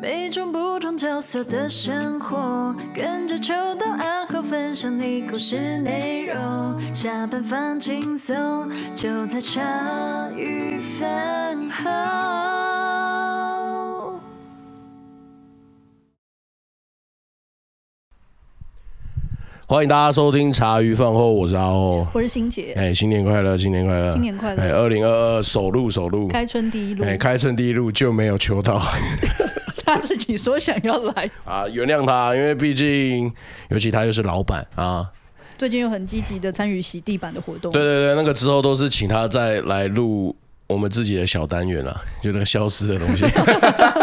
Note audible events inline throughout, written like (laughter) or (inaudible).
每种不同角色的生活，跟着秋到暗号分享你故事内容。下班放轻松，就在茶余饭后。欢迎大家收听茶余饭后，我是阿欧，我是欣姐。哎，新年快乐，新年快乐，新年快乐！哎，二零二二首录首录，开春第一录，哎，开春第一录就没有秋到。他自己说想要来啊，原谅他，因为毕竟，尤其他又是老板啊。最近又很积极的参与洗地板的活动。对对对，那个之后都是请他再来录我们自己的小单元啊，就那个消失的东西。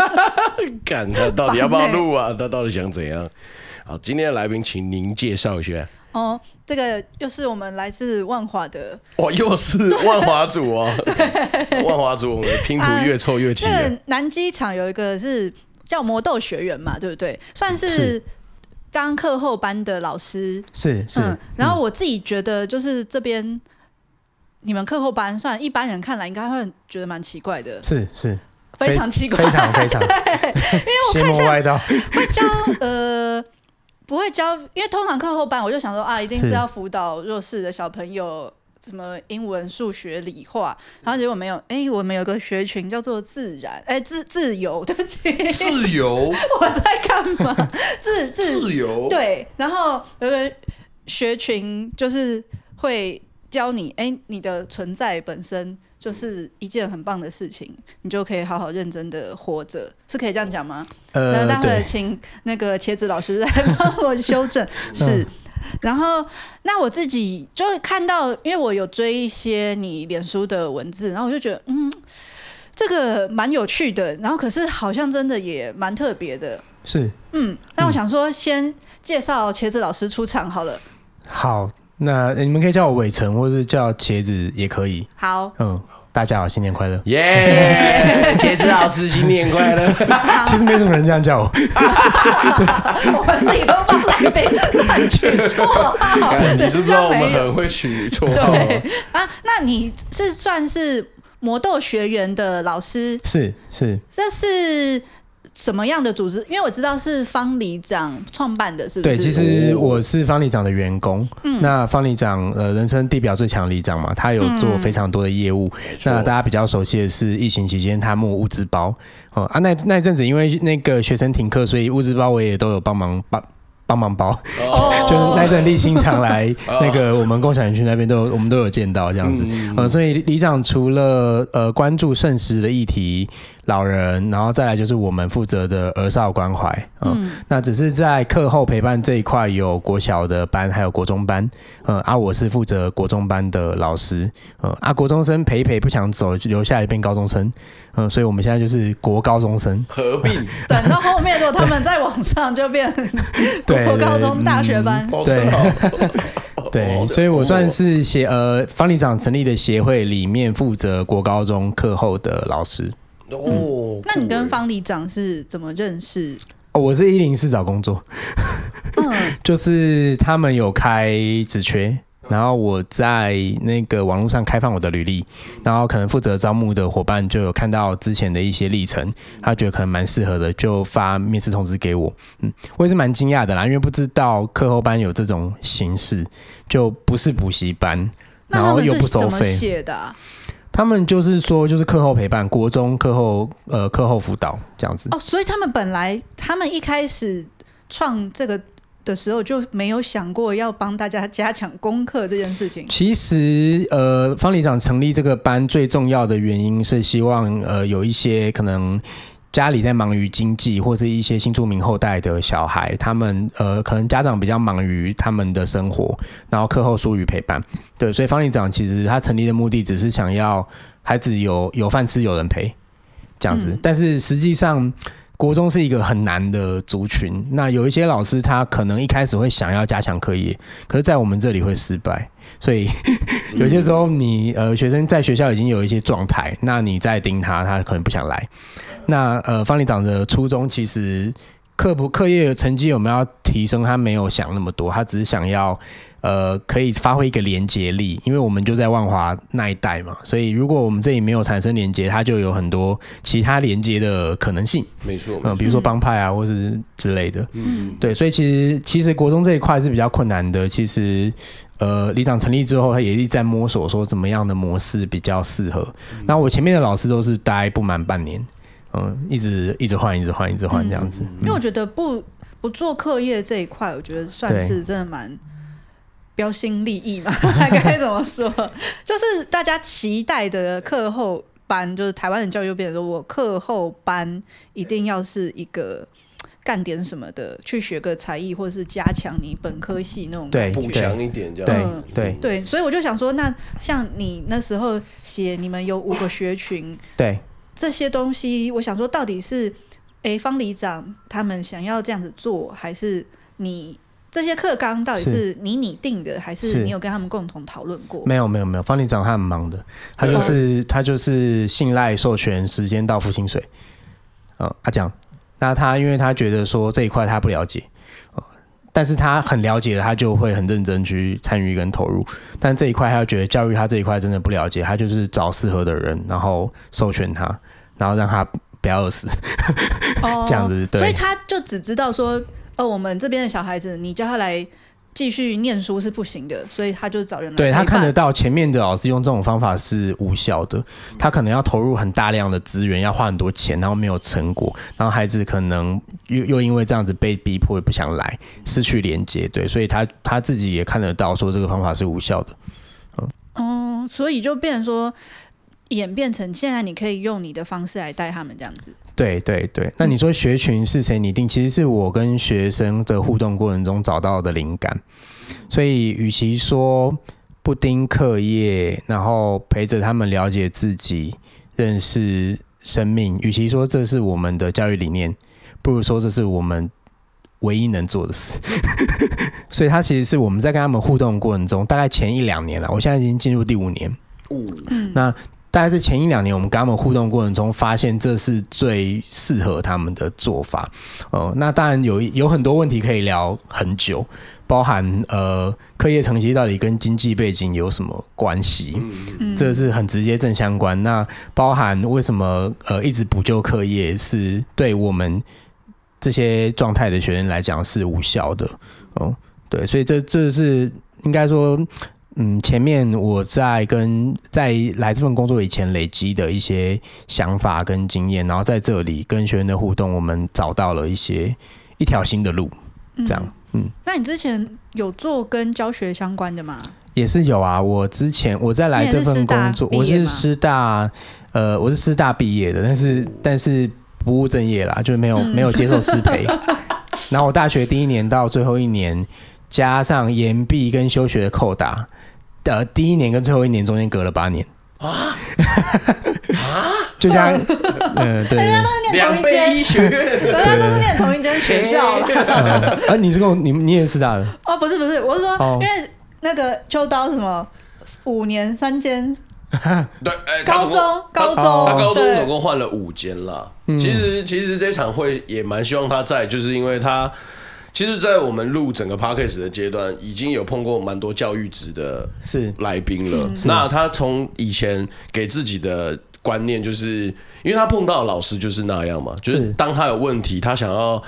(laughs) 看他到底要不要录啊？他到底想怎样？好，今天的来宾，请您介绍一下。哦，这个又是我们来自万华的。哇，又是万华组哦。(laughs) 对，万华组，我们的拼图越凑越齐。这个南机场有一个是。叫魔豆学员嘛，对不对？算是刚课后班的老师，是是、嗯。然后我自己觉得，就是这边你们课后班，算一般人看来应该会觉得蛮奇怪的，是是，非常奇怪，非常非常。(laughs) 对，因为我看一下会教呃不会教，因为通常课后班我就想说啊，一定是要辅导弱势的小朋友。什么英文、数学、理化，然后结果没有。哎、欸，我们有个学群叫做自然，哎、欸，自自由，对不起，自由，(laughs) 我在干嘛？(laughs) 自自自由，对。然后有个学群就是会教你，哎、欸，你的存在本身就是一件很棒的事情，你就可以好好认真的活着，是可以这样讲吗？呃，那待会请那个茄子老师来帮我修正，(laughs) 是。嗯然后，那我自己就会看到，因为我有追一些你脸书的文字，然后我就觉得，嗯，这个蛮有趣的。然后，可是好像真的也蛮特别的。是，嗯。那我想说，先介绍茄子老师出场好了。好，那你们可以叫我伟成，或是叫茄子也可以。好，嗯。大家好，新年快乐！耶，(laughs) 茄子老师新年快乐。(laughs) 其实没什么人这样叫我，(laughs) 我们自己都帮来宾乱取绰号。你是不知道我们很会取绰号？对啊，那你是算是魔豆学员的老师？是是，这是。什么样的组织？因为我知道是方里长创办的，是不是？对，其实我是方里长的员工。嗯，那方里长呃，人生地表最强里长嘛，他有做非常多的业务。嗯、那大家比较熟悉的是疫情期间他募物资包。哦啊，那那一阵子因为那个学生停课，所以物资包我也都有帮忙帮。帮忙包，哦、(laughs) 就是那阵立新常来，那个我们共享园区那边都有，我们都有见到这样子，嗯，呃、所以里长除了呃关注圣食的议题，老人，然后再来就是我们负责的儿少关怀，呃、嗯，那只是在课后陪伴这一块有国小的班，还有国中班，呃，啊，我是负责国中班的老师，呃，啊，国中生陪一陪不想走，留下来变高中生。嗯，所以我们现在就是国高中生合并，(laughs) 等到后面如果他们再往上，就变国高中大学班。对对，对，(laughs) 对，所以我算是协呃方里长成立的协会里面负责国高中课后的老师。哦、嗯，那你跟方里长是怎么认识？哦，我是一零四找工作，嗯，(laughs) 就是他们有开职缺。然后我在那个网络上开放我的履历，然后可能负责招募的伙伴就有看到之前的一些历程，他觉得可能蛮适合的，就发面试通知给我。嗯，我也是蛮惊讶的啦，因为不知道课后班有这种形式，就不是补习班，然后又不收费。写的啊？他们就是说，就是课后陪伴，国中课后呃课后辅导这样子。哦，所以他们本来他们一开始创这个。的时候就没有想过要帮大家加强功课这件事情。其实，呃，方理长成立这个班最重要的原因是希望，呃，有一些可能家里在忙于经济或是一些新住民后代的小孩，他们呃，可能家长比较忙于他们的生活，然后课后疏于陪伴。对，所以方里长其实他成立的目的只是想要孩子有有饭吃，有人陪这样子。嗯、但是实际上。国中是一个很难的族群，那有一些老师他可能一开始会想要加强课业，可是，在我们这里会失败，所以 (laughs) 有些时候你呃学生在学校已经有一些状态，那你再盯他，他可能不想来。那呃方里长的初衷其实课不课业成绩有没有要提升，他没有想那么多，他只是想要呃可以发挥一个连接力，因为我们就在万华那一带嘛，所以如果我们这里没有产生连接，它就有很多其他连接的可能性。没错，嗯，比如说帮派啊，或是之类的。嗯，对，所以其实其实国中这一块是比较困难的。其实呃，里长成立之后，他也一直在摸索，说怎么样的模式比较适合。那、嗯、我前面的老师都是待不满半年。嗯，一直一直换，一直换，一直换这样子。嗯、因为我觉得不不做课业这一块，我觉得算是真的蛮标新立异嘛，(laughs) 该怎么说？(laughs) 就是大家期待的课后班，就是台湾人教育又变成说，我课后班一定要是一个干点什么的，去学个才艺，或者是加强你本科系那种对补强一点这样。对对，所以我就想说，那像你那时候写，你们有五个学群，对。这些东西，我想说，到底是诶方里长他们想要这样子做，还是你这些课纲到底是你拟定的，还是你有跟他们共同讨论过？没有没有没有，方里长他很忙的，他就是他就是信赖授权时间到付薪水。嗯，阿讲，那他因为他觉得说这一块他不了解，但是他很了解，他就会很认真去参与跟投入。但这一块他又觉得教育他这一块真的不了解，他就是找适合的人，然后授权他，然后让他不要饿死。哦，(laughs) 这样子，对。所以他就只知道说，哦，我们这边的小孩子，你叫他来。继续念书是不行的，所以他就找人来。对，他看得到前面的老师用这种方法是无效的，他可能要投入很大量的资源，要花很多钱，然后没有成果，然后孩子可能又又因为这样子被逼迫，也不想来，失去连接。对，所以他他自己也看得到，说这个方法是无效的。嗯，嗯，所以就变成说，演变成现在你可以用你的方式来带他们这样子。对对对，那你说学群是谁拟定？其实是我跟学生的互动过程中找到的灵感。所以，与其说不盯课业，然后陪着他们了解自己、认识生命，与其说这是我们的教育理念，不如说这是我们唯一能做的事。(laughs) 所以，他其实是我们在跟他们互动过程中，大概前一两年了，我现在已经进入第五年。嗯，那。大概是前一两年，我们跟他们互动过程中，发现这是最适合他们的做法。哦、呃，那当然有有很多问题可以聊很久，包含呃课业成绩到底跟经济背景有什么关系？嗯，这是很直接正相关。那包含为什么呃一直补救课业是对我们这些状态的学生来讲是无效的？哦、呃，对，所以这这是应该说。嗯，前面我在跟在来这份工作以前累积的一些想法跟经验，然后在这里跟学员的互动，我们找到了一些一条新的路，这样。嗯，嗯，那你之前有做跟教学相关的吗？也是有啊，我之前我在来这份工作，我是师大，呃，我是师大毕业的，但是但是不务正业啦，就没有没有接受师培。嗯、(laughs) 然后我大学第一年到最后一年，加上延毕跟休学的扣打。呃，第一年跟最后一年中间隔了八年啊 (laughs) 啊！就像 (laughs) 嗯，对，人家都是念同一间医学院，人家都是念同一间学校了。啊，你是跟我，你你也是师大的？哦，不是不是，我是说，因为那个秋刀什么五年三间，对，高中高中，他高中总共换了五间了。其实其实这场会也蛮希望他在，就是因为他。其实，在我们录整个 podcast 的阶段，已经有碰过蛮多教育职的是来宾了。那他从以前给自己的观念，就是因为他碰到老师就是那样嘛，就是当他有问题，他想要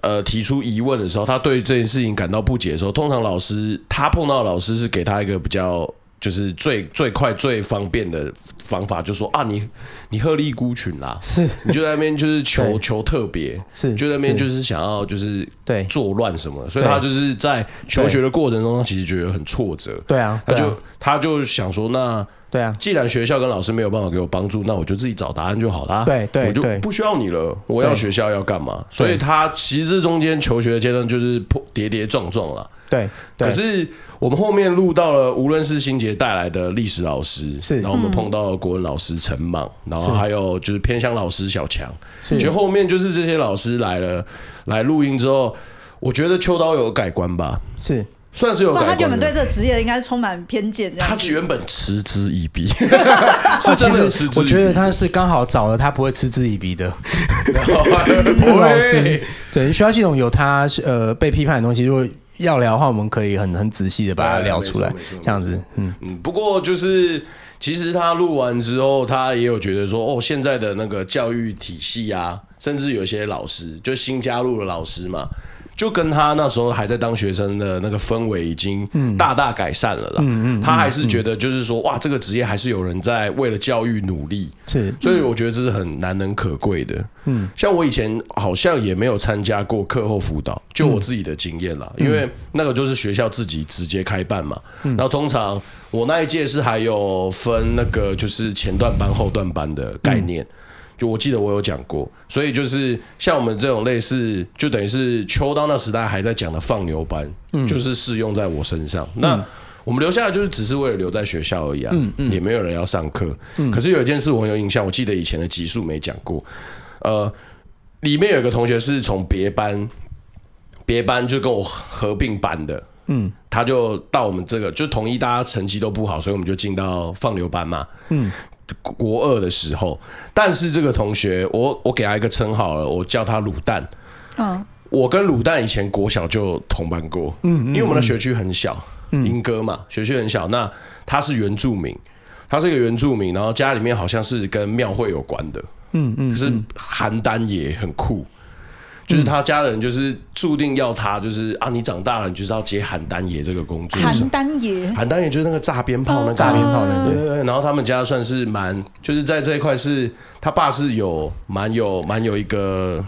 呃提出疑问的时候，他对这件事情感到不解的时候，通常老师他碰到老师是给他一个比较。就是最最快最方便的方法，就是说啊，你你鹤立孤群啦，是，你就在那边就是 (laughs) 求求特别，是，就在那边就是想要就是对。作乱什么，所以他就是在求学的过程中，他其实觉得很挫折，对啊，他就他就想说，那对啊，既然学校跟老师没有办法给我帮助，那我就自己找答案就好啦，对对，我就不需要你了，我要学校要干嘛？所以他其实这中间求学的阶段就是破跌跌撞撞了，对，可是。我们后面录到了，无论是新杰带来的历史老师，是，然后我们碰到了国文老师陈莽，然后还有就是偏向老师小强，是，就后面就是这些老师来了，来录音之后，我觉得秋刀有改观吧，是，算是有改观。他原本对这个职业应该是充满偏见，他原本嗤之以鼻，(laughs) 是真的嗤之以鼻。我觉得他是刚好找了他不会嗤之以鼻的 (laughs) 老师，对，学校系统有他呃被批判的东西，如果。要聊的话，我们可以很很仔细的把它聊出来，这样子，嗯嗯。不过就是，其实他录完之后，他也有觉得说，哦，现在的那个教育体系啊，甚至有些老师，就新加入的老师嘛。就跟他那时候还在当学生的那个氛围已经大大改善了啦。嗯嗯，他还是觉得就是说，哇，这个职业还是有人在为了教育努力。是，所以我觉得这是很难能可贵的。嗯，像我以前好像也没有参加过课后辅导，就我自己的经验啦，因为那个就是学校自己直接开办嘛。然后通常我那一届是还有分那个就是前段班后段班的概念。就我记得我有讲过，所以就是像我们这种类似，就等于是秋刀那时代还在讲的放牛班，嗯，就是适用在我身上。嗯、那我们留下来就是只是为了留在学校而已啊，嗯嗯，也没有人要上课。嗯，可是有一件事我很有印象，我记得以前的集数没讲过，呃，里面有一个同学是从别班，别班就跟我合并班的，嗯，他就到我们这个，就统一大家成绩都不好，所以我们就进到放牛班嘛，嗯。国二的时候，但是这个同学，我我给他一个称号了，我叫他卤蛋。嗯，我跟卤蛋以前国小就同班过，嗯，因为我们的学区很小，英歌嘛，学区很小。那他是原住民，他是一个原住民，然后家里面好像是跟庙会有关的，嗯嗯，是邯郸也很酷。就是他家人，就是注定要他，就是啊，你长大了，你就是要接邯郸爷这个工作。邯郸爷，邯郸爷就是那个炸鞭炮，那个炸鞭炮的，对对对。然后他们家算是蛮，就是在这一块是他爸是有蛮有蛮有一个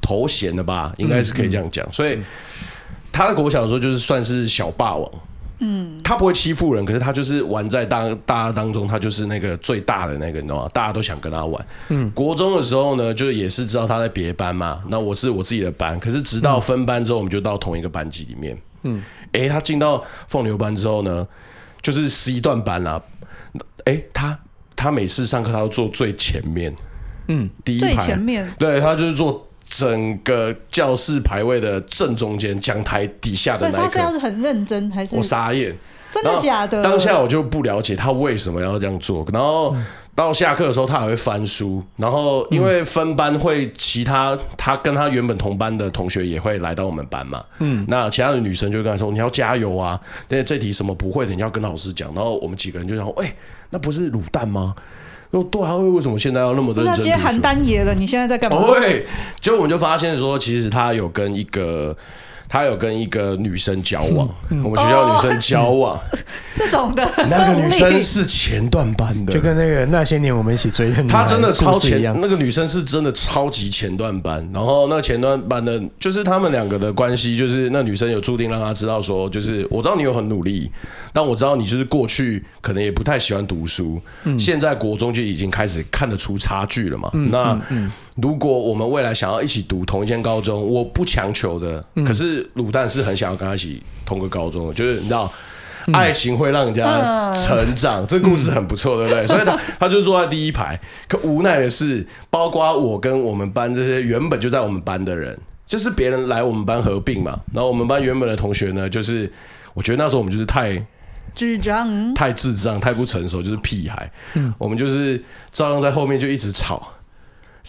头衔的吧，应该是可以这样讲。所以他的国小的时候就是算是小霸王。嗯，他不会欺负人，可是他就是玩在大大家当中，他就是那个最大的那个，你知道吗？大家都想跟他玩。嗯，国中的时候呢，就是也是知道他在别班嘛，那我是我自己的班，可是直到分班之后，我们就到同一个班级里面。嗯，哎、欸，他进到放牛班之后呢，就是 C 段班啦、啊。哎、欸，他他每次上课他都坐最前面，嗯，第一排最前面，对他就是坐。整个教室排位的正中间，讲台底下的那一刻，他是很认真还是？我傻眼，真的假的？当下我就不了解他为什么要这样做。然后到下课的时候，他还会翻书。然后因为分班会，其他他跟他原本同班的同学也会来到我们班嘛。嗯，那其他的女生就跟他说：“你要加油啊！因为这题什么不会的，你要跟老师讲。”然后我们几个人就想：“哎，那不是卤蛋吗？”哦，对啊，为什么现在要那么认真？他接邯郸爷了，你现在在干嘛？对，结果我们就发现说，其实他有跟一个。他有跟一个女生交往，嗯、我们学校女生交往，哦、(laughs) 这种的 (laughs) 那个女生是前段班的，就跟那个那些年我们一起追的女，她真的超前，那个女生是真的超级前段班。然后那个前段班的，就是他们两个的关系，就是那女生有注定让他知道说，就是我知道你有很努力，但我知道你就是过去可能也不太喜欢读书，嗯、现在国中就已经开始看得出差距了嘛。嗯、那嗯。嗯如果我们未来想要一起读同一间高中，我不强求的。嗯、可是卤蛋是很想要跟他一起同个高中的，就是你知道，嗯、爱情会让人家成长。嗯、这故事很不错，对不对？嗯、(laughs) 所以他他就坐在第一排。可无奈的是，包括我跟我们班这些原本就在我们班的人，就是别人来我们班合并嘛。然后我们班原本的同学呢，就是我觉得那时候我们就是太智障，太智障，太不成熟，就是屁孩。嗯、我们就是照样在后面就一直吵。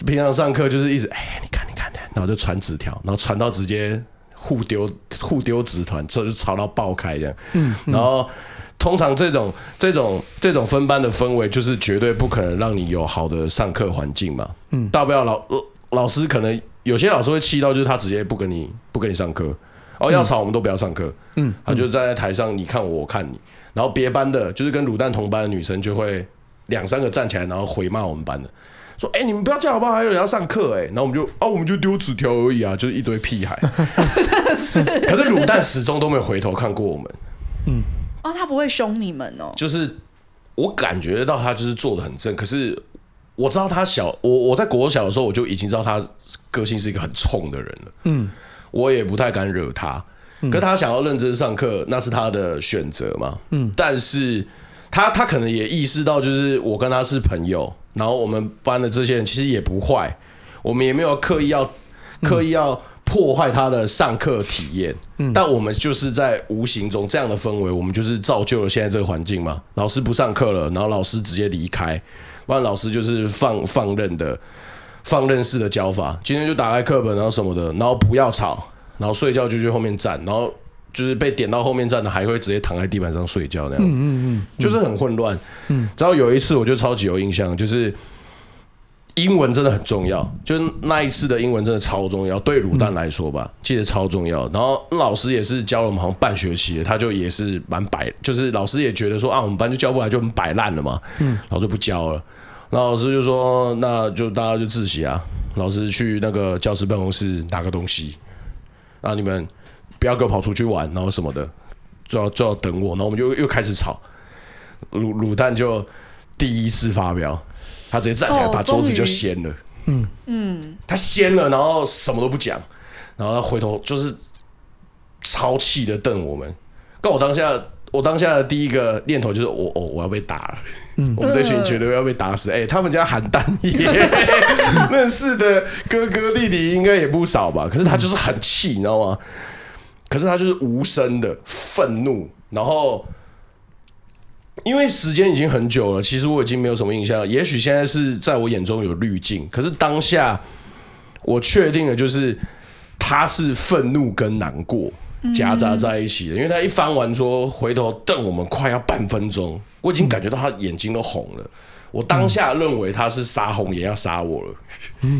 平常上课就是一直哎，你看你看的，然后就传纸条，然后传到直接互丢互丢纸团，这就吵到爆开这样。嗯，嗯然后通常这种这种这种分班的氛围，就是绝对不可能让你有好的上课环境嘛。嗯，大不了老老师可能有些老师会气到，就是他直接不跟你不跟你上课，哦要吵我们都不要上课。嗯，他就站在台上，你看我我看你，然后别班的就是跟卤蛋同班的女生就会两三个站起来，然后回骂我们班的。说哎、欸，你们不要这样好不好？还有人要上课哎，然后我们就啊，我们就丢纸条而已啊，就是一堆屁孩。(laughs) 是，可是卤蛋始终都没有回头看过我们。嗯，哦，他不会凶你们哦。就是我感觉到他就是做的很正，可是我知道他小，我我在国小的时候我就已经知道他个性是一个很冲的人了。嗯，我也不太敢惹他。可是他想要认真上课，那是他的选择嘛。嗯，但是他他可能也意识到，就是我跟他是朋友。然后我们班的这些人其实也不坏，我们也没有刻意要刻意要破坏他的上课体验，嗯，但我们就是在无形中这样的氛围，我们就是造就了现在这个环境嘛。老师不上课了，然后老师直接离开，不然老师就是放放任的放任式的教法。今天就打开课本，然后什么的，然后不要吵，然后睡觉就去后面站，然后就是被点到后面站的，还会直接躺在地板上睡觉那样，嗯嗯嗯，就是很混乱。嗯，然后有一次我就超级有印象，就是。英文真的很重要，就是那一次的英文真的超重要，对卤蛋来说吧，记得超重要。然后老师也是教了我们好像半学期，他就也是蛮摆，就是老师也觉得说啊，我们班就教不来，就很摆烂了嘛。嗯，老师不教了，然后老师就说，那就大家就自习啊，老师去那个教师办公室拿个东西，然后你们不要给我跑出去玩，然后什么的，就要就要等我，然后我们就又开始吵，卤卤蛋就第一次发飙。他直接站起来，把桌子就掀了。嗯嗯，他掀了，然后什么都不讲，然后他回头就是超气的瞪我们。跟我当下，我当下的第一个念头就是我，我、哦、我要被打了。嗯，我们这群绝对要被打死。哎、欸，他们家邯郸也认识的哥哥弟弟应该也不少吧？可是他就是很气，你知道吗？可是他就是无声的愤怒，然后。因为时间已经很久了，其实我已经没有什么印象了。也许现在是在我眼中有滤镜，可是当下我确定的就是他是愤怒跟难过夹杂在一起的。因为他一翻完桌，回头瞪我们快要半分钟，我已经感觉到他眼睛都红了。我当下认为他是杀红眼要杀我了，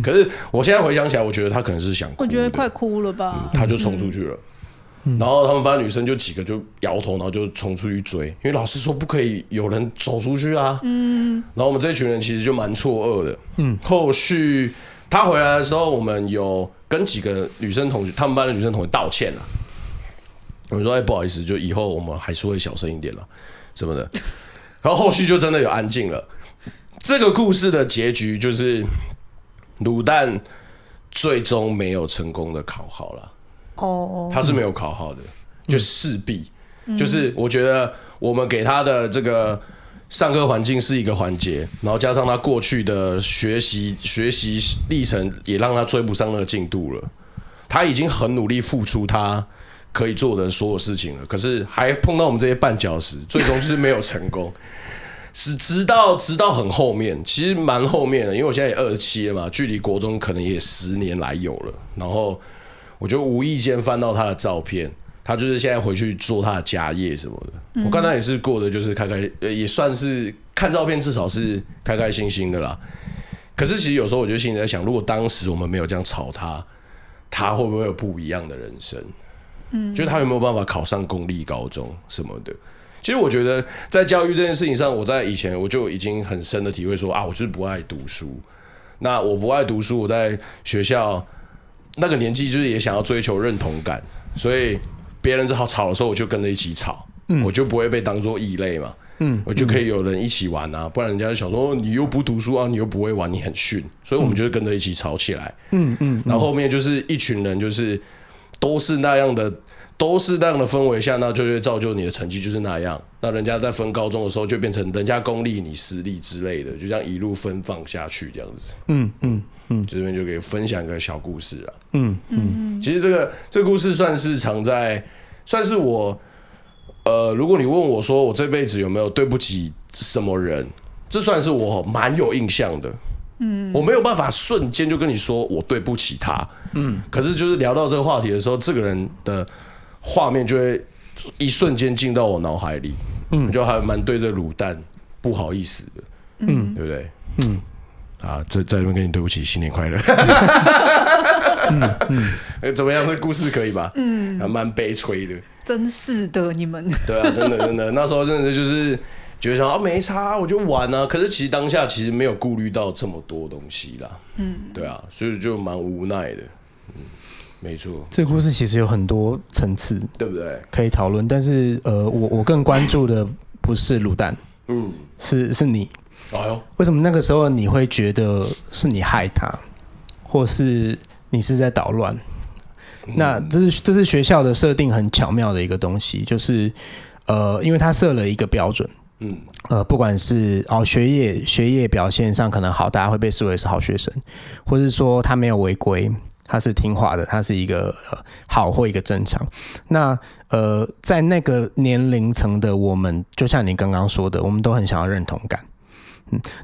可是我现在回想起来，我觉得他可能是想哭，我觉得快哭了吧，他就冲出去了。然后他们班女生就几个就摇头，然后就冲出去追，因为老师说不可以有人走出去啊。嗯，然后我们这群人其实就蛮错愕的。嗯，后续他回来的时候，我们有跟几个女生同学，他们班的女生同学道歉了。我们说：“哎，不好意思，就以后我们还是会小声一点了，什么的。(laughs) ”然后后续就真的有安静了。这个故事的结局就是卤蛋最终没有成功的考好了。哦，他是没有考好的，就势必，就是我觉得我们给他的这个上课环境是一个环节，然后加上他过去的学习学习历程，也让他追不上那个进度了。他已经很努力付出他可以做的所有事情了，可是还碰到我们这些绊脚石，最终就是没有成功。(laughs) 是直到直到很后面，其实蛮后面的，因为我现在也二十七了嘛，距离国中可能也十年来有了，然后。我就无意间翻到他的照片，他就是现在回去做他的家业什么的。嗯、我刚才也是过的就是开开，呃，也算是看照片至少是开开心心的啦。可是其实有时候我就心里在想，如果当时我们没有这样吵他，他会不会有不一样的人生？嗯，就是他有没有办法考上公立高中什么的？其实我觉得在教育这件事情上，我在以前我就已经很深的体会说啊，我就是不爱读书。那我不爱读书，我在学校。那个年纪就是也想要追求认同感，所以别人好吵的时候，我就跟着一起吵，嗯、我就不会被当做异类嘛，嗯，我就可以有人一起玩啊，不然人家就想说你又不读书啊，你又不会玩，你很逊，所以我们就跟着一起吵起来，嗯嗯，然后后面就是一群人，就是都是那样的。都是那样的氛围下，那就会造就你的成绩就是那样。那人家在分高中的时候，就变成人家公立你私立之类的，就这样一路分放下去这样子。嗯嗯嗯，这边就可以分享一个小故事了。嗯嗯，其实这个这个故事算是藏在，算是我，呃，如果你问我说我这辈子有没有对不起什么人，这算是我蛮有印象的。嗯，我没有办法瞬间就跟你说我对不起他。嗯，可是就是聊到这个话题的时候，这个人的。画面就会一瞬间进到我脑海里，嗯，就还蛮对着卤蛋不好意思的，嗯，对不对？嗯，啊，在在这边跟你对不起，新年快乐。嗯嗯，哎，怎么样？这故事可以吧？嗯，还蛮悲催的。真是的，你们。对啊，真的真的，那时候真的就是觉得说啊，没差，我就玩啊。可是其实当下其实没有顾虑到这么多东西啦。嗯，对啊，所以就蛮无奈的。没错，这个故事其实有很多层次，对不对？可以讨论，但是呃，我我更关注的不是卤蛋，嗯，是是你。为什么那个时候你会觉得是你害他，或是你是在捣乱？嗯、那这是这是学校的设定很巧妙的一个东西，就是呃，因为他设了一个标准，嗯，呃，不管是哦学业学业表现上可能好，大家会被视为是好学生，或是说他没有违规。他是听话的，他是一个好或一个正常。那呃，在那个年龄层的我们，就像你刚刚说的，我们都很想要认同感。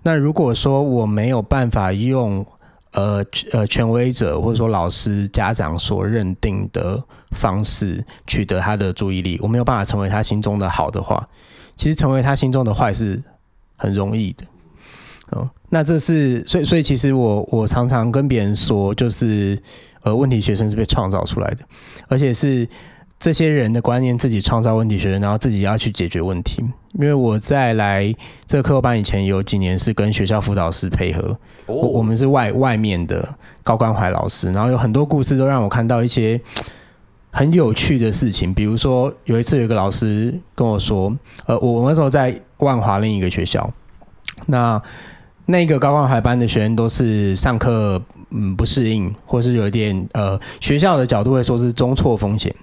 那如果说我没有办法用呃呃权威者或者说老师家长所认定的方式取得他的注意力，我没有办法成为他心中的好的话，其实成为他心中的坏是很容易的。哦，那这是所以所以其实我我常常跟别人说，就是呃问题学生是被创造出来的，而且是。这些人的观念，自己创造问题学生，然后自己要去解决问题。因为我在来这个课后班以前，有几年是跟学校辅导师配合，我我们是外外面的高关怀老师，然后有很多故事都让我看到一些很有趣的事情。比如说有一次有一个老师跟我说，呃，我那时候在万华另一个学校，那那个高关怀班的学生都是上课嗯不适应，或是有一点呃学校的角度会说是中错风险。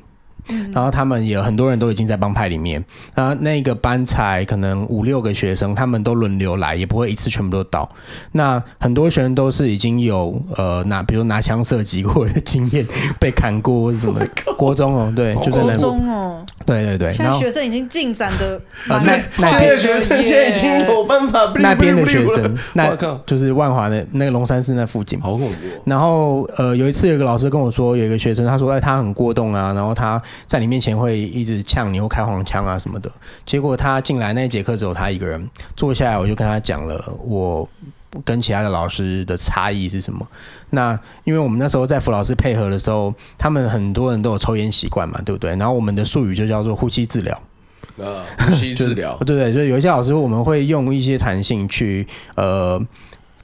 然后他们也很多人都已经在帮派里面，然后那个班才可能五六个学生，他们都轮流来，也不会一次全部都到。那很多学生都是已经有呃拿，比如拿枪射击过的经验，被砍过什么 (laughs) 国中哦，对，就在那国中哦，对对对。现在学生已经进展的，那那边的学生现在已经有办法，那边的学生，那就是万华的那个龙山寺那附近，好恐怖。然后呃有一次有一个老师跟我说，有一个学生他说哎他很过动啊，然后他。在你面前会一直呛你，或开黄腔啊什么的。结果他进来那一节课只有他一个人坐下来，我就跟他讲了我跟其他的老师的差异是什么。那因为我们那时候在辅老师配合的时候，他们很多人都有抽烟习惯嘛，对不对？然后我们的术语就叫做呼吸治疗。啊，呼吸治疗，对对，就有一些老师我们会用一些弹性去呃。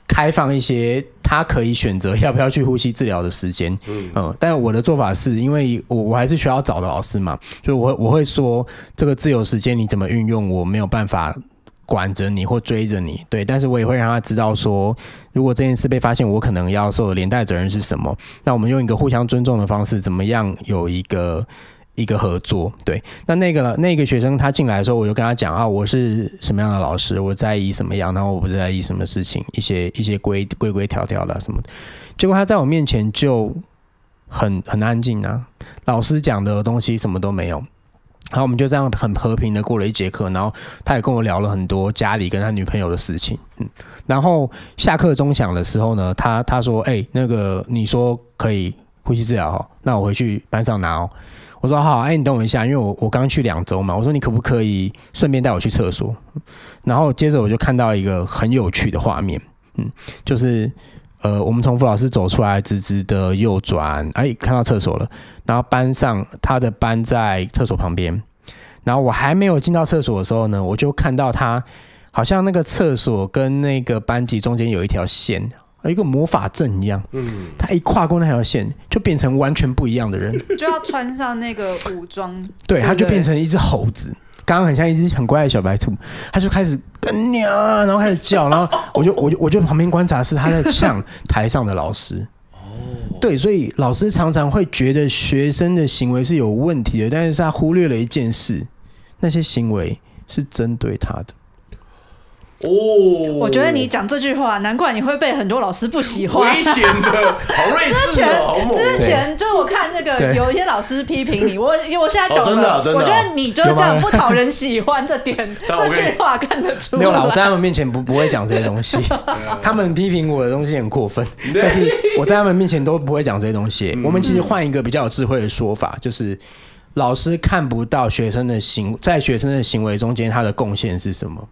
开放一些，他可以选择要不要去呼吸治疗的时间，嗯，嗯，但我的做法是因为我我还是需要找的老师嘛，所以我我会说这个自由时间你怎么运用，我没有办法管着你或追着你，对，但是我也会让他知道说，如果这件事被发现，我可能要受的连带责任是什么，那我们用一个互相尊重的方式，怎么样有一个。一个合作，对，那那个那个学生他进来的时候，我就跟他讲啊，我是什么样的老师，我在意什么样，然后我不在意什么事情，一些一些规规规条条的什么。结果他在我面前就很很安静啊，老师讲的东西什么都没有。然后我们就这样很和平的过了一节课，然后他也跟我聊了很多家里跟他女朋友的事情，嗯，然后下课钟响的时候呢，他他说，哎，那个你说可以呼吸治疗哦，那我回去班上拿哦。我说好，哎，你等我一下，因为我我刚去两周嘛。我说你可不可以顺便带我去厕所？然后接着我就看到一个很有趣的画面，嗯，就是呃，我们从傅老师走出来，直直的右转，哎，看到厕所了。然后班上他的班在厕所旁边，然后我还没有进到厕所的时候呢，我就看到他好像那个厕所跟那个班级中间有一条线。一个魔法阵一样，嗯，他一跨过那条线，就变成完全不一样的人，(laughs) 就要穿上那个武装，对，他就变成一只猴子，刚刚很像一只很乖的小白兔，他就开始跟娘，然后开始叫，然后我就我就我就旁边观察，是他在呛台上的老师，哦，对，所以老师常常会觉得学生的行为是有问题的，但是他忽略了一件事，那些行为是针对他的。哦，我觉得你讲这句话，难怪你会被很多老师不喜欢。危险的，好睿智哦！之前就是我看那个有一些老师批评你，我我现在懂了。真的，真的。我觉得你就是这样不讨人喜欢的点，(laughs) 这句话看得出来。没有啦，我在他们面前不不会讲这些东西。(laughs) 他们批评我的东西很过分，(laughs) 但是我在他们面前都不会讲这些东西。我们其实换一个比较有智慧的说法，就是老师看不到学生的行，在学生的行为中间，他的贡献是什么？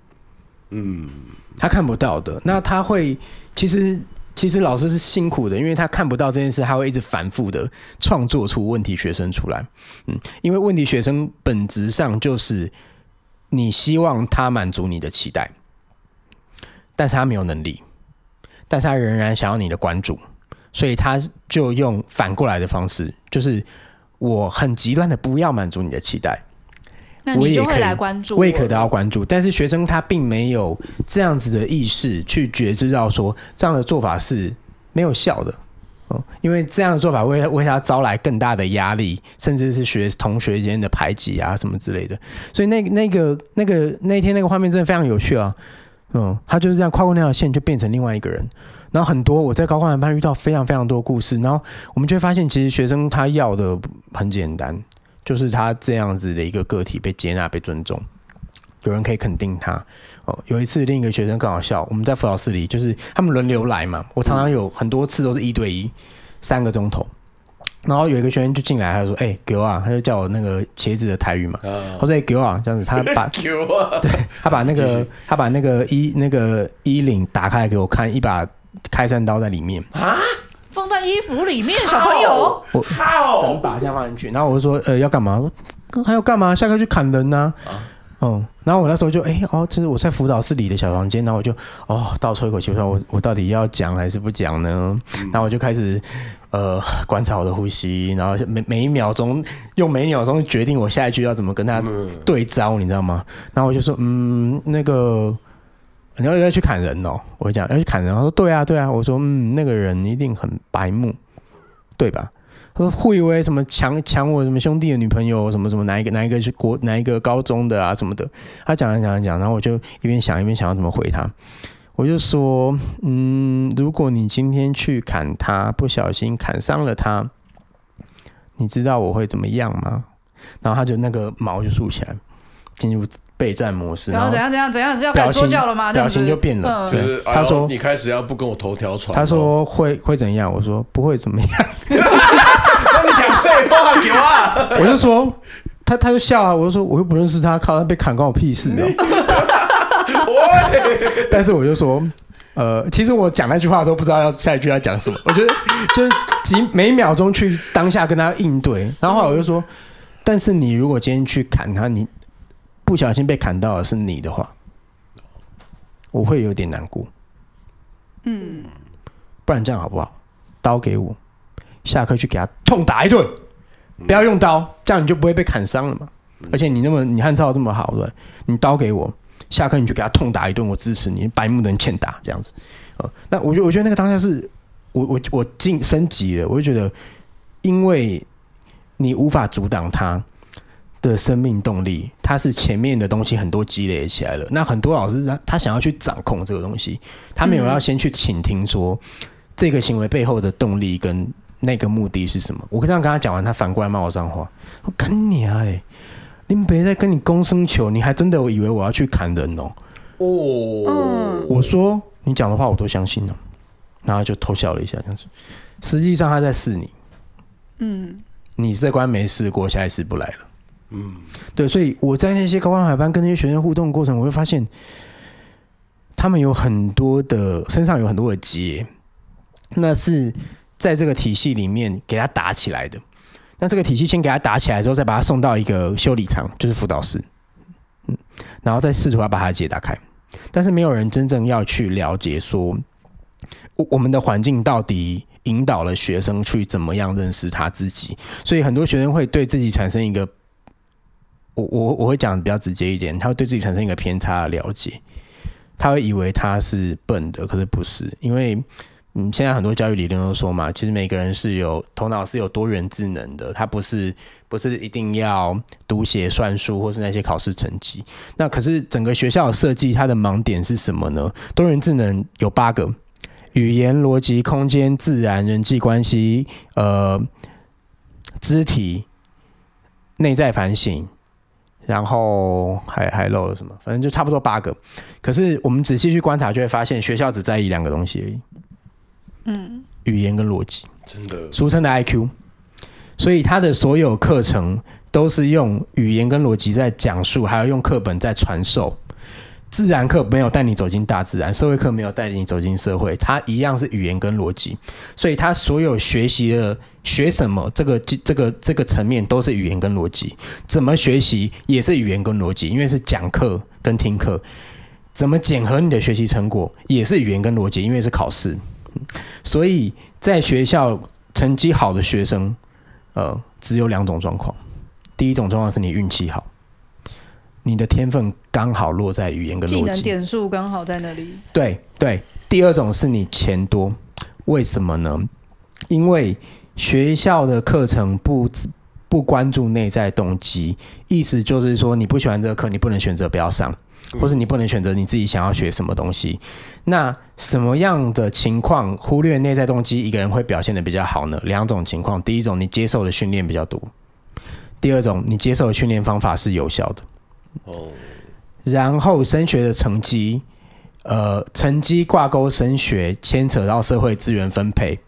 嗯，他看不到的，那他会其实其实老师是辛苦的，因为他看不到这件事，他会一直反复的创作出问题学生出来。嗯，因为问题学生本质上就是你希望他满足你的期待，但是他没有能力，但是他仍然想要你的关注，所以他就用反过来的方式，就是我很极端的不要满足你的期待。那你就会来关注我，我也可以得到关注，但是学生他并没有这样子的意识去觉知到说这样的做法是没有效的哦，因为这样的做法会为他招来更大的压力，甚至是学同学间的排挤啊什么之类的。所以那那个那个那天那个画面真的非常有趣啊，嗯，他就是这样跨过那条线就变成另外一个人。然后很多我在高关怀班遇到非常非常多故事，然后我们就会发现其实学生他要的很简单。就是他这样子的一个个体被接纳、被尊重。有人可以肯定他。哦，有一次另一个学生更好笑，我们在辅导室里，就是他们轮流来嘛，我常常有很多次都是一对一，三个钟头。然后有一个学生就进来，他就说：“哎、欸，给我啊！”他就叫我那个茄子的台语嘛。他说：“哎、欸，给我啊！”这样子，他把给我、啊，对，他把那个他把那个衣那个衣领打开来给我看，一把开山刀在里面啊，放在衣服里面，小朋友，我整把这样放进去。然后我就说：“呃，要干嘛？还要干嘛？下课去砍人呢、啊？”啊嗯，然后我那时候就哎、欸、哦，这是我在辅导室里的小房间，然后我就哦倒抽一口气，我说我我到底要讲还是不讲呢？然后我就开始呃观察我的呼吸，然后每每一秒钟用每一秒钟决定我下一句要怎么跟他对招，你知道吗？然后我就说嗯，那个你要要去砍人哦，我讲要去砍人，他说对啊对啊，我说嗯，那个人一定很白目，对吧？他说会以为什么抢抢我什么兄弟的女朋友什么什么哪一个哪一个是国哪一个高中的啊什么的，他讲讲讲讲，然后我就一边想一边想要怎么回他，我就说嗯，如果你今天去砍他，不小心砍伤了他，你知道我会怎么样吗？然后他就那个毛就竖起来，进入备战模式，然后怎样怎样怎样是要开始说教了吗？表情就变了，就是他说你开始要不跟我头条传，他说会会怎样？我说不会怎么样。你讲废话，给啊！(laughs) 我就说他，他就笑啊。我就说，我又不认识他，靠他被砍关我屁事哦。(laughs) 但是我就说，呃，其实我讲那句话的时候，不知道要下一句要讲什么。我觉得就是几每秒钟去当下跟他应对。然后后来我就说，但是你如果今天去砍他，你不小心被砍到的是你的话，我会有点难过。嗯，不然这样好不好？刀给我。下课去给他痛打一顿，不要用刀，这样你就不会被砍伤了嘛。而且你那么你汉超这么好，对，你刀给我，下课你就给他痛打一顿，我支持你，白目的人欠打这样子。呃，那我觉得我觉得那个当下是我我我进升级了，我就觉得，因为你无法阻挡他的生命动力，它是前面的东西很多积累起来了。那很多老师他他想要去掌控这个东西，他没有要先去倾听说这个行为背后的动力跟。那个目的是什么？我这样跟他讲完，他反过来骂我脏话。我跟你啊，哎，你别在跟你公生求，你还真的以为我要去砍人哦？哦，我说你讲的话我都相信了，然后就偷笑了一下，这样子。实际上他在试你，嗯，你这关没试过，下一次不来了，嗯，对。所以我在那些高光海班跟那些学生互动的过程，我会发现他们有很多的身上有很多的结，那是。在这个体系里面给他打起来的，那这个体系先给他打起来之后，再把他送到一个修理厂，就是辅导室，嗯，然后再试图要把他的结打开，但是没有人真正要去了解说，我我们的环境到底引导了学生去怎么样认识他自己，所以很多学生会对自己产生一个，我我我会讲比较直接一点，他会对自己产生一个偏差的了解，他会以为他是笨的，可是不是，因为。嗯，现在很多教育理论都说嘛，其实每个人是有头脑是有多元智能的，他不是不是一定要读写算术或是那些考试成绩。那可是整个学校的设计，它的盲点是什么呢？多元智能有八个：语言、逻辑、空间、自然、人际关系、呃，肢体、内在反省，然后还还漏了什么？反正就差不多八个。可是我们仔细去观察，就会发现学校只在意两个东西而已。嗯，语言跟逻辑，真的俗称的 IQ，所以他的所有课程都是用语言跟逻辑在讲述，还要用课本在传授。自然课没有带你走进大自然，社会课没有带你走进社会，它一样是语言跟逻辑。所以他所有学习的学什么，这个这个这个层面都是语言跟逻辑。怎么学习也是语言跟逻辑，因为是讲课跟听课。怎么检核你的学习成果也是语言跟逻辑，因为是考试。所以在学校成绩好的学生，呃，只有两种状况。第一种状况是你运气好，你的天分刚好落在语言跟逻辑，技能点数刚好在那里。对对。第二种是你钱多，为什么呢？因为学校的课程不不关注内在动机，意思就是说，你不喜欢这个课，你不能选择不要上。或是你不能选择你自己想要学什么东西，那什么样的情况忽略内在动机，一个人会表现的比较好呢？两种情况，第一种你接受的训练比较多，第二种你接受的训练方法是有效的。然后升学的成绩，呃，成绩挂钩升学，牵扯到社会资源分配，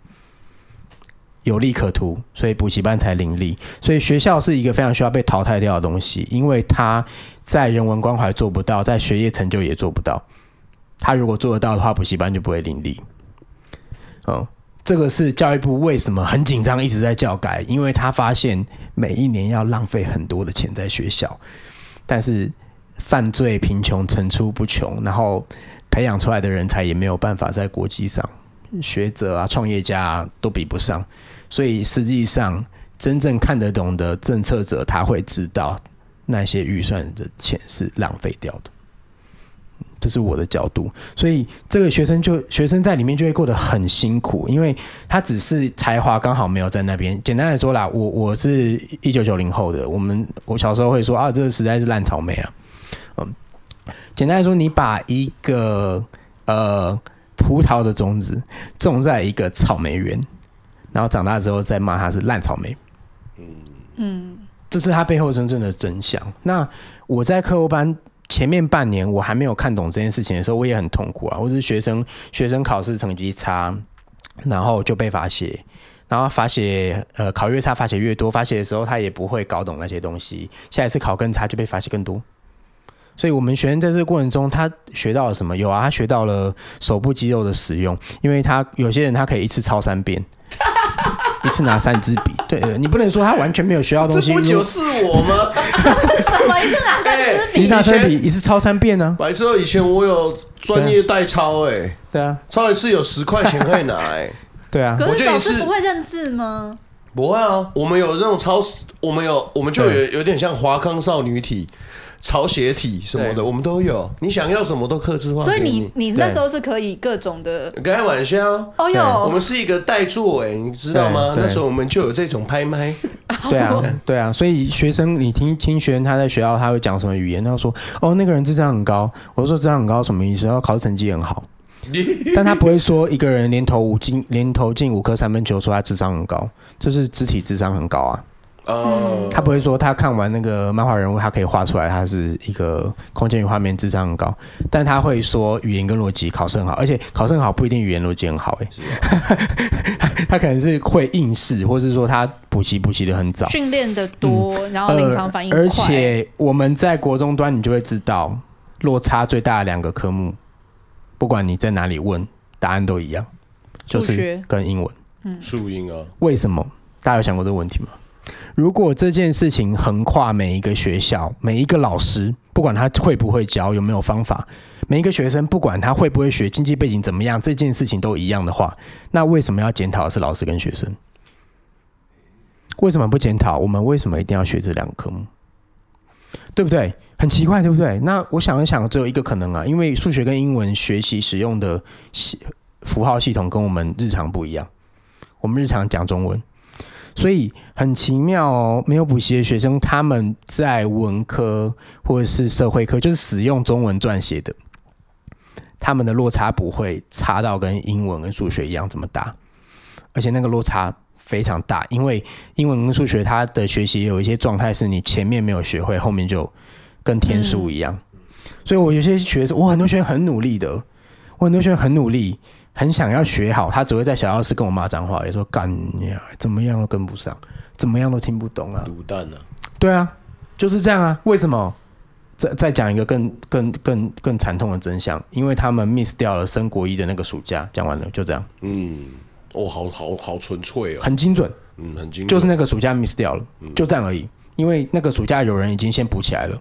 有利可图，所以补习班才林立。所以学校是一个非常需要被淘汰掉的东西，因为他在人文关怀做不到，在学业成就也做不到。他如果做得到的话，补习班就不会林立。哦，这个是教育部为什么很紧张，一直在教改，因为他发现每一年要浪费很多的钱在学校，但是犯罪、贫穷层出不穷，然后培养出来的人才也没有办法在国际上，学者啊、创业家啊都比不上，所以实际上真正看得懂的政策者，他会知道那些预算的钱是浪费掉的。这是我的角度，所以这个学生就学生在里面就会过得很辛苦，因为他只是才华刚好没有在那边。简单来说啦，我我是一九九零后的，我们我小时候会说啊，这个实在是烂草莓啊。嗯，简单来说，你把一个呃葡萄的种子种在一个草莓园，然后长大之后再骂它是烂草莓，嗯嗯，这是他背后真正的真相。那我在课后班。前面半年我还没有看懂这件事情的时候，我也很痛苦啊。我是学生，学生考试成绩差，然后就被罚写，然后罚写，呃，考越差罚写越多。罚写的时候他也不会搞懂那些东西，下一次考更差就被罚写更多。所以，我们学生在这个过程中，他学到了什么？有啊，他学到了手部肌肉的使用，因为他有些人他可以一次抄三遍。(laughs) 一次拿三支笔，对，你不能说他完全没有学到东西。这不就是我吗？(laughs) 什么 (laughs) 一次拿三支笔？一次拿三笔，一次抄三遍呢？白色以前我有专业代抄，哎，对啊，抄一次有十块钱可以拿，哎，对啊。可是老师不会认字吗？不会啊，我们有那种抄，我们有，我们就有有点像华康少女体。抄写体什么的，我们都有。你想要什么都克制化。所以你你那时候是可以各种的。开玩笑。哦哟，我们是一个代做哎，你知道吗？那时候我们就有这种拍卖。对啊，对啊。所以学生，你听听学生他在学校他会讲什么语言？他说：“哦，那个人智商很高。”我说：“智商很高什么意思？要考试成绩很好。(laughs) ”但他不会说一个人连投五进连投进五颗三分球，说他智商很高，这是肢体智商很高啊。哦，他不会说他看完那个漫画人物，他可以画出来，他是一个空间与画面智商很高，但他会说语言跟逻辑考试很好，而且考试很好不一定语言逻辑很好，哎，(laughs) 他可能是会应试，或是说他补习补习的很早，训练的多，嗯、然后临场反应快。而且我们在国中端，你就会知道落差最大的两个科目，不管你在哪里问，答案都一样，就是跟英文，嗯，数英啊，为什么？大家有想过这个问题吗？如果这件事情横跨每一个学校，每一个老师，不管他会不会教，有没有方法，每一个学生，不管他会不会学，经济背景怎么样，这件事情都一样的话，那为什么要检讨是老师跟学生？为什么不检讨？我们为什么一定要学这两个科目？对不对？很奇怪，对不对？那我想一想，只有一个可能啊，因为数学跟英文学习使用的系符号系统跟我们日常不一样，我们日常讲中文。所以很奇妙哦，没有补习的学生，他们在文科或者是社会科，就是使用中文撰写的，他们的落差不会差到跟英文跟数学一样这么大，而且那个落差非常大，因为英文跟数学它的学习有一些状态是你前面没有学会，后面就跟天书一样。所以我有些学生，我很多学生很努力的，我很多学生很努力。很想要学好，他只会在小教室跟我骂脏话，也说干呀，怎么样都跟不上，怎么样都听不懂啊。卤蛋啊，对啊，就是这样啊。为什么？再再讲一个更更更更惨痛的真相，因为他们 miss 掉了升国一的那个暑假。讲完了，就这样。嗯，哦，好好好纯粹哦，很精准。嗯，很精准，就是那个暑假 miss 掉了，就这样而已。因为那个暑假有人已经先补起来了。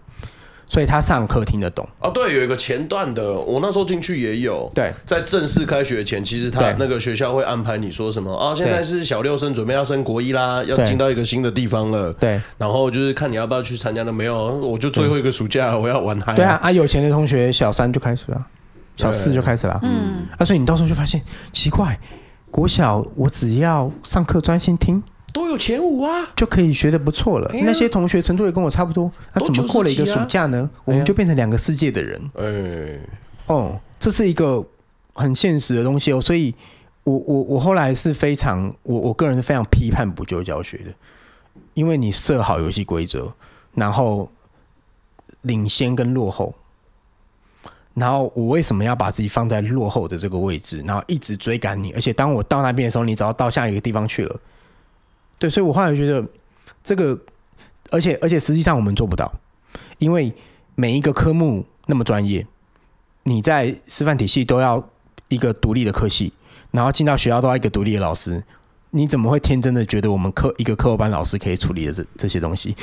所以他上课听得懂啊？对，有一个前段的，我那时候进去也有。对，在正式开学前，其实他那个学校会安排你说什么啊？现在是小六生，准备要升国一啦，要进到一个新的地方了。对，然后就是看你要不要去参加的。没有，我就最后一个暑假我要玩嗨。对啊，啊，有钱的同学小三就开始了，小四就开始了。嗯，啊，所以你到时候就发现奇怪，国小我只要上课专心听。都有前五啊，就可以学的不错了。那些同学程度也跟我差不多，那怎么过了一个暑假呢？我们就变成两个世界的人。哎，哦，这是一个很现实的东西哦。所以我我我后来是非常，我我个人是非常批判补救教学的，因为你设好游戏规则，然后领先跟落后然后我为什么要把自己放在落后的这个位置，然后一直追赶你？而且当我到那边的时候，你只要到下一个地方去了。对，所以我后来觉得这个，而且而且实际上我们做不到，因为每一个科目那么专业，你在师范体系都要一个独立的科系，然后进到学校都要一个独立的老师。你怎么会天真的觉得我们课一个课后班老师可以处理的这这些东西？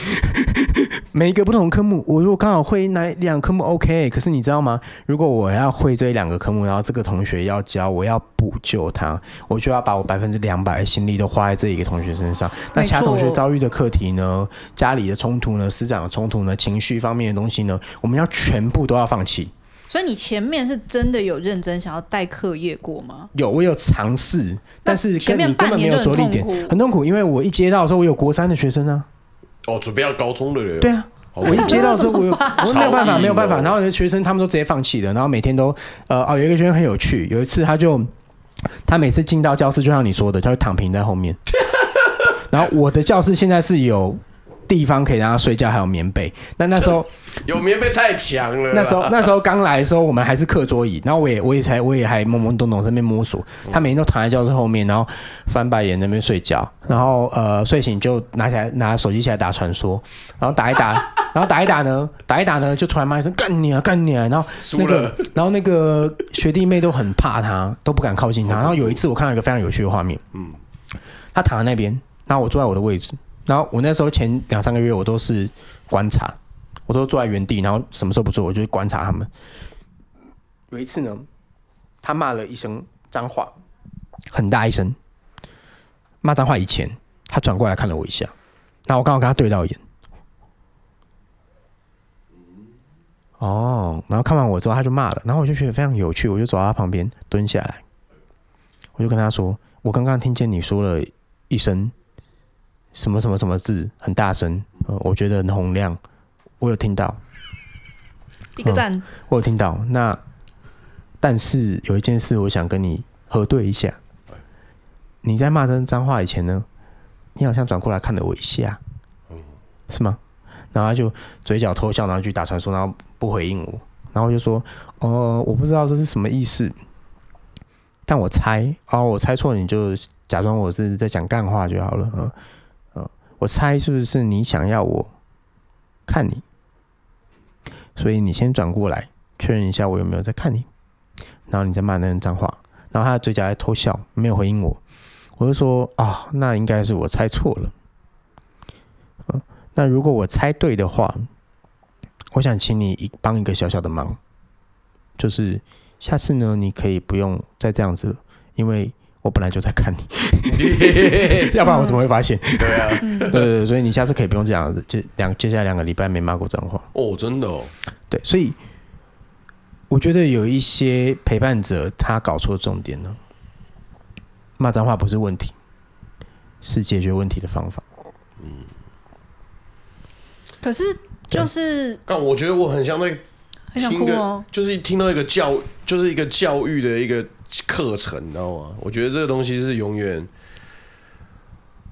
每一个不同科目，我如果刚好会哪两科目 OK，可是你知道吗？如果我要会这两个科目，然后这个同学要教，我要补救他，我就要把我百分之两百的心力都花在这一个同学身上。那其他同学遭遇的课题呢？家里的冲突呢？师长的冲突呢？情绪方面的东西呢？我们要全部都要放弃。所以你前面是真的有认真想要带课业过吗？有，我有尝试，但是跟你根本没有着力点，很痛苦。因为我一接到的时候，我有国三的学生啊，哦，准备要高中的人。对啊，我一接到的时候，我有，我没有办法，没有办法。然后有些学生他们都直接放弃了，然后每天都，呃，哦，有一个学生很有趣，有一次他就，他每次进到教室，就像你说的，他就躺平在后面。(laughs) 然后我的教室现在是有。地方可以让他睡觉，还有棉被。那那时候有棉被太强了。那时候那时候刚来的时候，我们还是课桌椅。然后我也我也才我也还懵懵懂懂在那边摸索。他每天都躺在教室后面，然后翻白眼在那边睡觉。然后呃睡醒就拿起来拿手机起来打传说，然后打一打，(laughs) 然后打一打呢，打一打呢就突然骂一声干你啊干你啊！然后那个然后那个学弟妹都很怕他，都不敢靠近他。然后有一次我看到一个非常有趣的画面，嗯，他躺在那边，然后我坐在我的位置。然后我那时候前两三个月我都是观察，我都坐在原地，然后什么时候不做，我就观察他们。有一次呢，他骂了一声脏话，很大一声。骂脏话以前，他转过来看了我一下，那我刚好跟他对到眼。哦，然后看完我之后，他就骂了，然后我就觉得非常有趣，我就走到他旁边蹲下来，我就跟他说：“我刚刚听见你说了一声。”什么什么什么字很大声，呃，我觉得很洪亮，我有听到，(laughs) 一个赞，嗯，我有听到。那但是有一件事，我想跟你核对一下。你在骂这脏话以前呢，你好像转过来看了我一下，嗯是吗？然后他就嘴角偷笑，然后去打传说，然后不回应我，然后就说，哦，我不知道这是什么意思，但我猜，哦，我猜错了，你就假装我是在讲干话就好了，嗯。我猜是不是你想要我看你，所以你先转过来确认一下我有没有在看你，然后你再骂那人脏话，然后他的嘴角在偷笑，没有回应我，我就说啊、哦，那应该是我猜错了。那如果我猜对的话，我想请你一帮一个小小的忙，就是下次呢，你可以不用再这样子了，因为。我本来就在看你，(laughs) (laughs) 要不然我怎么会发现？(laughs) 对啊，对对对，所以你下次可以不用这样子，就两接下来两个礼拜没骂过脏话哦，真的哦。对，所以我觉得有一些陪伴者他搞错重点了，骂脏话不是问题，是解决问题的方法。嗯，可是就是，但我觉得我很像在听个，哦、就是听到一个教，就是一个教育的一个。课程，你知道吗？我觉得这个东西是永远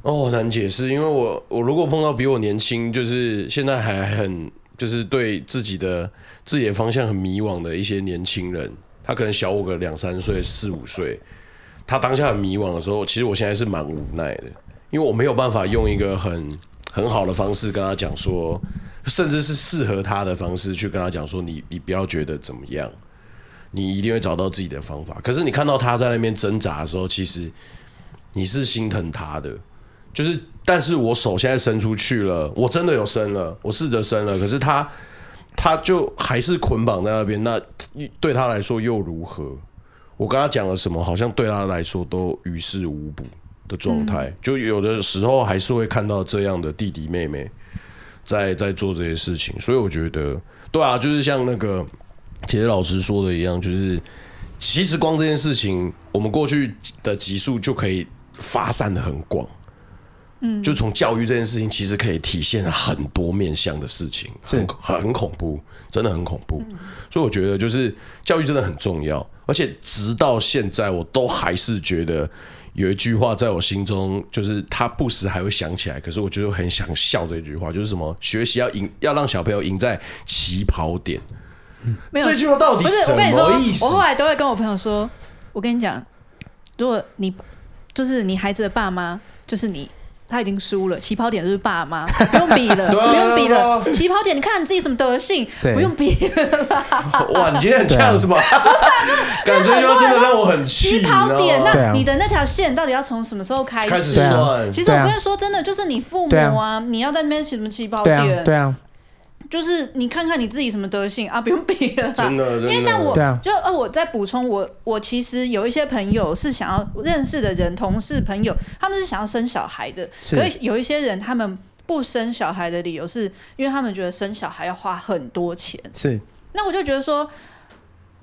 哦难解释，因为我我如果碰到比我年轻，就是现在还很就是对自己的自己的方向很迷惘的一些年轻人，他可能小我个两三岁、四五岁，他当下很迷惘的时候，其实我现在是蛮无奈的，因为我没有办法用一个很很好的方式跟他讲说，甚至是适合他的方式去跟他讲说，你你不要觉得怎么样。你一定会找到自己的方法。可是你看到他在那边挣扎的时候，其实你是心疼他的。就是，但是我手现在伸出去了，我真的有伸了，我试着伸了。可是他，他就还是捆绑在那边。那对他来说又如何？我跟他讲了什么，好像对他来说都于事无补的状态。就有的时候还是会看到这样的弟弟妹妹在在做这些事情。所以我觉得，对啊，就是像那个。其实老师说的一样，就是其实光这件事情，我们过去的集数就可以发散的很广。嗯，就从教育这件事情，其实可以体现很多面向的事情，很很恐怖，真的很恐怖。所以我觉得，就是教育真的很重要。而且直到现在，我都还是觉得有一句话在我心中，就是他不时还会想起来。可是我觉得很想笑这句话，就是什么？学习要赢，要让小朋友赢在起跑点。没有这句话到底不是什我跟你说么意，思？我后来都会跟我朋友说，我跟你讲，如果你就是你孩子的爸妈，就是你。他已经输了，起跑点就是爸妈，(laughs) 不用比了，不用比了。起跑点，你看你自己什么德性，不用比了啦。(laughs) 哇，你今天很呛是吧？感觉就真的让我很气。起跑点，那你的那条线到底要从什么时候开始？算，其实我跟你说，真的就是你父母啊，你要在那边起什么起跑点？对啊，就是你看看你自己什么德性啊，(laughs) 不用比了啦。真的，真的因为像我，啊就呃，我在补充，我我其实有一些朋友是想要认识的人，同事朋友，他们是想要生小孩的。是可是有一些人，他们不生小孩的理由是因为他们觉得生小孩要花很多钱。是那我就觉得说，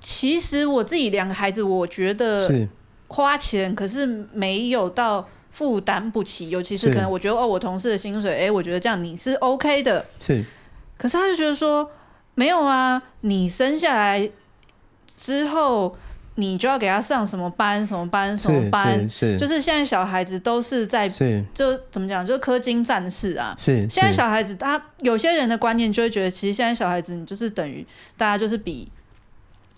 其实我自己两个孩子，我觉得是花钱，可是没有到负担不起，尤其是是可能我觉得哦，我同事的薪水，哎，我觉得这样你是 OK 的。是可是他就觉得说，没有啊，你生下来之后，你就要给他上什么班、什么班、什么班，是是就是现在小孩子都是在，是。就怎么讲，就是氪金战士啊。是，现在小孩子，他有些人的观念就会觉得，其实现在小孩子，你就是等于大家就是比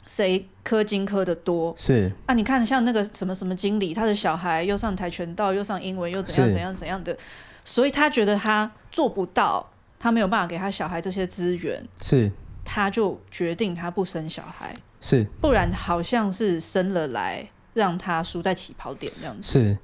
谁氪金氪的多。是。啊。你看，像那个什么什么经理，他的小孩又上跆拳道，又上英文，又怎样怎样怎样的，所以他觉得他做不到，他没有办法给他小孩这些资源。是他就决定他不生小孩，是不然好像是生了来让他输在起跑点这样子。是，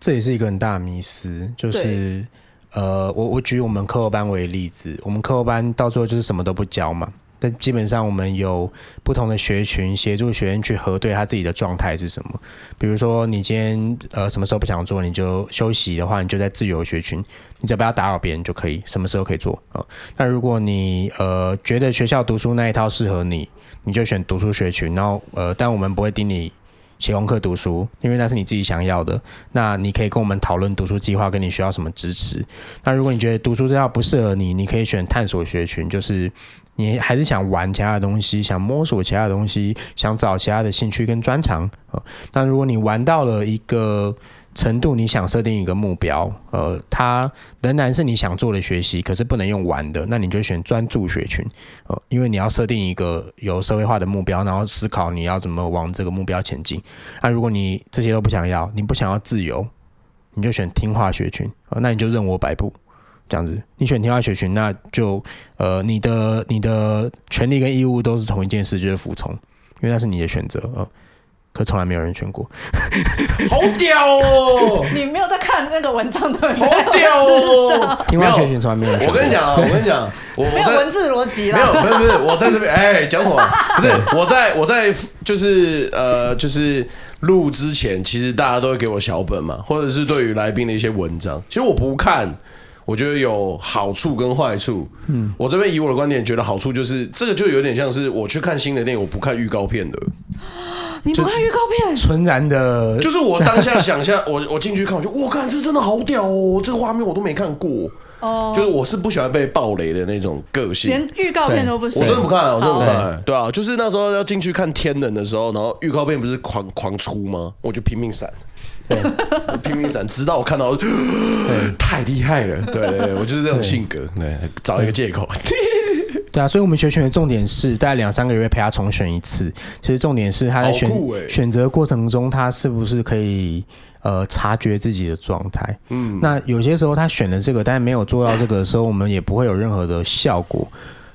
这也是一个很大的迷思，就是呃，我我举我们课后班为例子，我们课后班到最后就是什么都不教嘛。但基本上我们有不同的学群协助学员去核对他自己的状态是什么。比如说你今天呃什么时候不想做，你就休息的话，你就在自由学群，你只要不要打扰别人就可以，什么时候可以做啊、那如果你呃觉得学校读书那一套适合你，你就选读书学群，然后呃，但我们不会盯你写功课读书，因为那是你自己想要的。那你可以跟我们讨论读书计划，跟你需要什么支持。那如果你觉得读书这套不适合你，你可以选探索学群，就是。你还是想玩其他的东西，想摸索其他的东西，想找其他的兴趣跟专长啊。那如果你玩到了一个程度，你想设定一个目标，呃，它仍然是你想做的学习，可是不能用玩的，那你就选专注学群，呃，因为你要设定一个有社会化的目标，然后思考你要怎么往这个目标前进。那如果你这些都不想要，你不想要自由，你就选听话学群，呃，那你就任我摆布。这样子，你选听话学群，那就呃，你的你的权利跟义务都是同一件事，就是服从，因为那是你的选择、呃。可从来没有人选过，好屌哦！(laughs) 你没有在看那个文章对不对？好屌哦！听话学群从来没有人选过。我跟你讲啊，我跟你讲，我没有文字逻辑啦。没有，不是不是，我在这边 (laughs) 哎，讲什么？不是我在我在就是呃就是录之前，其实大家都会给我小本嘛，或者是对于来宾的一些文章，其实我不看。我觉得有好处跟坏处。嗯，我这边以我的观点觉得好处就是这个就有点像是我去看新的电影，我不看预告片的。你不看预告片？纯然的，就是我当下想象，我 (laughs) 我进去看，我就我看这真的好屌哦，这个画面我都没看过。哦，就是我是不喜欢被暴雷的那种个性，连预告片都不喜欢。我真的不看啊，我真的不看。对啊，就是那时候要进去看《天能》的时候，然后预告片不是狂狂出吗？我就拼命闪。对，(laughs) 拼命闪，直到我看到，太厉害了。对对对，(laughs) 我就是这种性格，对，找一个借口。对啊，所以我们学选的重点是，大概两三个月陪他重选一次。其实重点是他在选选择过程中，他是不是可以呃察觉自己的状态。嗯，那有些时候他选了这个，但是没有做到这个的时候，我们也不会有任何的效果，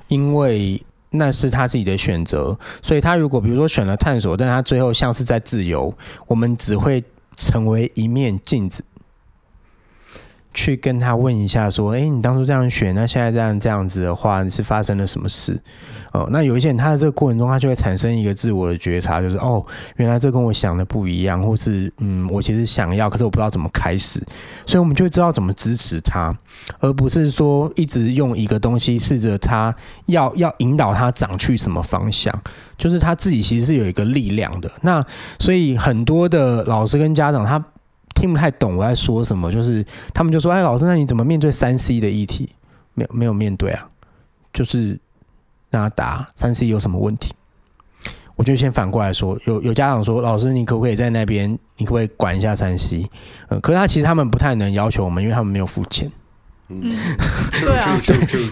因为那是他自己的选择。所以他如果比如说选了探索，但他最后像是在自由，我们只会。成为一面镜子，去跟他问一下，说：“哎，你当初这样选，那现在这样这样子的话，你是发生了什么事？”哦，那有一些人，他在这个过程中，他就会产生一个自我的觉察，就是：“哦，原来这跟我想的不一样，或是嗯，我其实想要，可是我不知道怎么开始。”所以，我们就会知道怎么支持他，而不是说一直用一个东西试着他要要引导他长去什么方向。就是他自己其实是有一个力量的。那所以很多的老师跟家长他听不太懂我在说什么，就是他们就说：“哎，老师，那你怎么面对三 C 的议题？没有没有面对啊？就是让他答三 C 有什么问题？”我就先反过来说，有有家长说：“老师，你可不可以在那边？你可不可以管一下三 C？” 嗯，可是他其实他们不太能要求我们，因为他们没有付钱。嗯，对啊，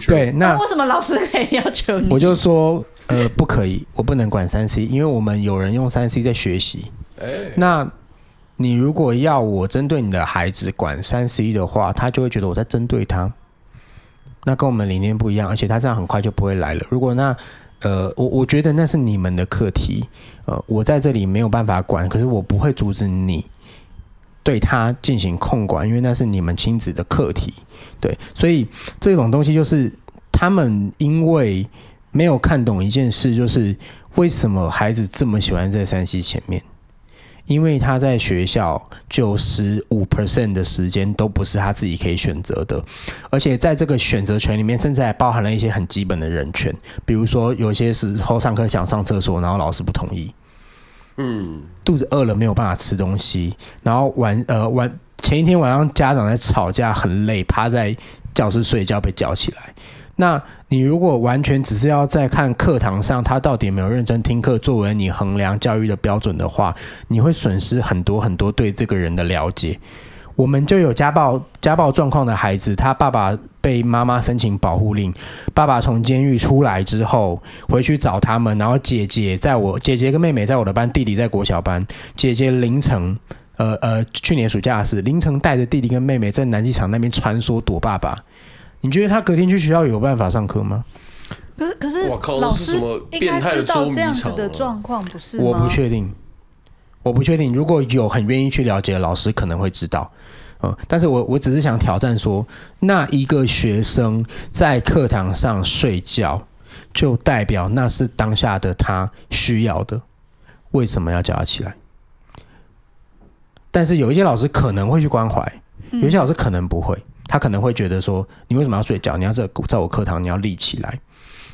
对，那为什么老师可以要求你？我就说。呃，不可以，我不能管三 C，因为我们有人用三 C 在学习。哎，那你如果要我针对你的孩子管三 C 的话，他就会觉得我在针对他。那跟我们理念不一样，而且他这样很快就不会来了。如果那呃，我我觉得那是你们的课题，呃，我在这里没有办法管，可是我不会阻止你对他进行控管，因为那是你们亲子的课题。对，所以这种东西就是他们因为没有看懂一件事，就是为什么孩子这么喜欢在 3C 前面。因为他在学校九十五 percent 的时间都不是他自己可以选择的，而且在这个选择权里面，甚至还包含了一些很基本的人权，比如说有些时候上课想上厕所，然后老师不同意，嗯，肚子饿了没有办法吃东西，然后晚呃晚前一天晚上家长在吵架很累，趴在教室睡觉被叫起来。那你如果完全只是要在看课堂上他到底有没有认真听课作为你衡量教育的标准的话，你会损失很多很多对这个人的了解。我们就有家暴家暴状况的孩子，他爸爸被妈妈申请保护令，爸爸从监狱出来之后回去找他们，然后姐姐在我姐姐跟妹妹在我的班，弟弟在国小班，姐姐凌晨呃呃去年暑假是凌晨带着弟弟跟妹妹在南机场那边穿梭躲爸爸。你觉得他隔天去学校有办法上课吗？可是可是，靠老师应该知道这样子的状况，不是吗？我不确定，我不确定。如果有很愿意去了解的老师，可能会知道。嗯，但是我我只是想挑战说，那一个学生在课堂上睡觉，就代表那是当下的他需要的。为什么要叫他起来？但是有一些老师可能会去关怀，有一些老师可能不会。嗯他可能会觉得说：“你为什么要睡觉？你要在在我课堂，你要立起来，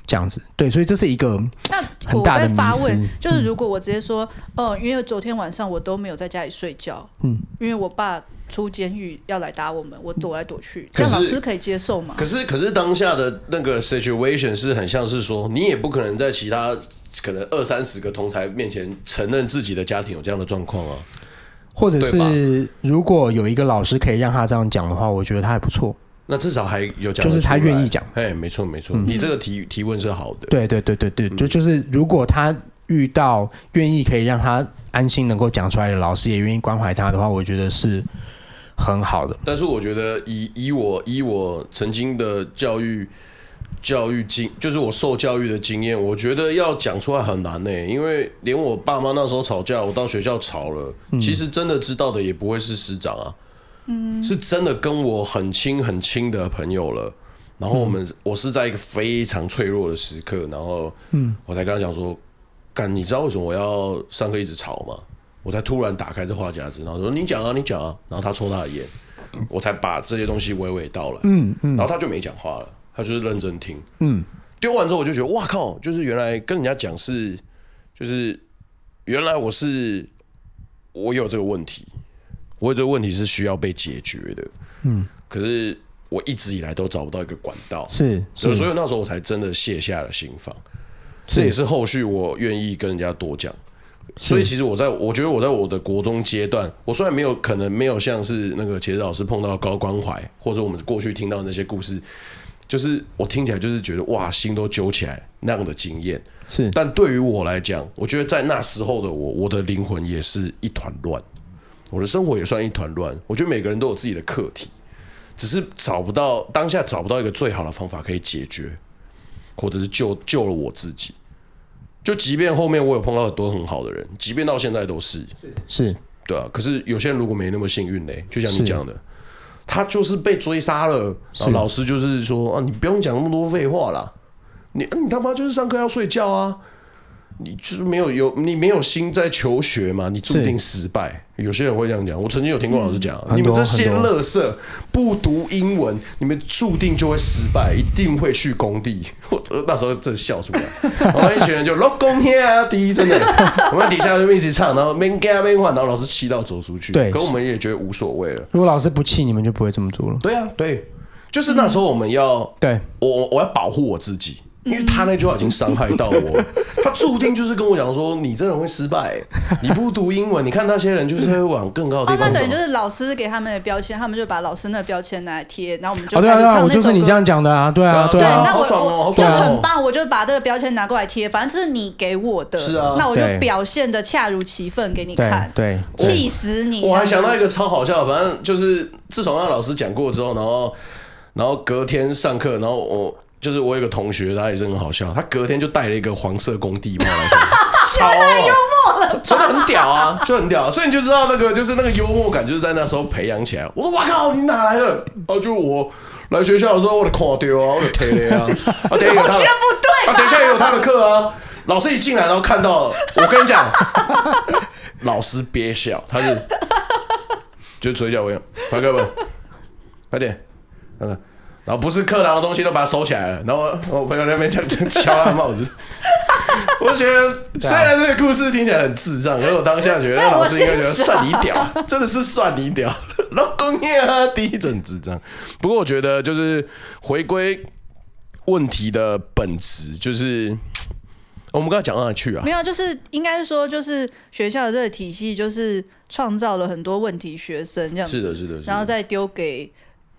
这样子。”对，所以这是一个很大的发问，就是如果我直接说：“哦、嗯呃，因为昨天晚上我都没有在家里睡觉，嗯，因为我爸出监狱要来打我们，我躲来躲去。”这样老师可以接受吗？可是，可是当下的那个 situation 是很像是说，你也不可能在其他可能二三十个同才面前承认自己的家庭有这样的状况啊。或者是如果有一个老师可以让他这样讲的话，我觉得他还不错。那至少还有讲，就是他愿意讲。哎，没错没错，嗯、你这个提提问是好的。对对对对对，就就是如果他遇到愿意可以让他安心能够讲出来的老师，也愿意关怀他的话，我觉得是很好的。但是我觉得以以我以我曾经的教育。教育经就是我受教育的经验，我觉得要讲出来很难呢、欸，因为连我爸妈那时候吵架，我到学校吵了，嗯、其实真的知道的也不会是师长啊，嗯，是真的跟我很亲很亲的朋友了。然后我们、嗯、我是在一个非常脆弱的时刻，然后嗯，我才跟他讲说，干，你知道为什么我要上课一直吵吗？我才突然打开这话匣子，然后说你讲啊，你讲啊，然后他抽他的烟，我才把这些东西娓娓道来，嗯嗯，然后他就没讲话了。他就是认真听，嗯，丢完之后我就觉得哇靠，就是原来跟人家讲是，就是原来我是我有这个问题，我有这个问题是需要被解决的，嗯，可是我一直以来都找不到一个管道，是，所以所以那时候我才真的卸下了心防，这也是后续我愿意跟人家多讲，所以其实我在我觉得我在我的国中阶段，我虽然没有可能没有像是那个茄子老师碰到高关怀，或者我们过去听到那些故事。就是我听起来就是觉得哇，心都揪起来那样的经验是，但对于我来讲，我觉得在那时候的我，我的灵魂也是一团乱，我的生活也算一团乱。我觉得每个人都有自己的课题，只是找不到当下找不到一个最好的方法可以解决，或者是救救了我自己。就即便后面我有碰到很多很好的人，即便到现在都是是是，对啊。可是有些人如果没那么幸运嘞，就像你讲的。他就是被追杀了，然后老师就是说啊，你不用讲那么多废话啦，你你他妈就是上课要睡觉啊。你就是没有有你没有心在求学嘛？你注定失败。有些人会这样讲。我曾经有听过老师讲，嗯、你们这些乐色不读英文，你们注定就会失败，一定会去工地。(laughs) 我那时候真笑出来。(laughs) 我们一群人就落工啊，第一真的。我们底下就一直唱，然后没干没换，然后老师气到走出去。对，可我们也觉得无所谓了。如果老师不气，你们就不会这么做了。对啊，对，就是那时候我们要、嗯、对我我要保护我自己。因为他那句话已经伤害到我，(laughs) 他注定就是跟我讲说，你这人会失败，你不读英文，你看那些人就是会往更高的地方走。哦，那等于就是老师给他们的标签，他们就把老师那个标签拿来贴，然后我们就哦，对啊，对啊，我就是你这样讲的啊，对啊，对啊，那我我就很棒，我就把这个标签拿过来贴，反正这是你给我的，是啊，那我就表现的恰如其分给你看，对，气死你！我还想到一个超好笑，反正就是自从那老师讲过之后，然后然后隔天上课，然后我。就是我有个同学，他也是很好笑，他隔天就带了一个黄色工地帽来，(laughs) 超幽默了，真的很屌啊，就很屌，所以你就知道那个就是那个幽默感，就是在那时候培养起来。我说哇靠，你哪来的？哦，就我来学校的时候，我的看到啊，我 (laughs) 的贴的啊，啊，等一下他，不对，啊，等一下也有他的课啊。老师一进来，然后看到，我跟你讲，(laughs) 老师憋笑，他是就嘴角微扬，快课本，快点，嗯。然后不是课堂的东西都把它收起来了，然后我朋友那边这样敲他帽子，(laughs) 我觉得虽然这个故事听起来很智障，可是我当下觉得那老师应该觉得算你屌，真的是算你屌，(laughs) 老公呀，第一阵智障。不过我觉得就是回归问题的本质，就是我们刚才讲到哪去啊？没有，就是应该是说，就是学校的这个体系，就是创造了很多问题学生这样子，是的，是的，然后再丢给。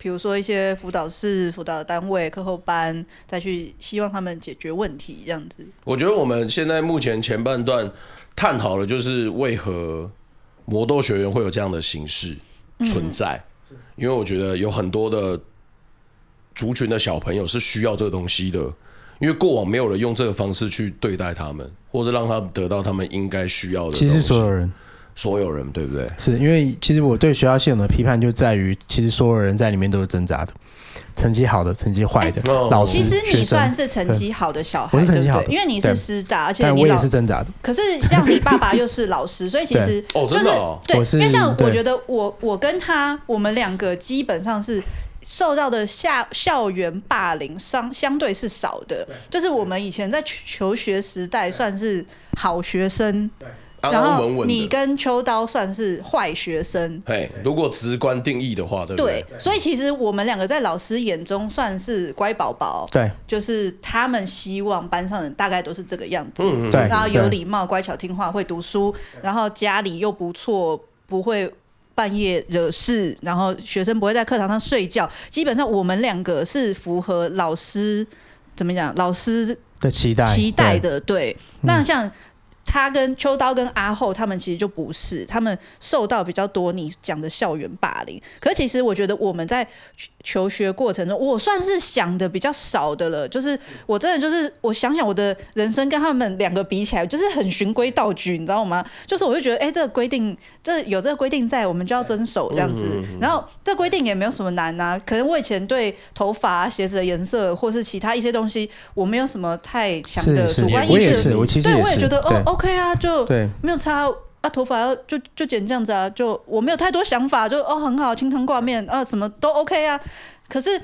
比如说一些辅导室、辅导单位、课后班，再去希望他们解决问题，这样子。我觉得我们现在目前前半段探讨的就是为何魔斗学员会有这样的形式存在，嗯、因为我觉得有很多的族群的小朋友是需要这个东西的，因为过往没有人用这个方式去对待他们，或者让他们得到他们应该需要的。其实所有人。所有人对不对？是因为其实我对学校系统的批判就在于，其实所有人在里面都是挣扎的，成绩好的，成绩坏的，欸、老师。其实你算是成绩好的小孩，我是成绩好的，因为你是师大，而且我也是挣扎的。可是像你爸爸又是老师，所以其实哦，真的哦，对，因为像我觉得我我跟他，我们两个基本上是受到的下校园霸凌相相对是少的，就是我们以前在求学时代算是好学生。然后你跟秋刀算是坏学生，嘿，如果直观定义的话，对不对？对，所以其实我们两个在老师眼中算是乖宝宝，对，就是他们希望班上人大概都是这个样子，嗯，对，然后有礼貌、乖巧听话、会读书，然后家里又不错，不会半夜惹事，然后学生不会在课堂上睡觉，基本上我们两个是符合老师怎么讲？老师的期待期待的，对，对，那像。他跟秋刀跟阿后他们其实就不是，他们受到比较多你讲的校园霸凌。可是其实我觉得我们在求学过程中，我算是想的比较少的了。就是我真的就是我想想我的人生跟他们两个比起来，就是很循规蹈矩，你知道吗？(laughs) 就是我就觉得，哎、欸，这个规定，这有这个规定在，我们就要遵守这样子。然后这规定也没有什么难啊。可能我以前对头发、鞋子的颜色，或是其他一些东西，我没有什么太强的主观意识。我其实对我也觉得哦。OK 啊，就对，没有差啊，头发要就就剪这样子啊，就我没有太多想法，就哦很好，清汤挂面啊，什么都 OK 啊。可是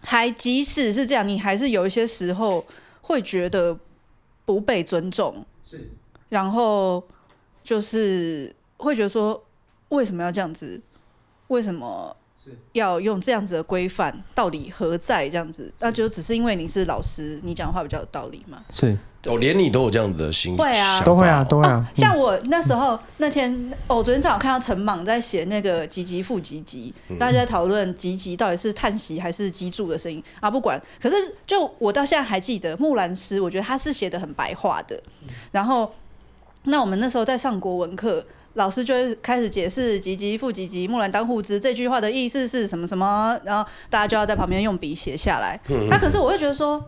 还即使是这样，你还是有一些时候会觉得不被尊重，是，然后就是会觉得说为什么要这样子？为什么要用这样子的规范？到底何在？这样子，那就只是因为你是老师，你讲话比较有道理嘛？是。哦，连你都有这样子的心，会啊，都会啊，都会啊。哦、像我那时候、嗯、那天，哦，昨天正好看到陈莽在写那个“吉吉复吉吉”，大家在讨论“吉吉”到底是叹息还是击筑的声音啊？不管，可是就我到现在还记得木兰诗，我觉得他是写的很白话的。然后，那我们那时候在上国文课，老师就会开始解释“唧唧复唧唧，木兰当户织”这句话的意思是什么什么，然后大家就要在旁边用笔写下来。那、啊、可是我会觉得说，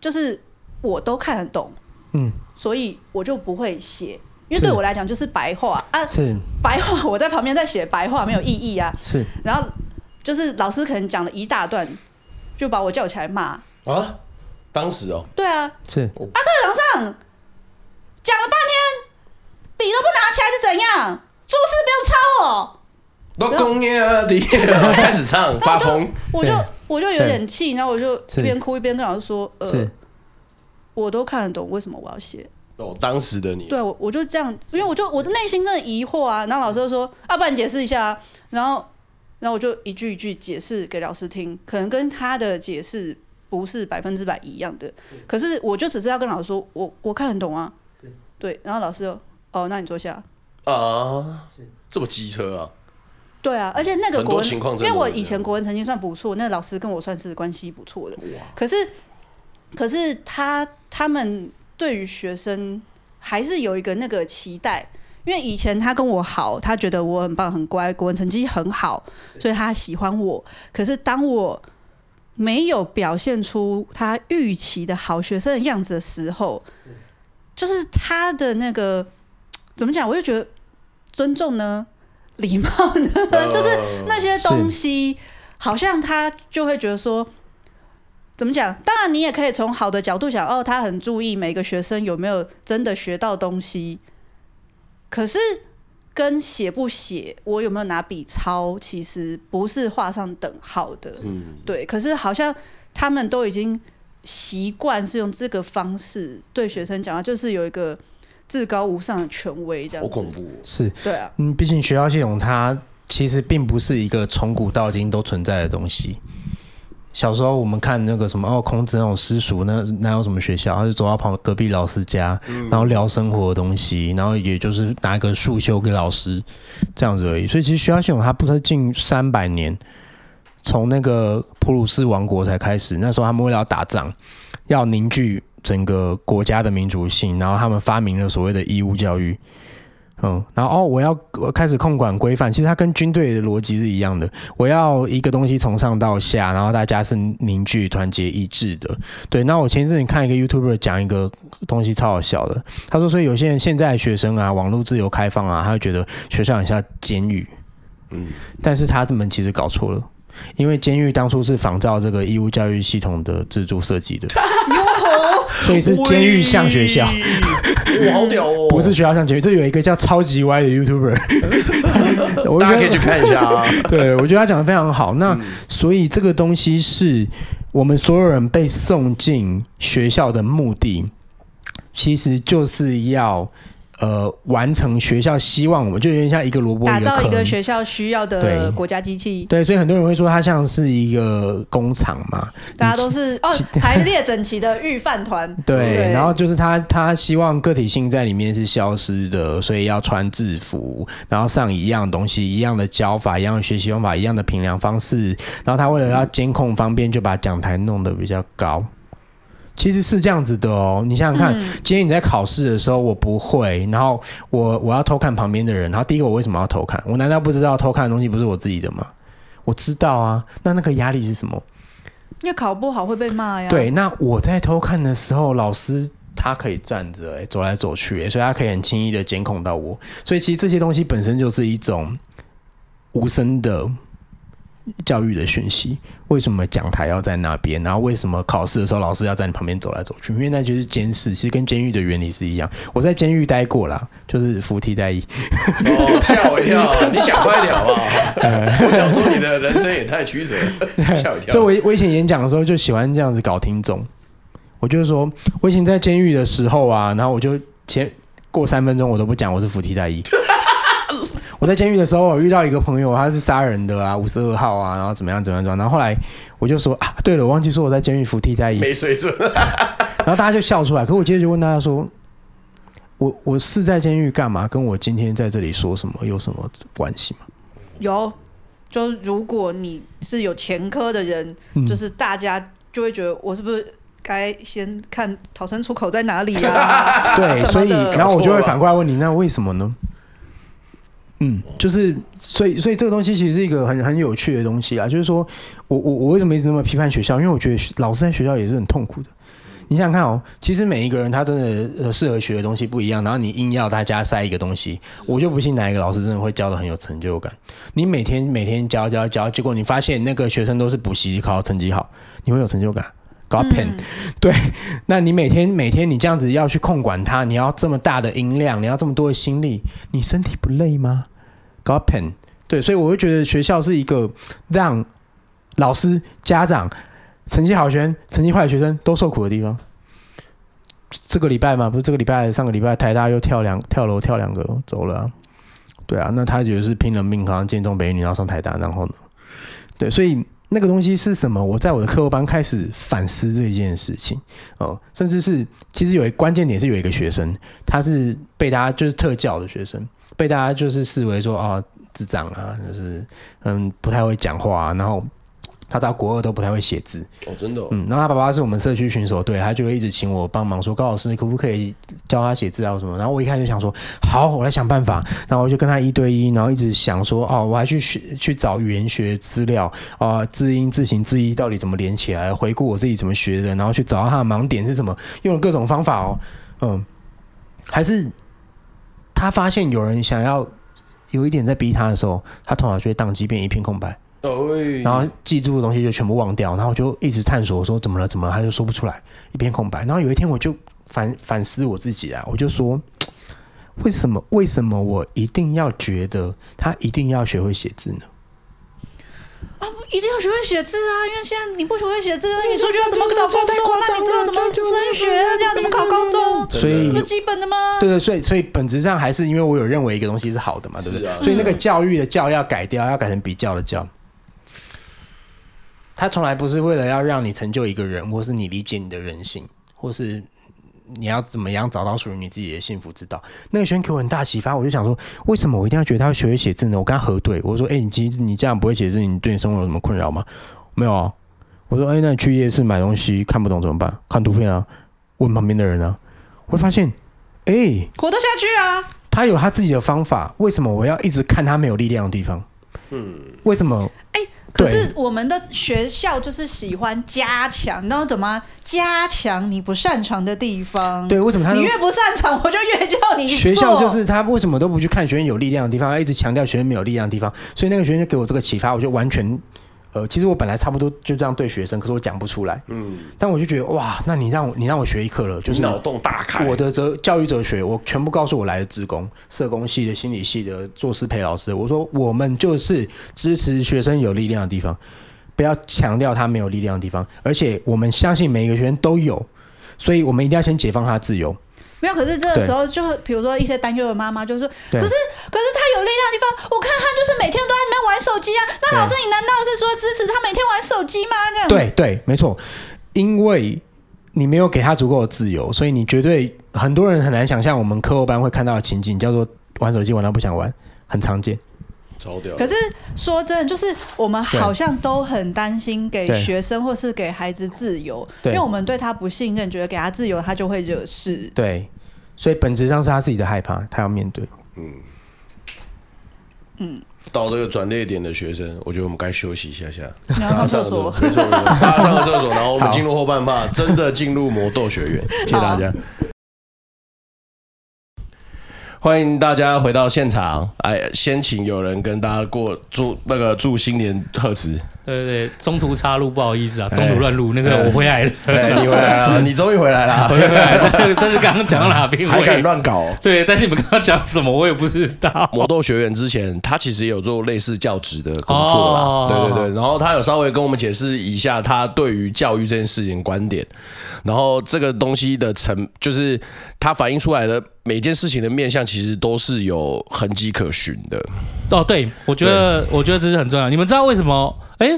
就是。我都看得懂，嗯，所以我就不会写，因为对我来讲就是白话。啊，是。白话，我在旁边在写白话没有意义啊，是，然后就是老师可能讲了一大段，就把我叫起来骂。啊，当时哦，对啊，是，啊课堂上讲了半天，笔都不拿起来是怎样？做事不用抄哦，都工业啊，第一开始唱发疯，我就我就有点气，然后我就一边哭一边跟老师说，呃。我都看得懂，为什么我要写？哦，当时的你，对，我我就这样，因为我就我的内心真的疑惑啊。然后老师就说：“啊，不然你解释一下。”啊然后，然后我就一句一句解释给老师听，可能跟他的解释不是百分之百一样的。可是我就只是要跟老师说，我我看很懂啊，对，然后老师就哦，那你坐下啊，这么机车啊？对啊，而且那个国文，因为我以前国文成绩算不错，那个老师跟我算是关系不错的。可是，可是他他们对于学生还是有一个那个期待，因为以前他跟我好，他觉得我很棒很乖，国文成绩很好，所以他喜欢我。可是当我没有表现出他预期的好学生的样子的时候，就是他的那个怎么讲？我就觉得尊重呢。礼貌呢，(laughs) 就是那些东西，好像他就会觉得说，怎么讲？当然，你也可以从好的角度想，哦，他很注意每个学生有没有真的学到东西。可是，跟写不写，我有没有拿笔抄，其实不是画上等号的。嗯，对。可是，好像他们都已经习惯是用这个方式对学生讲话，就是有一个。至高无上的权威，这样子。好恐怖。是，对啊，嗯，毕竟学校系统它其实并不是一个从古到今都存在的东西。小时候我们看那个什么哦，孔子那种私塾，那哪有什么学校？他就走到旁隔壁老师家，然后聊生活的东西，然后也就是拿一个束修给老师这样子而已。所以其实学校系统它不是近三百年，从那个普鲁士王国才开始，那时候他们为了要打仗，要凝聚。整个国家的民族性，然后他们发明了所谓的义务教育，嗯，然后哦，我要开始控管规范，其实它跟军队的逻辑是一样的，我要一个东西从上到下，然后大家是凝聚、团结一致的。对，那我前一阵子看一个 YouTuber 讲一个东西超好笑的，他说，所以有些人现在的学生啊，网络自由开放啊，他会觉得学校很像监狱，嗯，但是他们其实搞错了。因为监狱当初是仿照这个义务教育系统的制度设计的，(laughs) (laughs) 所以是监狱像学校。哇，好屌哦！不是学校像监狱，这有一个叫超级歪的 YouTuber，(laughs) 大家可以去看一下啊。(laughs) 对，我觉得他讲的非常好。那所以这个东西是我们所有人被送进学校的目的，其实就是要。呃，完成学校希望我们就有点像一个萝卜打造一个学校需要的国家机器。对，所以很多人会说它像是一个工厂嘛，大家都是哦 (laughs) 排列整齐的御饭团。(laughs) 对，对，然后就是他他希望个体性在里面是消失的，所以要穿制服，然后上一样东西，一样的教法，一样的学习方法，一样的评量方式。然后他为了要监控方便，就把讲台弄得比较高。其实是这样子的哦，你想想看，嗯、今天你在考试的时候，我不会，然后我我要偷看旁边的人，然后第一个我为什么要偷看？我难道不知道偷看的东西不是我自己的吗？我知道啊，那那个压力是什么？因为考不好会被骂呀。对，那我在偷看的时候，老师他可以站着，哎，走来走去，所以他可以很轻易的监控到我。所以其实这些东西本身就是一种无声的。教育的讯息，为什么讲台要在那边？然后为什么考试的时候老师要在你旁边走来走去？因为那就是监视，其实跟监狱的原理是一样。我在监狱待过啦，就是服替代役。哦，吓我一跳！你讲快一点好不好？我想说你的人生也太曲折了，吓我一跳。(laughs) 所以我我以前演讲的时候就喜欢这样子搞听众。我就是说我以前在监狱的时候啊，然后我就前过三分钟我都不讲我是服替代役。我在监狱的时候，我遇到一个朋友，他是杀人的啊，五十二号啊，然后怎么样怎么样怎么样，然后后来我就说啊，对了，我忘记说我在监狱服替代役，没水准，然后大家就笑出来。可我接着就问大家说，我我是在监狱干嘛？跟我今天在这里说什么有什么关系吗？有，就如果你是有前科的人，嗯、就是大家就会觉得我是不是该先看逃生出口在哪里啊？(laughs) 对，所以然后我就会反过来问你，那为什么呢？嗯，就是，所以，所以这个东西其实是一个很很有趣的东西啊。就是说我我我为什么一直那么批判学校？因为我觉得老师在学校也是很痛苦的。你想想看哦，其实每一个人他真的适合学的东西不一样，然后你硬要大家塞一个东西，我就不信哪一个老师真的会教的很有成就感。你每天每天教教教，结果你发现那个学生都是补习考成绩好，你会有成就感？搞 pen，、嗯、对，那你每天每天你这样子要去控管它，你要这么大的音量，你要这么多的心力，你身体不累吗？搞 pen，对，所以我会觉得学校是一个让老师、家长、成绩好学生、成绩坏的学生都受苦的地方。这个礼拜嘛，不是这个礼拜，上个礼拜台大又跳两跳楼跳两个走了、啊，对啊，那他也是拼了命，好像建中北女，然后上台大，然后呢，对，所以。那个东西是什么？我在我的课后班开始反思这件事情哦，甚至是其实有一关键点是有一个学生，他是被大家就是特教的学生，被大家就是视为说啊、智障啊，就是嗯不太会讲话、啊，然后。他到国二都不太会写字哦，真的、哦。嗯，然后他爸爸是我们社区巡守队，他就会一直请我帮忙，说高老师，你可不可以教他写字啊什么？然后我一开始就想说，好，我来想办法。然后我就跟他一对一，然后一直想说，哦，我还去学去找语言学资料啊，字音、字形、字义到底怎么连起来？回顾我自己怎么学的，然后去找到他的盲点是什么，用了各种方法哦，嗯，还是他发现有人想要有一点在逼他的时候，他头脑就会当机，变一片空白。然后记住的东西就全部忘掉，然后我就一直探索说怎么了怎么了，他就说不出来，一片空白。然后有一天我就反反思我自己啊，我就说 (tsk) 为什么为什么我一定要觉得他一定要学会写字呢？啊，一定要学会写字啊！因为现在你不学会写字，你出去要怎么找工作？那你知道怎么升学？这样怎么考高中？所以不基本的吗？对对，所以所以本质上还是因为我有认为一个东西是好的嘛，对不对？所以那个教育的教要改掉，要改成比较的教。他从来不是为了要让你成就一个人，或是你理解你的人性，或是你要怎么样找到属于你自己的幸福之道。那个学生给我很大启发，我就想说，为什么我一定要觉得他会学会写字呢？我跟他核对，我说：“哎、欸，你其实你这样不会写字，你对你生活有什么困扰吗？”没有啊。我说：“哎、欸，那你去夜市买东西看不懂怎么办？看图片啊，问旁边的人啊。”我会发现，哎、欸，活得下去啊。他有他自己的方法，为什么我要一直看他没有力量的地方？嗯，为什么？哎、欸。可是我们的学校就是喜欢加强，然后怎么加强你不擅长的地方？对，为什么他你越不擅长，我就越叫你。学校就是他为什么都不去看学院有力量的地方，他一直强调学院没有力量的地方，所以那个学院就给我这个启发，我就完全。呃，其实我本来差不多就这样对学生，可是我讲不出来。嗯，但我就觉得哇，那你让我你让我学一课了，就是脑洞大开。我的哲教育哲学，我全部告诉我来的职工、社工系的、心理系的、做师培老师，我说我们就是支持学生有力量的地方，不要强调他没有力量的地方，而且我们相信每一个学生都有，所以我们一定要先解放他的自由。没有，可是这个时候就比如说一些担忧的妈妈就说，可是可是他有力量的地方，我看他就是每天都在里面玩手机啊。那老师，你难道是说支持他每天玩手机吗？这样对对，没错，因为你没有给他足够的自由，所以你绝对很多人很难想象我们课后班会看到的情景，叫做玩手机玩到不想玩，很常见。可是说真的，就是我们好像都很担心给学生或是给孩子自由，因为我们对他不信任，觉得给他自由他就会惹事。对，所以本质上是他自己的害怕，他要面对。嗯。嗯，到这个转捩点的学生，我觉得我们该休息一下下，你要上厕所，没错，大家上个厕所，(laughs) 然后我们进入后半 part，真的进入魔斗学院，谢谢大家。欢迎大家回到现场，哎，先请有人跟大家过祝那个祝新年贺词。对对对，中途插入不好意思啊，中途乱入那个我回来了，你回来了，(laughs) 你终于回来了，回来了。但是刚刚讲到哪边？还敢乱搞？(laughs) 对，但是你们刚刚讲什么我也不知道。魔豆学员之前他其实也有做类似教职的工作啦，对对对，然后他有稍微跟我们解释一下他对于教育这件事情观点，然后这个东西的成就是他反映出来的每件事情的面向其实都是有痕迹可循的。哦，对，我觉得我觉得这是很重要。你们知道为什么？哎，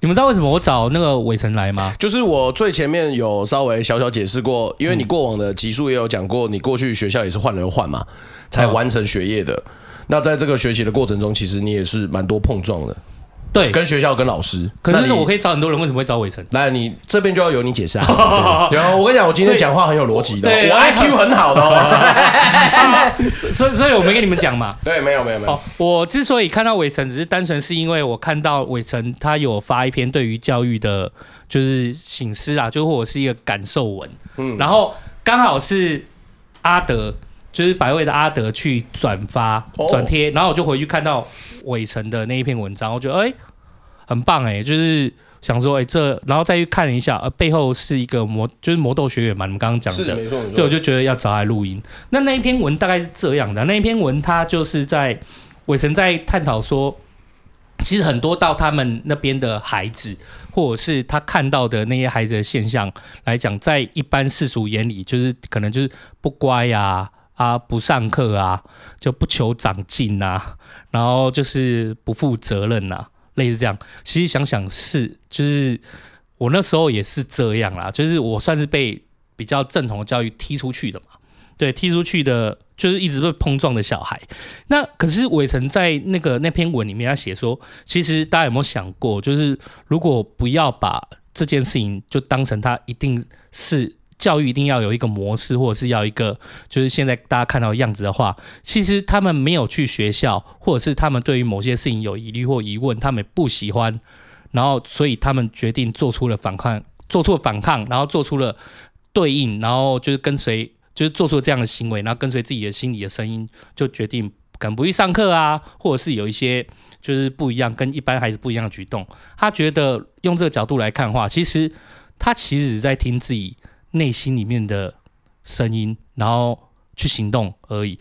你们知道为什么我找那个伟成来吗？就是我最前面有稍微小小解释过，因为你过往的集数也有讲过，你过去学校也是换人换嘛，才完成学业的。哦、那在这个学习的过程中，其实你也是蛮多碰撞的。对，跟学校跟老师，可是我可以找很多人，为什么会找伟成？来，你这边就要由你解释啊。(laughs) 然后我跟你讲，我今天讲话很有逻辑的，我 IQ (laughs) 很好的哦。(laughs) 所以，所以我没跟你们讲嘛。对，没有，没有，没有。我之所以看到伟成，只是单纯是因为我看到伟成他有发一篇对于教育的，就是醒思啊，就或者是一个感受文。嗯，然后刚好是阿德。就是百位的阿德去转发转贴，然后我就回去看到伟成的那一篇文章，我觉得哎、欸、很棒哎、欸，就是想说哎、欸、这，然后再去看一下，呃背后是一个魔，就是魔斗学员嘛，你们刚刚讲的，对，我就觉得要找来录音。那那一篇文大概是这样的，那一篇文他就是在伟成在探讨说，其实很多到他们那边的孩子，或者是他看到的那些孩子的现象来讲，在一般世俗眼里，就是可能就是不乖呀、啊。啊，不上课啊，就不求长进呐，然后就是不负责任呐，类似这样。其实想想是，就是我那时候也是这样啦，就是我算是被比较正统的教育踢出去的嘛。对，踢出去的，就是一直被碰撞的小孩。那可是伟成在那个那篇文里面，他写说，其实大家有没有想过，就是如果不要把这件事情就当成他一定是教育，一定要有一个模式，或者是要一个就是现在大家看到样子的话，其实他们没有去学校，或者是他们对于某些事情有疑虑或疑问，他们不喜欢，然后所以他们决定做出了反抗，做出了反抗，然后做出了对应，然后就是跟随。就是做出这样的行为，然后跟随自己的心里的声音，就决定敢不去上课啊，或者是有一些就是不一样，跟一般孩子不一样的举动。他觉得用这个角度来看的话，其实他其实在听自己内心里面的声音，然后去行动而已。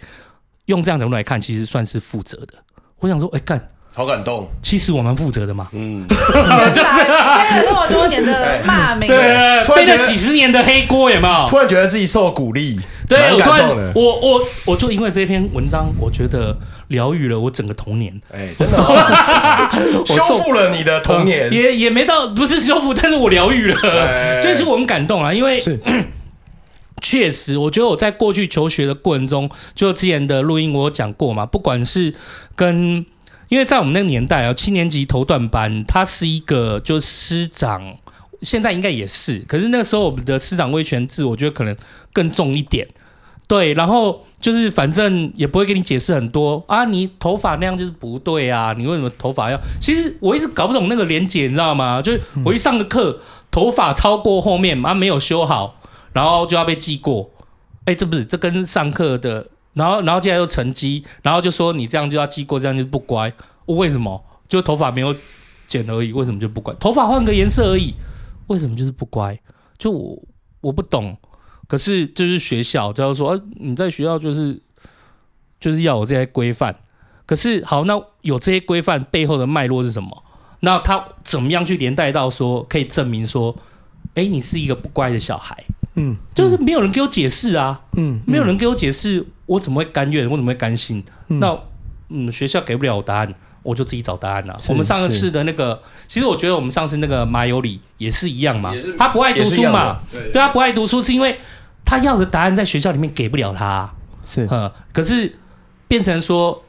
用这样角度来看，其实算是负责的。我想说，哎，干。好感动，其实我们负责的嘛，嗯，(laughs) 就是背了那么多年的骂名，对，背了几十年的黑锅，有没有？突然觉得自己受鼓励，对，我突然，我我我就因为这篇文章，我觉得疗愈了我整个童年，哎，真的，(laughs) 修复了你的童年，也也没到，不是修复，但是我疗愈了，就是我很感动啊，因为 (clears throat) 确实，我觉得我在过去求学的过程中，就之前的录音我有讲过嘛，不管是跟因为在我们那个年代啊，七年级头段班，他是一个就是师长，现在应该也是，可是那个时候我们的师长威权制，我觉得可能更重一点。对，然后就是反正也不会给你解释很多啊，你头发那样就是不对啊，你为什么头发要？其实我一直搞不懂那个连结，你知道吗？就是我一上个课，头发超过后面啊没有修好，然后就要被记过。哎，这不是这跟上课的。然后，然后接下来又成绩，然后就说你这样就要记过，这样就不乖。我为什么？就头发没有剪而已，为什么就不乖？头发换个颜色而已，为什么就是不乖？就我我不懂。可是就是学校，就是说，啊，你在学校就是就是要有这些规范。可是好，那有这些规范背后的脉络是什么？那他怎么样去连带到说可以证明说，哎，你是一个不乖的小孩？嗯，就是没有人给我解释啊，嗯，没有人给我解释，我怎么会甘愿？我怎么会甘心？嗯、那嗯，学校给不了我答案，我就自己找答案啊。我们上次的那个，其实我觉得我们上次那个马有理也是一样嘛，他不爱读书嘛，对，对，对他不爱读书是因为他要的答案在学校里面给不了他，啊，是，嗯，可是变成说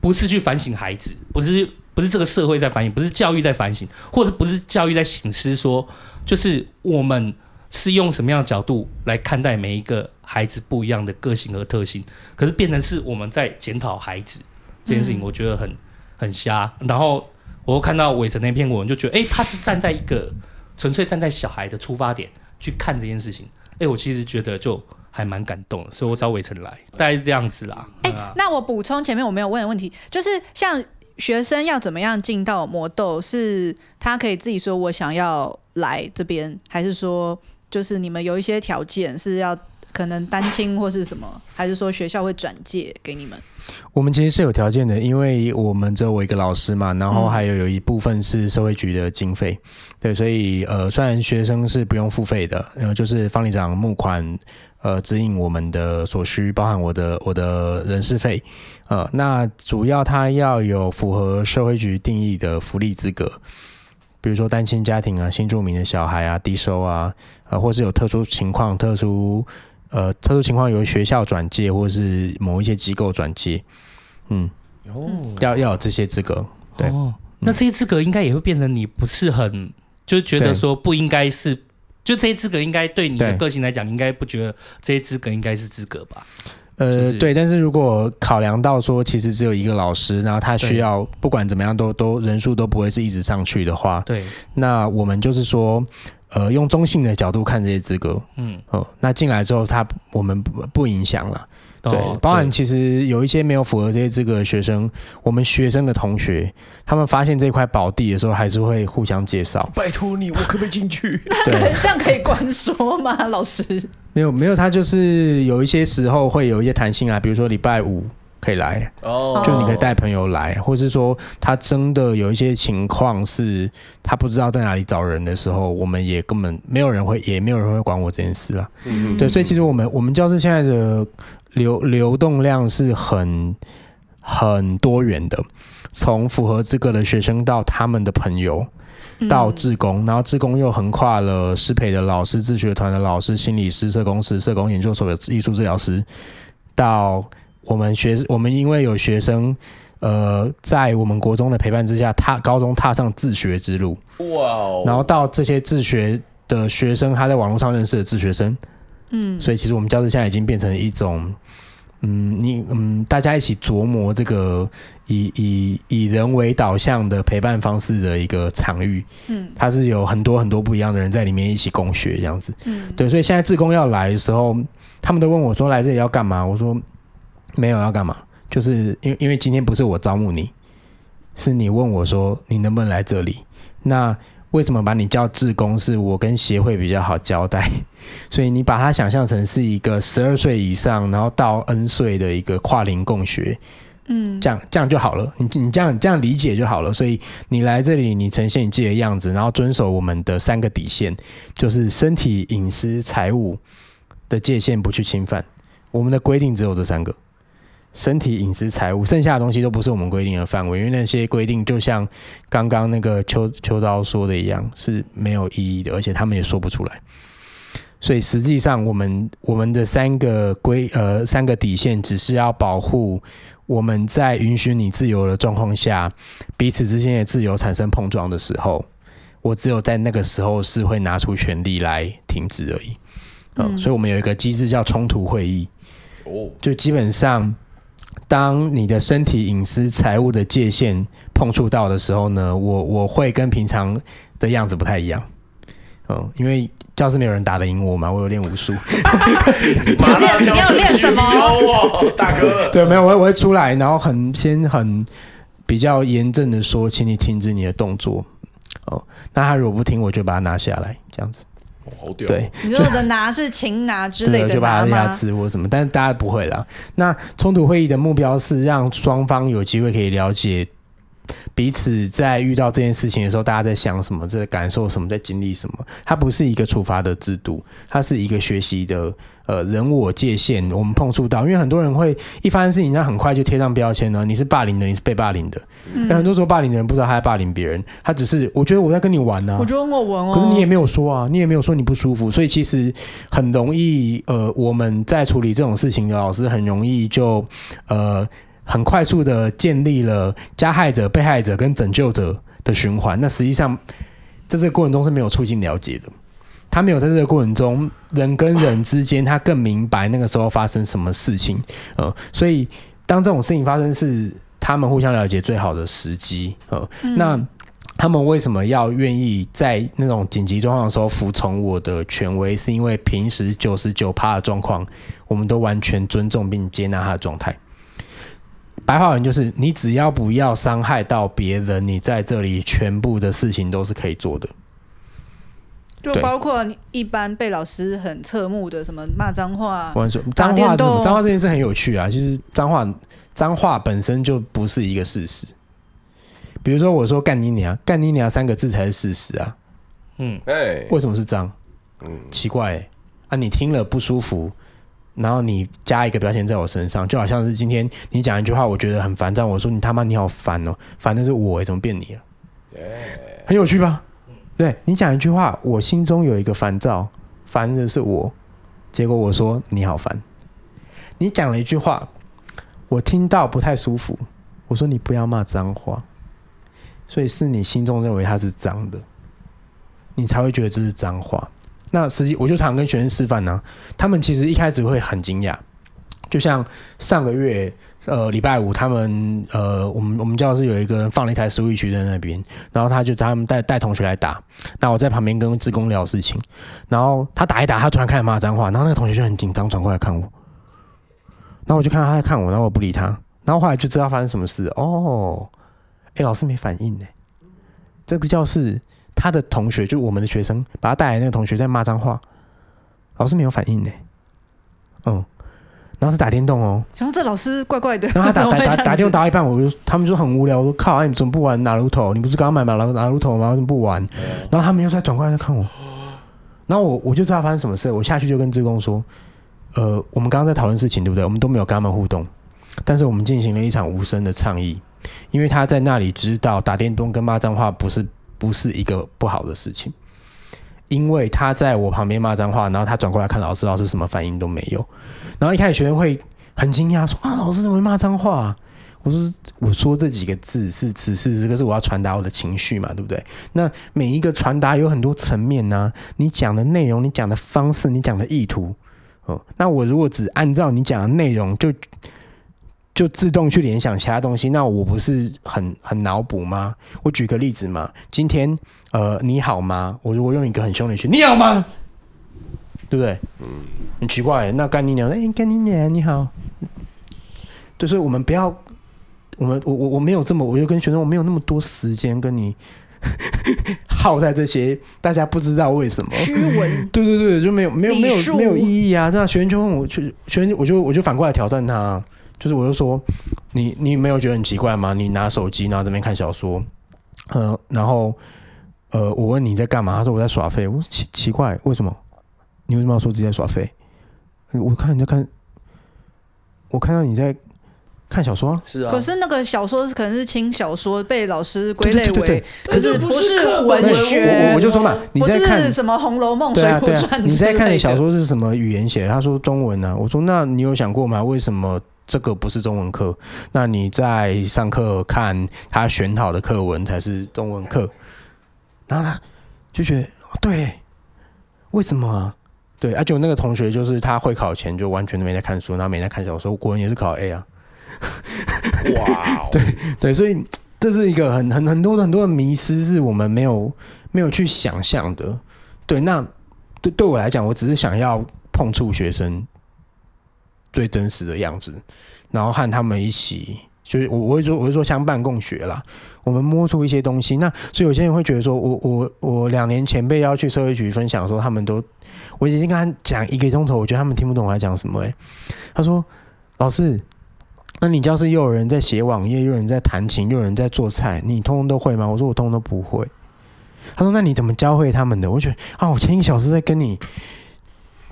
不是去反省孩子，不是不是这个社会在反省，不是教育在反省，或者不是教育在醒思说，就是我们。是用什么样的角度来看待每一个孩子不一样的个性和特性？可是变成是我们在检讨孩子这件事情，我觉得很很瞎。然后我又看到伟成那篇文，就觉得哎、欸，他是站在一个纯粹站在小孩的出发点去看这件事情。哎、欸，我其实觉得就还蛮感动的，所以我找伟成来，大概是这样子啦。哎、欸，那我补充前面我没有问的问题，就是像学生要怎么样进到魔豆，是他可以自己说我想要来这边，还是说？就是你们有一些条件是要可能单亲或是什么，还是说学校会转借给你们？我们其实是有条件的，因为我们只有我一个老师嘛，然后还有有一部分是社会局的经费，对，所以呃，虽然学生是不用付费的，然后就是方里长募款，呃，指引我们的所需，包含我的我的人事费，呃，那主要他要有符合社会局定义的福利资格。比如说单亲家庭啊、新住民的小孩啊、低收啊，呃，或是有特殊情况、特殊呃特殊情况由学校转介，或是某一些机构转介，嗯，哦，要要有这些资格，对，哦、那这些资格应该也会变成你不是很就觉得说不应该是，就这些资格应该对你的个性来讲，应该不觉得这些资格应该是资格吧？呃，就是、对，但是如果考量到说，其实只有一个老师，然后他需要不管怎么样都都人数都不会是一直上去的话，对，那我们就是说，呃，用中性的角度看这些资格，嗯，哦、呃，那进来之后，他我们不不影响了。对，包含其实有一些没有符合这些资格的学生，我们学生的同学，他们发现这块宝地的时候，还是会互相介绍。拜托你，我可不可以进去？(laughs) 对，这样可以关说吗？老师？没有没有，他就是有一些时候会有一些弹性啊，比如说礼拜五可以来，哦，就你可以带朋友来，或是说他真的有一些情况是他不知道在哪里找人的时候，我们也根本没有人会，也没有人会管我这件事了。嗯，对，所以其实我们我们教室现在的。流流动量是很很多元的，从符合资格的学生到他们的朋友，到志工，然后志工又横跨了师培的老师、自学团的老师、心理师、社工师、社工研究所的艺术治疗师，到我们学我们因为有学生。呃，在我们国中的陪伴之下，踏高中踏上自学之路，哇哦！然后到这些自学的学生，他在网络上认识的自学生，嗯，所以其实我们教室现在已经变成一种，嗯，你嗯，大家一起琢磨这个以以以人为导向的陪伴方式的一个场域，嗯，它是有很多很多不一样的人在里面一起共学这样子，嗯，对，所以现在志工要来的时候，他们都问我说，来这里要干嘛？我说没有要干嘛。就是因为因为今天不是我招募你，是你问我说你能不能来这里？那为什么把你叫志工？是我跟协会比较好交代，(laughs) 所以你把它想象成是一个十二岁以上，然后到 N 岁的一个跨龄共学，嗯，这样这样就好了。你你这样这样理解就好了。所以你来这里，你呈现你自己的样子，然后遵守我们的三个底线，就是身体、隐私、财务的界限不去侵犯。我们的规定只有这三个。身体、隐私、财务，剩下的东西都不是我们规定的范围，因为那些规定就像刚刚那个秋秋刀说的一样，是没有意义的，而且他们也说不出来。所以实际上，我们我们的三个规呃三个底线，只是要保护我们在允许你自由的状况下，彼此之间的自由产生碰撞的时候，我只有在那个时候是会拿出权力来停止而已。呃、嗯，所以我们有一个机制叫冲突会议，哦，就基本上。当你的身体、隐私、财务的界限碰触到的时候呢，我我会跟平常的样子不太一样，嗯，因为教室没有人打得赢我嘛，我有练武术。(laughs) 你要练什么？大哥，对，没有，我我会出来，然后很先很比较严正的说，请你停止你的动作。哦，那他如果不听，我就把他拿下来，这样子。好屌！对，你说的拿是擒拿之类的 (laughs) 拿吗？就把它压制或什么，但是大家不会啦。那冲突会议的目标是让双方有机会可以了解彼此在遇到这件事情的时候，大家在想什么，在感受什么，在经历什么。它不是一个处罚的制度，它是一个学习的。呃，人我界限，我们碰触到，因为很多人会一发生事情，他很快就贴上标签呢。你是霸凌的，你是被霸凌的。嗯，但很多时候霸凌的人不知道他在霸凌别人，他只是我觉得我在跟你玩呢，啊。我觉得很好玩哦。可是你也没有说啊，你也没有说你不舒服，所以其实很容易。呃，我们在处理这种事情的老师很容易就呃很快速的建立了加害者、被害者跟拯救者的循环。那实际上在这个过程中是没有促进了解的。他没有在这个过程中，人跟人之间，他更明白那个时候发生什么事情，呃，所以当这种事情发生，是他们互相了解最好的时机，呃，嗯、那他们为什么要愿意在那种紧急状况的时候服从我的权威？是因为平时九十九趴的状况，我们都完全尊重并接纳他的状态。白话文就是，你只要不要伤害到别人，你在这里全部的事情都是可以做的。就包括一般被老师很侧目的什么骂脏话，脏话是什么？脏话这件事很有趣啊。其实脏话脏话本身就不是一个事实。比如说我说干你娘，干你娘三个字才是事实啊。嗯，哎，为什么是脏？嗯，奇怪、欸，啊，你听了不舒服，然后你加一个标签在我身上，就好像是今天你讲一句话，我觉得很烦躁，我说你他妈你好烦哦，烦的是我、欸，怎么变你了？很有趣吧？对，你讲一句话，我心中有一个烦躁，烦的是我，结果我说你好烦。你讲了一句话，我听到不太舒服，我说你不要骂脏话，所以是你心中认为它是脏的，你才会觉得这是脏话。那实际我就常跟学生示范呢、他们其实一开始会很惊讶，就像上个月。呃，礼拜五他们呃，我们我们教室有一个人放了一台 Switch 在那边，然后他就他们带带同学来打，那我在旁边跟志工聊事情，然后他打一打，他突然开始骂脏话，然后那个同学就很紧张转过来看我，然后我就看到他在看我，然后我不理他，然后后来就知道发生什么事哦，哎，老师没反应呢，这个教室他的同学就我们的学生把他带来那个同学在骂脏话，老师没有反应呢，嗯。然后是打电动哦，然后这老师怪怪的。然后他打 (laughs) 打打打电动打一半，我就他们就很无聊，我说靠，你怎么不玩哪路头？你不是刚刚买买哪哪路头吗？为什么不玩？然后他们又在转过来在看我，然后我我就知道发生什么事，我下去就跟志工说，呃，我们刚刚在讨论事情，对不对？我们都没有跟他们互动，但是我们进行了一场无声的倡议，因为他在那里知道打电动跟骂脏话不是不是一个不好的事情，因为他在我旁边骂脏话，然后他转过来看老师，老师什么反应都没有，然后一开始学生会很惊讶说啊，老师怎么会骂脏话？我说我说这几个字是此时此刻是我要传达我的情绪嘛，对不对？那每一个传达有很多层面呢、你讲的内容，你讲的方式，你讲的意图，哦，那我如果只按照你讲的内容就就自动去联想其他东西，那我不是很很脑补吗？我举个例子嘛，今天呃你好吗？我如果用一个很凶的语气，你好吗？对不对？嗯，很奇怪，那干你娘，哎，干你娘，你好，就是我们不要。我们我我我没有这么，我就跟学生，我没有那么多时间跟你 (laughs) 耗在这些大家不知道为什么虚文，对对对，就没有没有没有没有意义啊！这样学生就问我，学学生我就我就反过来挑战他，就是我就说，你你没有觉得很奇怪吗？你拿手机然后这边看小说，呃，然后呃，我问你在干嘛？他说我在耍废。我说奇奇怪，为什么？你为什么要说自己在耍废？我看你在看，我看到你在。看小说是啊，可是那个小说是可能是轻小说，被老师归类为，可是不是文学。我我就说嘛，你在看什么《红楼梦》《水浒传》？你在看你小说是什么语言写的？他说中文呢、啊。我说那你有想过吗？为什么这个不是中文课？那你在上课看他选好的课文才是中文课？然后他就觉得对，为什么、啊？对，而且那个同学就是他会考前就完全都没在看书，然后没在看小说，国文也是考 A 啊。哇 (laughs) 对对，所以这是一个很很很多很多的迷失，是我们没有没有去想象的。对，那对对我来讲，我只是想要碰触学生最真实的样子，然后和他们一起，就是我我会说我会说相伴共学啦，我们摸出一些东西。那所以有些人会觉得说我我我两年前被要去社会局分享的时候，他们都我已经跟他讲一个钟头，我觉得他们听不懂我在讲什么、欸。哎，他说老师。那你教室又有人在写网页，又有人在弹琴，又有人在做菜，你通通都会吗？我说我通通都不会。他说那你怎么教会他们的？我觉得啊，我前一个小时在跟你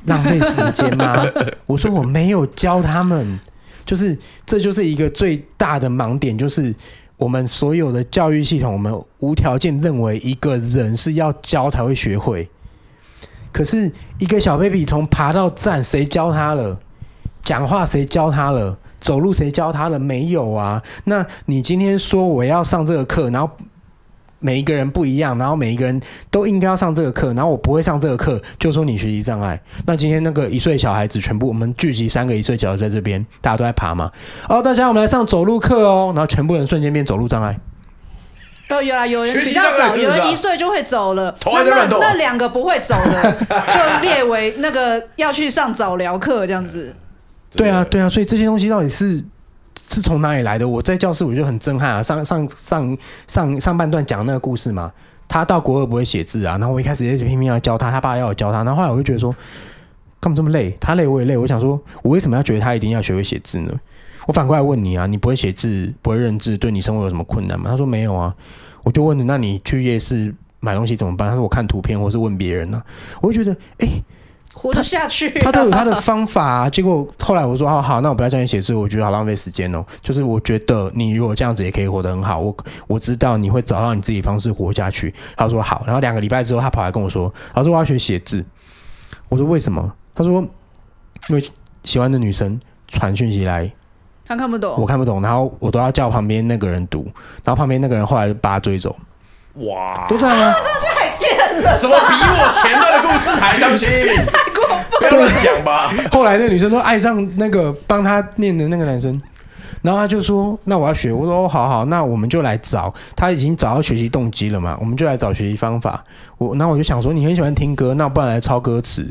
浪费时间吗？我说我没有教他们，就是这就是一个最大的盲点，就是我们所有的教育系统，我们无条件认为一个人是要教才会学会。可是一个小 baby 从爬到站，谁教他了？讲话谁教他了？走路谁教他了？没有啊。那你今天说我要上这个课，然后每一个人不一样，然后每一个人都应该要上这个课，然后我不会上这个课，就说你学习障碍。那今天那个一岁小孩子全部我们聚集三个一岁小孩在这边，大家都在爬嘛。哦，大家我们来上走路课哦，然后全部人瞬间变走路障碍。哦，有啊，有人比较早，有人一岁就会走了。那那那两个不会走的，就列为那个要去上早疗课这样子。对啊，对啊，所以这些东西到底是是从哪里来的？我在教室我就很震撼啊！上上上上上半段讲那个故事嘛，他到国二不会写字啊，然后我一开始也是拼命要教他，他爸要我教他，然后后来我就觉得说，干嘛这么累？他累我也累，我想说，我为什么要觉得他一定要学会写字呢？我反过来问你啊，你不会写字，不会认字，对你生活有什么困难吗？他说没有啊，我就问你，那你去夜市买东西怎么办？他说我看图片或是问别人呢、啊，我就觉得哎。诶活得下去、啊他，他都有他的方法、啊。(laughs) 结果后来我说：“哦好，那我不要教你写字，我觉得好浪费时间哦。就是我觉得你如果这样子也可以活得很好，我我知道你会找到你自己方式活下去。”他说：“好。”然后两个礼拜之后，他跑来跟我说：“他说，我要学写字。”我说：“为什么？”他说：“因为喜欢的女生传讯息来，他看不懂，我看不懂，然后我都要叫旁边那个人读，然后旁边那个人后来就把他追走。哇，都这样啊！这 (laughs) (laughs) 怎么比我前段的故事还伤心？(laughs) 太过分！不要乱讲吧。(laughs) 后来那个女生说爱上那个帮她念的那个男生，然后他就说：“那我要学。”我说：“哦，好好，那我们就来找。他已经找到学习动机了嘛？我们就来找学习方法。我，然后我就想说，你很喜欢听歌，那不然来抄歌词。”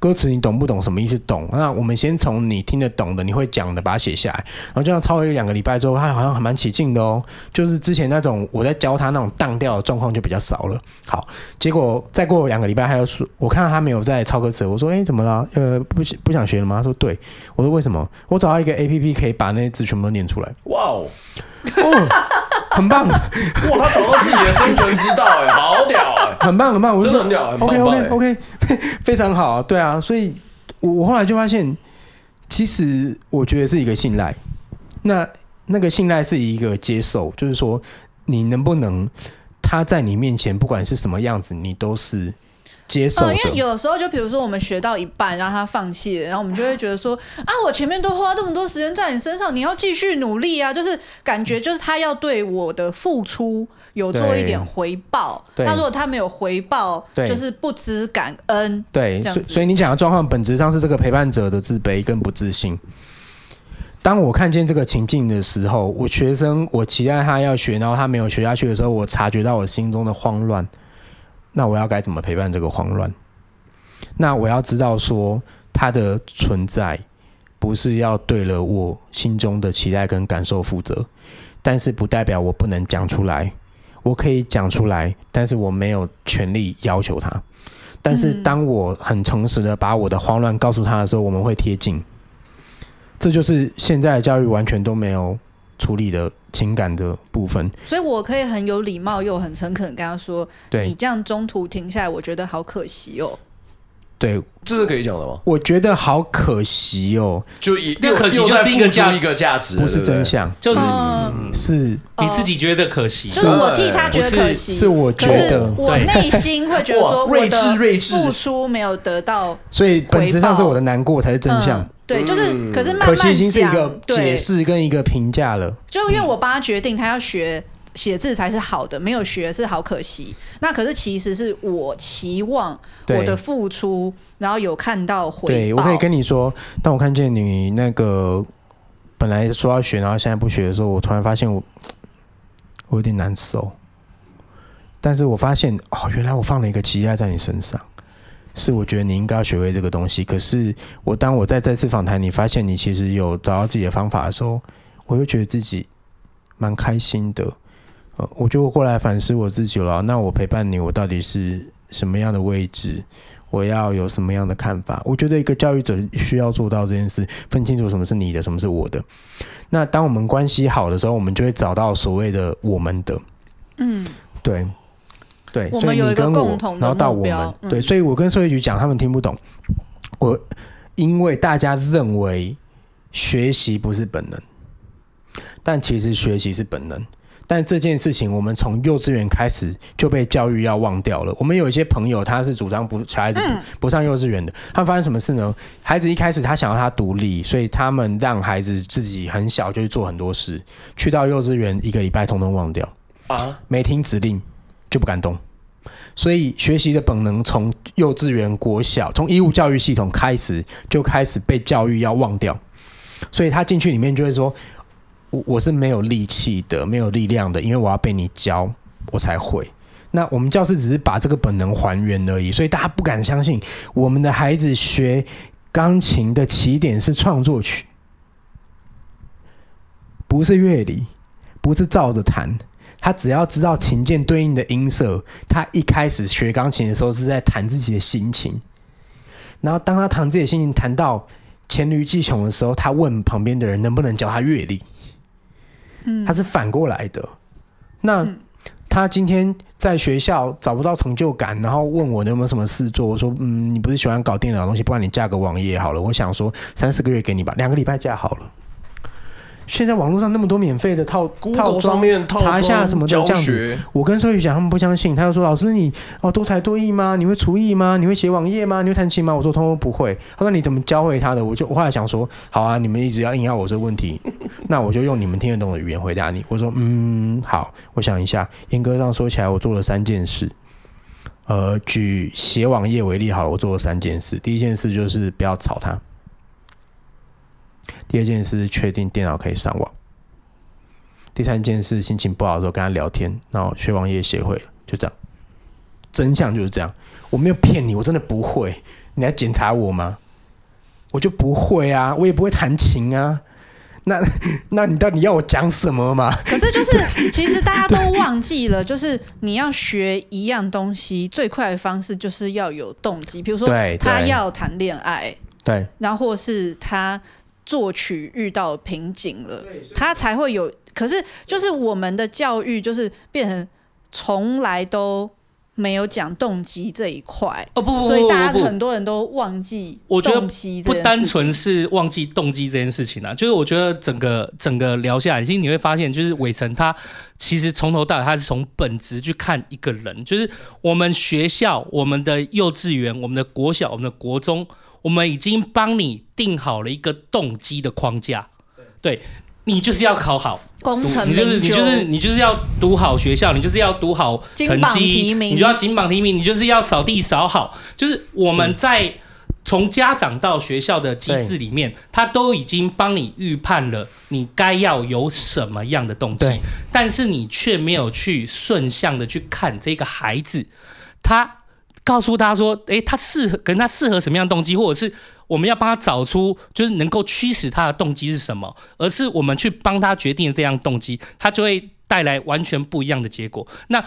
歌词你懂不懂？什么意思？懂。那我们先从你听得懂的、你会讲的，把它写下来。然后这样抄了一两个礼拜之后，他好像还蛮起劲的哦。就是之前那种我在教他那种荡调的状况就比较少了。好，结果再过两个礼拜，他又说，我看到他没有在抄歌词，我说：“哎，怎么了？呃，不不想学了吗？”他说：“对。”我说：“为什么？”我找到一个 APP 可以把那些字全部都念出来。哇哦！哦很棒！哇，他找到自己的生存之道，哎，好屌哎！(laughs) 很棒，很棒，我真的很屌，很棒 OK OK OK，(laughs) 非常好，对啊，所以我我后来就发现，其实我觉得是一个信赖。那那个信赖是一个接受，就是说你能不能他在你面前不管是什么样子，你都是。接受、呃，因为有时候就比如说我们学到一半，然后他放弃了，然后我们就会觉得说啊，我前面都花那么多时间在你身上，你要继续努力啊，就是感觉就是他要对我的付出有做一点回报。那如果他没有回报，就是不知感恩。对，所以所以你讲的状况本质上是这个陪伴者的自卑跟不自信。当我看见这个情境的时候，我学生我期待他要学，然后他没有学下去的时候，我察觉到我心中的慌乱。那我要该怎么陪伴这个慌乱？那我要知道说，他的存在不是要对了我心中的期待跟感受负责，但是不代表我不能讲出来。我可以讲出来，但是我没有权利要求他。但是当我很诚实的把我的慌乱告诉他的时候，我们会贴近。这就是现在的教育完全都没有处理的情感的部分，所以我可以很有礼貌又很诚恳跟他说：“对。你这样中途停下来，我觉得好可惜哦。”对，这是可以讲的吗？我觉得好可惜哦，就一又可惜就是一个价一个价值，不是真相，就是是。你自己觉得可惜，是我替他觉得可惜，是我觉得。我内心会觉得说我的付出没有得到，所以本质上是我的难过才是真相。对，就是，可是慢慢可惜已经是一个解释跟一个评价了。就因为我帮他决定，他要学写字才是好的，没有学是好可惜。那可是其实是我期望我的付出，然后有看到回报。对，我可以跟你说，当我看见你那个本来说要学，然后现在不学的时候，我突然发现我我有点难受。但是我发现哦，原来我放了一个期待在你身上。是，我觉得你应该要学会这个东西。可是，我当我在再次访谈，你发现你其实有找到自己的方法的时候，我又觉得自己蛮开心的。呃，我就过来反思我自己了。那我陪伴你，我到底是什么样的位置？我要有什么样的看法？我觉得一个教育者需要做到这件事，分清楚什么是你的，什么是我的。那当我们关系好的时候，我们就会找到所谓的我们的。嗯，对。对，我们有一个共同的目标，然后到我们、嗯、对，所以我跟社会局讲，他们听不懂。我因为大家认为学习不是本能，但其实学习是本能。但这件事情，我们从幼稚园开始就被教育要忘掉了。我们有一些朋友，他是主张不小孩子不，不上幼稚园的。他发生什么事呢？孩子一开始他想要他独立，所以他们让孩子自己很小就去做很多事。去到幼稚园一个礼拜，通通忘掉啊，没听指令。就不敢动，所以学习的本能从幼稚园、国小，从义务教育系统开始就开始被教育要忘掉，所以他进去里面就会说：“我我是没有力气的，没有力量的，因为我要被你教，我才会。”那我们教师只是把这个本能还原而已，所以大家不敢相信我们的孩子学钢琴的起点是创作曲，不是乐理，不是照着弹。他只要知道琴键对应的音色，他一开始学钢琴的时候是在弹自己的心情。然后当他弹自己的心情弹到黔驴技穷的时候，他问旁边的人能不能教他乐理。嗯，他是反过来的。那他今天在学校找不到成就感，然后问我有没有什么事做。我说，嗯，你不是喜欢搞电脑的东西，不然你架个网页好了。我想说三四个月给你吧，两个礼拜架好了。现在网络上那么多免费的套套装，查一下什么的这样子。我跟收宇讲，他们不相信。他就说：“老师你，你哦多才多艺吗？你会厨艺吗？你会写网页吗？你会弹琴吗？”我说：“通通不会。”他说：“你怎么教会他的？”我就我后来想说：“好啊，你们一直要硬要我这个问题，(laughs) 那我就用你们听得懂的语言回答你。”我说：“嗯，好，我想一下。严格上说起来，我做了三件事。呃，举写网页为例，好了，我做了三件事。第一件事就是不要吵他。”第二件事是确定电脑可以上网。第三件事心情不好的时候跟他聊天，然后学网页协会，就这样。真相就是这样，我没有骗你，我真的不会。你来检查我吗？我就不会啊，我也不会弹琴啊。那那你到底要我讲什么嘛？可是就是，(laughs) 其实大家都忘记了，就是你要学一样东西，最快的方式就是要有动机。比如说，他要谈恋爱，对，然后或是他。作曲遇到瓶颈了，他才会有。可是，就是我们的教育就是变成从来都没有讲动机这一块哦，不不不，所以大家很多人都忘记我觉得不单纯是忘记动机这件事情啊，就是我觉得整个整个聊下来，其实你会发现，就是伟成他其实从头到尾他是从本质去看一个人，就是我们学校、我们的幼稚园、我们的国小、我们的国中，我们已经帮你定好了一个动机的框架，对。你就是要考好，功成你就。是你就就是你就是要读好学校，你就是要读好成绩你就要金榜题名，你就是要扫地扫好。就是我们在从家长到学校的机制里面，他都已经帮你预判了你该要有什么样的动机，但是你却没有去顺向的去看这个孩子，他告诉他说，诶，他适合，可能他适合什么样的动机，或者是。我们要帮他找出，就是能够驱使他的动机是什么，而是我们去帮他决定这样动机，他就会带来完全不一样的结果。那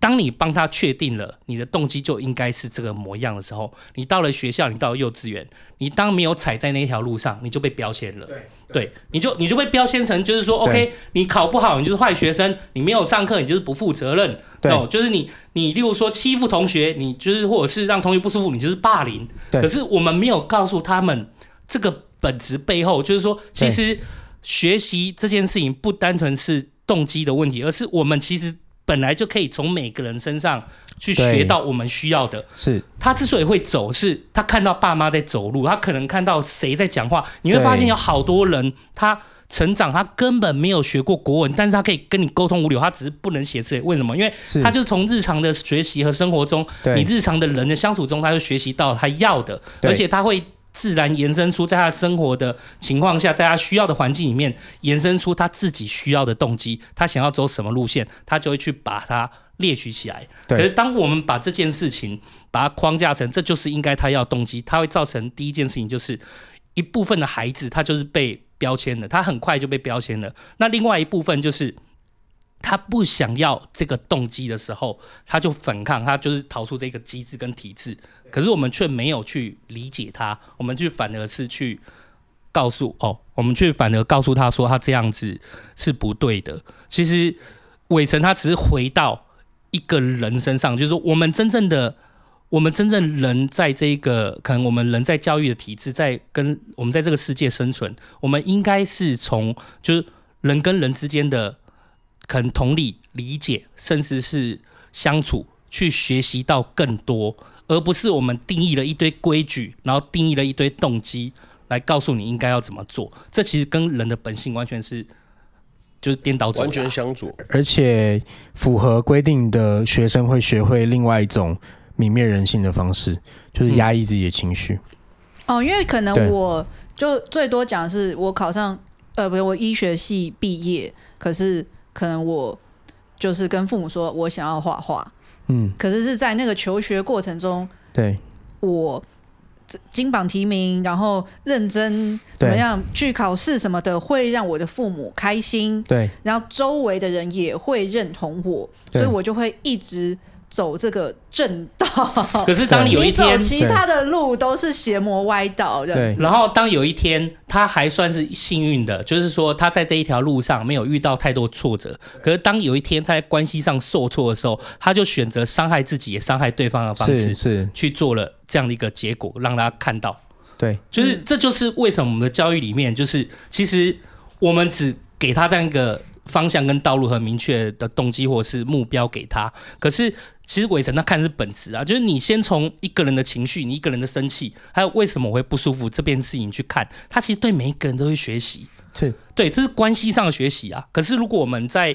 当你帮他确定了你的动机就应该是这个模样的时候，你到了学校，你到了幼稚园，你当没有踩在那条路上，你就被标签了。对，对，你就你就被标签成就是说，OK，你考不好，你就是坏学生；你没有上课，你就是不负责任。对，就是你你例如说欺负同学，你就是或者是让同学不舒服，你就是霸凌。对。可是我们没有告诉他们这个本质背后，就是说，其实学习这件事情不单纯是动机的问题，而是我们其实。本来就可以从每个人身上去学到我们需要的。是他之所以会走，是他看到爸妈在走路，他可能看到谁在讲话。你会发现有好多人，他成长，他根本没有学过国文，但是他可以跟你沟通无流，他只是不能写字。为什么？因为他就是从日常的学习和生活中，你日常的人的相处中，他就学习到他要的，而且他会。自然延伸出，在他生活的情况下，在他需要的环境里面，延伸出他自己需要的动机，他想要走什么路线，他就会去把它列举起来。可是，当我们把这件事情把它框架成这就是应该他要动机，它会造成第一件事情就是一部分的孩子他就是被标签了，他很快就被标签了。那另外一部分就是他不想要这个动机的时候，他就反抗，他就是逃出这个机制跟体制。可是我们却没有去理解他，我们却反而是去告诉哦，我们却反而告诉他说他这样子是不对的。其实伟成他只是回到一个人身上，就是说我们真正的，我们真正人在这个可能我们人在教育的体制，在跟我们在这个世界生存，我们应该是从就是人跟人之间的可能同理、理解，甚至是相处，去学习到更多。而不是我们定义了一堆规矩，然后定义了一堆动机来告诉你应该要怎么做，这其实跟人的本性完全是就是颠倒，完全相左。而且符合规定的学生会学会另外一种泯灭人性的方式，就是压抑自己的情绪。嗯。哦，因为可能我就最多讲的是我考上呃，不是我医学系毕业，可是可能我就是跟父母说我想要画画。嗯，可是是在那个求学过程中，对，我金榜题名，然后认真怎么样去考试什么的，会让我的父母开心，对，然后周围的人也会认同我，所以我就会一直。走这个正道，(laughs) 可是当有一天，其他的路都是邪魔歪道这样子。然后当有一天，他还算是幸运的，就是说他在这一条路上没有遇到太多挫折。可是当有一天他在关系上受挫的时候，他就选择伤害自己也伤害对方的方式，是去做了这样的一个结果，让他看到。对，就是这就是为什么我们的教育里面，就是其实我们只给他这样一个方向跟道路很明确的动机或是目标给他，可是。其实伟成他看的是本质啊，就是你先从一个人的情绪，你一个人的生气，还有为什么我会不舒服这件事情去看，他其实对每一个人都会学习，是对，这是关系上的学习啊。可是如果我们在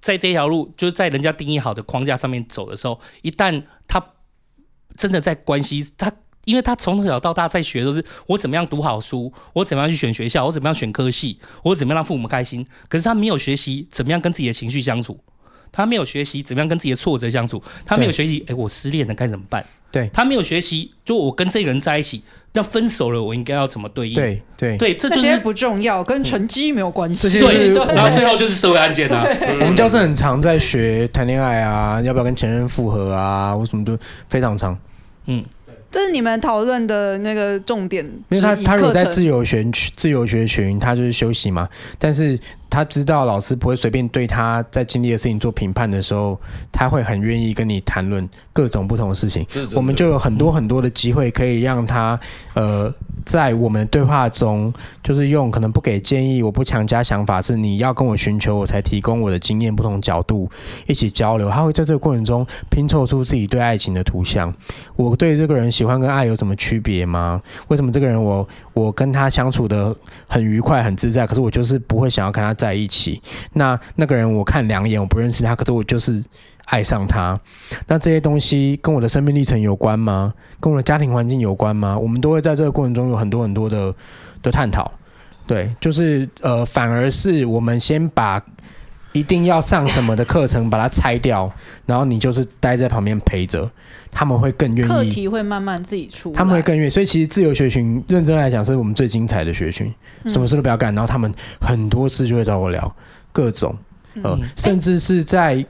在这条路，就是在人家定义好的框架上面走的时候，一旦他真的在关系，他因为他从小到大在学都是我怎么样读好书，我怎么样去选学校，我怎么样选科系，我怎么样让父母开心，可是他没有学习怎么样跟自己的情绪相处。他没有学习怎么样跟自己的挫折相处，他没有学习，哎，我失恋了该怎么办？对，他没有学习，就我跟这个人在一起，要分手了，我应该要怎么对应？对对对，这就是不重要，跟成绩没有关系。对，然后最后就是社会案件啊。(laughs) 我们教室很常在学谈恋爱啊，要不要跟前任复合啊，我什么都非常常。嗯，这是你们讨论的那个重点，因为他他如果在自由由学群自由学群，他就是休息嘛，但是。他知道老师不会随便对他在经历的事情做评判的时候，他会很愿意跟你谈论各种不同的事情。我们就有很多很多的机会可以让他，呃，在我们的对话中，就是用可能不给建议，我不强加想法，是你要跟我寻求，我才提供我的经验，不同角度一起交流。他会在这个过程中拼凑出自己对爱情的图像。我对这个人喜欢跟爱有什么区别吗？为什么这个人我我跟他相处的很愉快很自在，可是我就是不会想要跟他。在一起，那那个人我看两眼，我不认识他，可是我就是爱上他。那这些东西跟我的生命历程有关吗？跟我的家庭环境有关吗？我们都会在这个过程中有很多很多的的探讨。对，就是呃，反而是我们先把一定要上什么的课程把它拆掉，然后你就是待在旁边陪着。他们会更愿意，课题会慢慢自己出。他们会更愿意，所以其实自由学群认真来讲是我们最精彩的学群，什么事都不要干，然后他们很多次就会找我聊各种，呃，甚至是在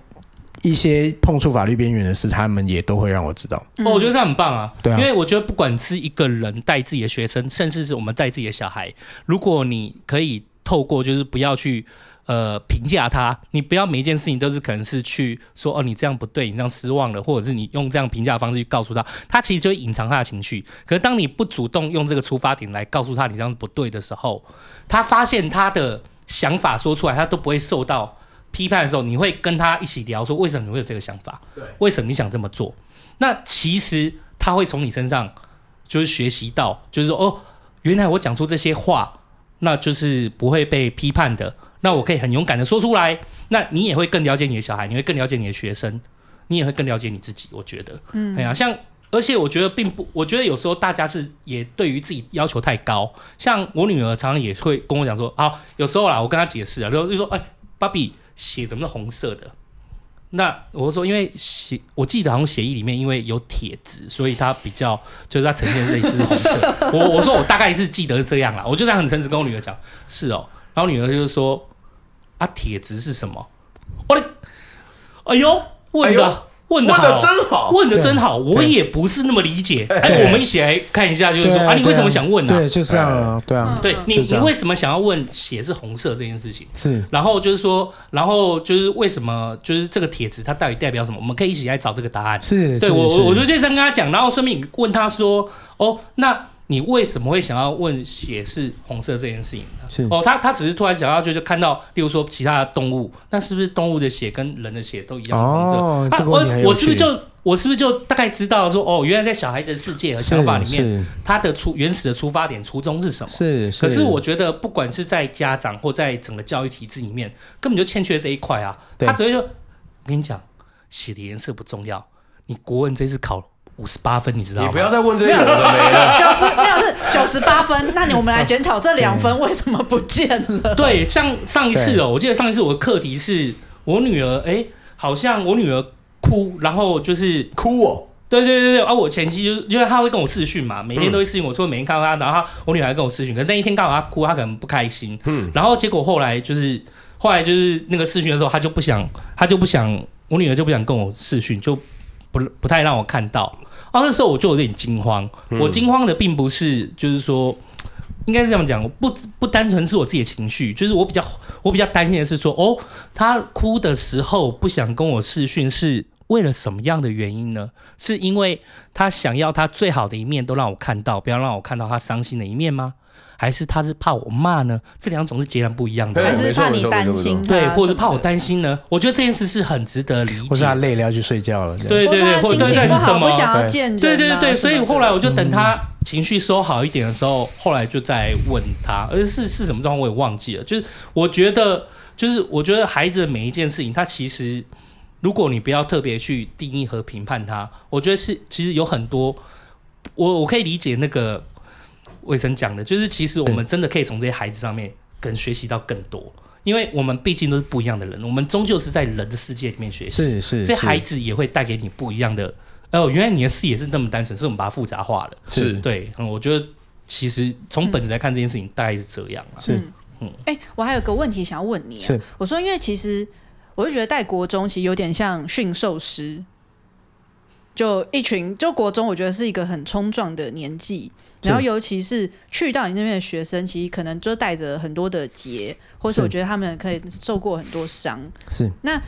一些碰触法律边缘的事，他们也都会让我知道。哦，我觉得这很棒啊，对啊，因为我觉得不管是一个人带自己的学生，甚至是我们带自己的小孩，如果你可以透过就是不要去。呃，评价他，你不要每一件事情都是可能是去说哦，你这样不对，你这样失望了，或者是你用这样评价的方式去告诉他，他其实就会隐藏他的情绪。可是当你不主动用这个出发点来告诉他你这样不对的时候，他发现他的想法说出来，他都不会受到批判的时候，你会跟他一起聊说为什么你会有这个想法？对，为什么你想这么做？那其实他会从你身上就是学习到，就是说哦，原来我讲出这些话，那就是不会被批判的。那我可以很勇敢的说出来，那你也会更了解你的小孩，你会更了解你的学生，你也会更了解你自己。我觉得，嗯，哎呀，像而且我觉得并不，我觉得有时候大家是也对于自己要求太高。像我女儿常常也会跟我讲说，好，有时候啦，我跟她解释啊，就就说，哎，芭比血怎么是红色的？那我说，因为血，我记得好像血液里面因为有铁质，所以它比较就是它呈现类似红色。(laughs) 我我说我大概是记得是这样啦，我就这样很诚实跟我女儿讲，是哦，然后女儿就是说。啊，铁质是什么？我的，哎呦，问的问的真好，问的真好，我也不是那么理解。哎，我们一起来看一下，就是说啊，你为什么想问呢？对，就是这样啊，对啊，对你，你为什么想要问血是红色这件事情？是，然后就是说，然后就是为什么，就是这个铁质它到底代表什么？我们可以一起来找这个答案。是，对我，我我就这样跟他讲，然后顺便问他说，哦，那。你为什么会想要问血是红色这件事情？是哦，他他只是突然想要就就看到，例如说其他的动物，那是不是动物的血跟人的血都一样红色？哦，这个问题很有趣。我是不是就我是不是就大概知道说，哦，原来在小孩子的世界和想法里面，他的出原始的出发点初衷是什么？是。是可是我觉得，不管是在家长或在整个教育体制里面，根本就欠缺这一块啊。他只会说，我跟你讲，血的颜色不重要，你国文这次考。五十八分，你知道吗？你不要再问这些有的没的。(laughs) 九十没有是九十八分，那你我们来检讨这两分为什么不见了？对，像上一次哦、喔，我记得上一次我的课题是我女儿，哎、欸，好像我女儿哭，然后就是哭哦。对对对对，啊，我前妻就是因为她会跟我视讯嘛，每天都会视讯，我说每天看到她，然后她我女儿跟我视讯，可是那一天刚好她哭，她可能不开心，嗯，然后结果后来就是后来就是那个视讯的时候，她就不想，她就不想，我女儿就不想跟我视讯，就不不太让我看到。啊，那时候我就有点惊慌。我惊慌的并不是，就是说，应该是这样讲，不不单纯是我自己的情绪，就是我比较我比较担心的是说，哦，他哭的时候不想跟我视讯，是为了什么样的原因呢？是因为他想要他最好的一面都让我看到，不要让我看到他伤心的一面吗？还是他是怕我骂呢？这两种是截然不一样的。还是怕你担心？对，或者怕我担心呢？我觉得这件事是很值得理解。或者他累了要去睡觉了。对对对，或者对对是什么？不想要见人。对对对，所以后来我就等他情绪收好一点的时候，后来就再问他，而是是什么状况我也忘记了。就是我觉得，就是我觉得孩子的每一件事情，他其实如果你不要特别去定义和评判他，我觉得是其实有很多，我我可以理解那个。卫生讲的，就是其实我们真的可以从这些孩子上面可能学习到更多，因为我们毕竟都是不一样的人，我们终究是在人的世界里面学习，是是，这孩子也会带给你不一样的。哦，原来你的视野是那么单纯，是我们把它复杂化了。是对，嗯，我觉得其实从本质来看，这件事情大概是这样啊。是，嗯，哎，我还有个问题想要问你，是，我说，因为其实我就觉得带国中其实有点像驯兽师。就一群就国中，我觉得是一个很冲撞的年纪。然后尤其是去到你那边的学生，其实可能就带着很多的结，或是我觉得他们可以受过很多伤。是那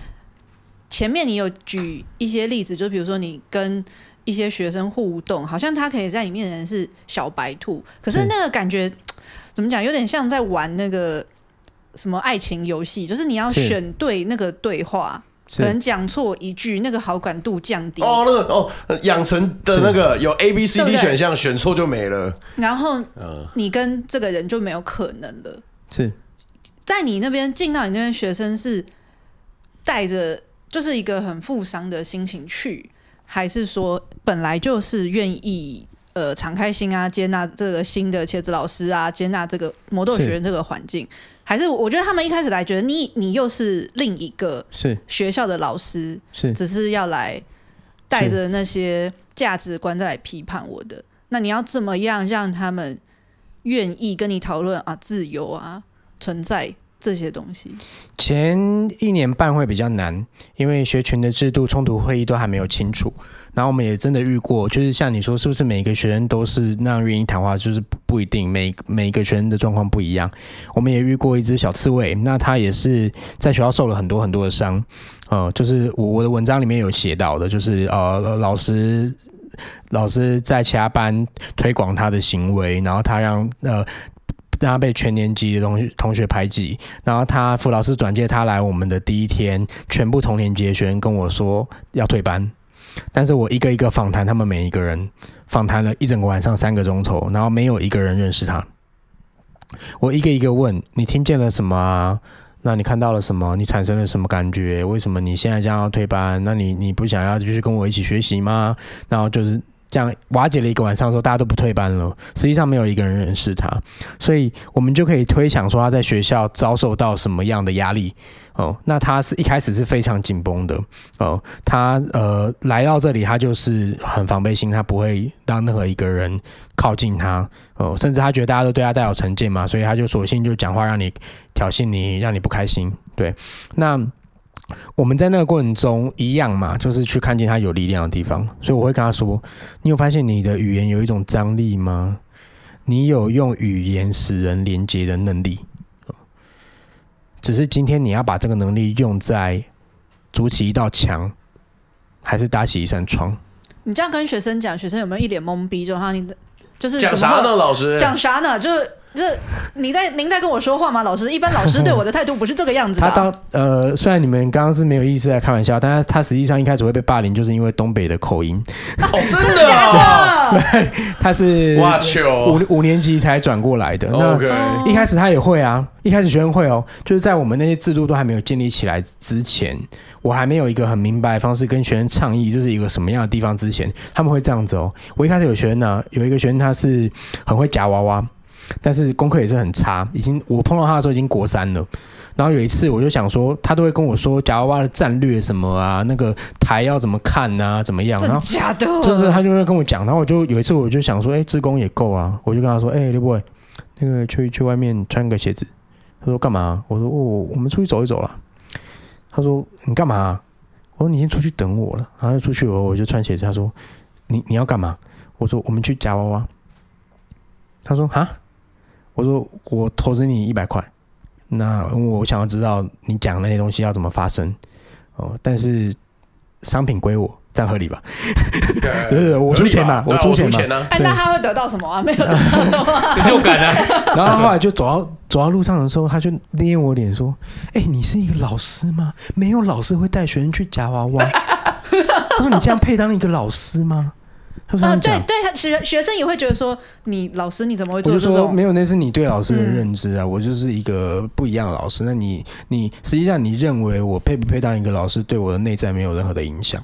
前面你有举一些例子，就比如说你跟一些学生互动，好像他可以在里面的人是小白兔，可是那个感觉怎么讲，有点像在玩那个什么爱情游戏，就是你要选对那个对话。可能讲错一句，那个好感度降低。哦，那个哦，养成的那个有 A B C D 选项，选错就没了。然后，你跟这个人就没有可能了。是在你那边进到你那边，学生是带着就是一个很负伤的心情去，还是说本来就是愿意呃敞开心啊，接纳这个新的茄子老师啊，接纳这个魔豆学院这个环境？还是我觉得他们一开始来觉得你你又是另一个是学校的老师，是只是要来带着那些价值观再来批判我的。那你要怎么样让他们愿意跟你讨论啊自由啊存在？这些东西前一年半会比较难，因为学群的制度冲突会议都还没有清楚。然后我们也真的遇过，就是像你说，是不是每个学生都是那样愿意谈话？就是不一定，每每一个学生的状况不一样。我们也遇过一只小刺猬，那他也是在学校受了很多很多的伤。呃，就是我我的文章里面有写到的，就是呃老师老师在其他班推广他的行为，然后他让呃。让他被全年级的同学同学排挤，然后他傅老师转接他来我们的第一天，全部同年级的学生跟我说要退班，但是我一个一个访谈他们每一个人，访谈了一整个晚上三个钟头，然后没有一个人认识他。我一个一个问，你听见了什么啊？那你看到了什么？你产生了什么感觉？为什么你现在将要退班？那你你不想要继续跟我一起学习吗？然后就是。这样瓦解了一个晚上之后，大家都不退班了。实际上没有一个人认识他，所以我们就可以推想说他在学校遭受到什么样的压力哦。那他是一开始是非常紧绷的哦，他呃来到这里，他就是很防备心，他不会让任何一个人靠近他哦，甚至他觉得大家都对他带有成见嘛，所以他就索性就讲话让你挑衅你，让你不开心。对，那。我们在那个过程中一样嘛，就是去看见他有力量的地方，所以我会跟他说：“你有发现你的语言有一种张力吗？你有用语言使人连接的能力，只是今天你要把这个能力用在筑起一道墙，还是搭起一扇窗？”你这样跟学生讲，学生有没有一脸懵逼？就哈，你就是讲啥呢？老师讲啥呢？就是。这你在您在跟我说话吗？老师，一般老师对我的态度不是这个样子的。(laughs) 他当呃，虽然你们刚刚是没有意思在开玩笑，但是他实际上一开始会被霸凌，就是因为东北的口音。哦，(laughs) 真的啊？对，他是哇球五五年级才转过来的。那一开始他也会啊，一开始学生会哦，就是在我们那些制度都还没有建立起来之前，我还没有一个很明白的方式跟学生倡议，就是一个什么样的地方之前，他们会这样子哦。我一开始有学生呢、啊，有一个学生他是很会夹娃娃。但是功课也是很差，已经我碰到他的时候已经国三了。然后有一次我就想说，他都会跟我说夹娃娃的战略什么啊，那个台要怎么看啊，怎么样？然后假的，就是他就会跟我讲。然后我就有一次我就想说，哎，志工也够啊，我就跟他说，哎，刘 boy，那个去去外面穿个鞋子。他说干嘛？我说哦，我们出去走一走了。他说你干嘛？我说你先出去等我了。然后出去我我就穿鞋子。他说你你要干嘛？我说我们去夹娃娃。他说啊。我说我投资你一百块，那我想要知道你讲那些东西要怎么发生哦，但是商品归我，这样合理吧？对 (laughs) 对对，我出钱嘛，我出钱嘛。哎，那他会得到什么啊？没有得到什么，(laughs) 成就感啊。(laughs) 然后后来就走到走到路上的时候，他就捏我脸说：“哎，你是一个老师吗？没有老师会带学生去夹娃娃。”他说：“你这样配当一个老师吗？”啊，对对，他学学生也会觉得说，你老师你怎么会做这种？我就说没有，那是你对老师的认知啊，嗯、我就是一个不一样的老师。那你你实际上你认为我配不配当一个老师，对我的内在没有任何的影响。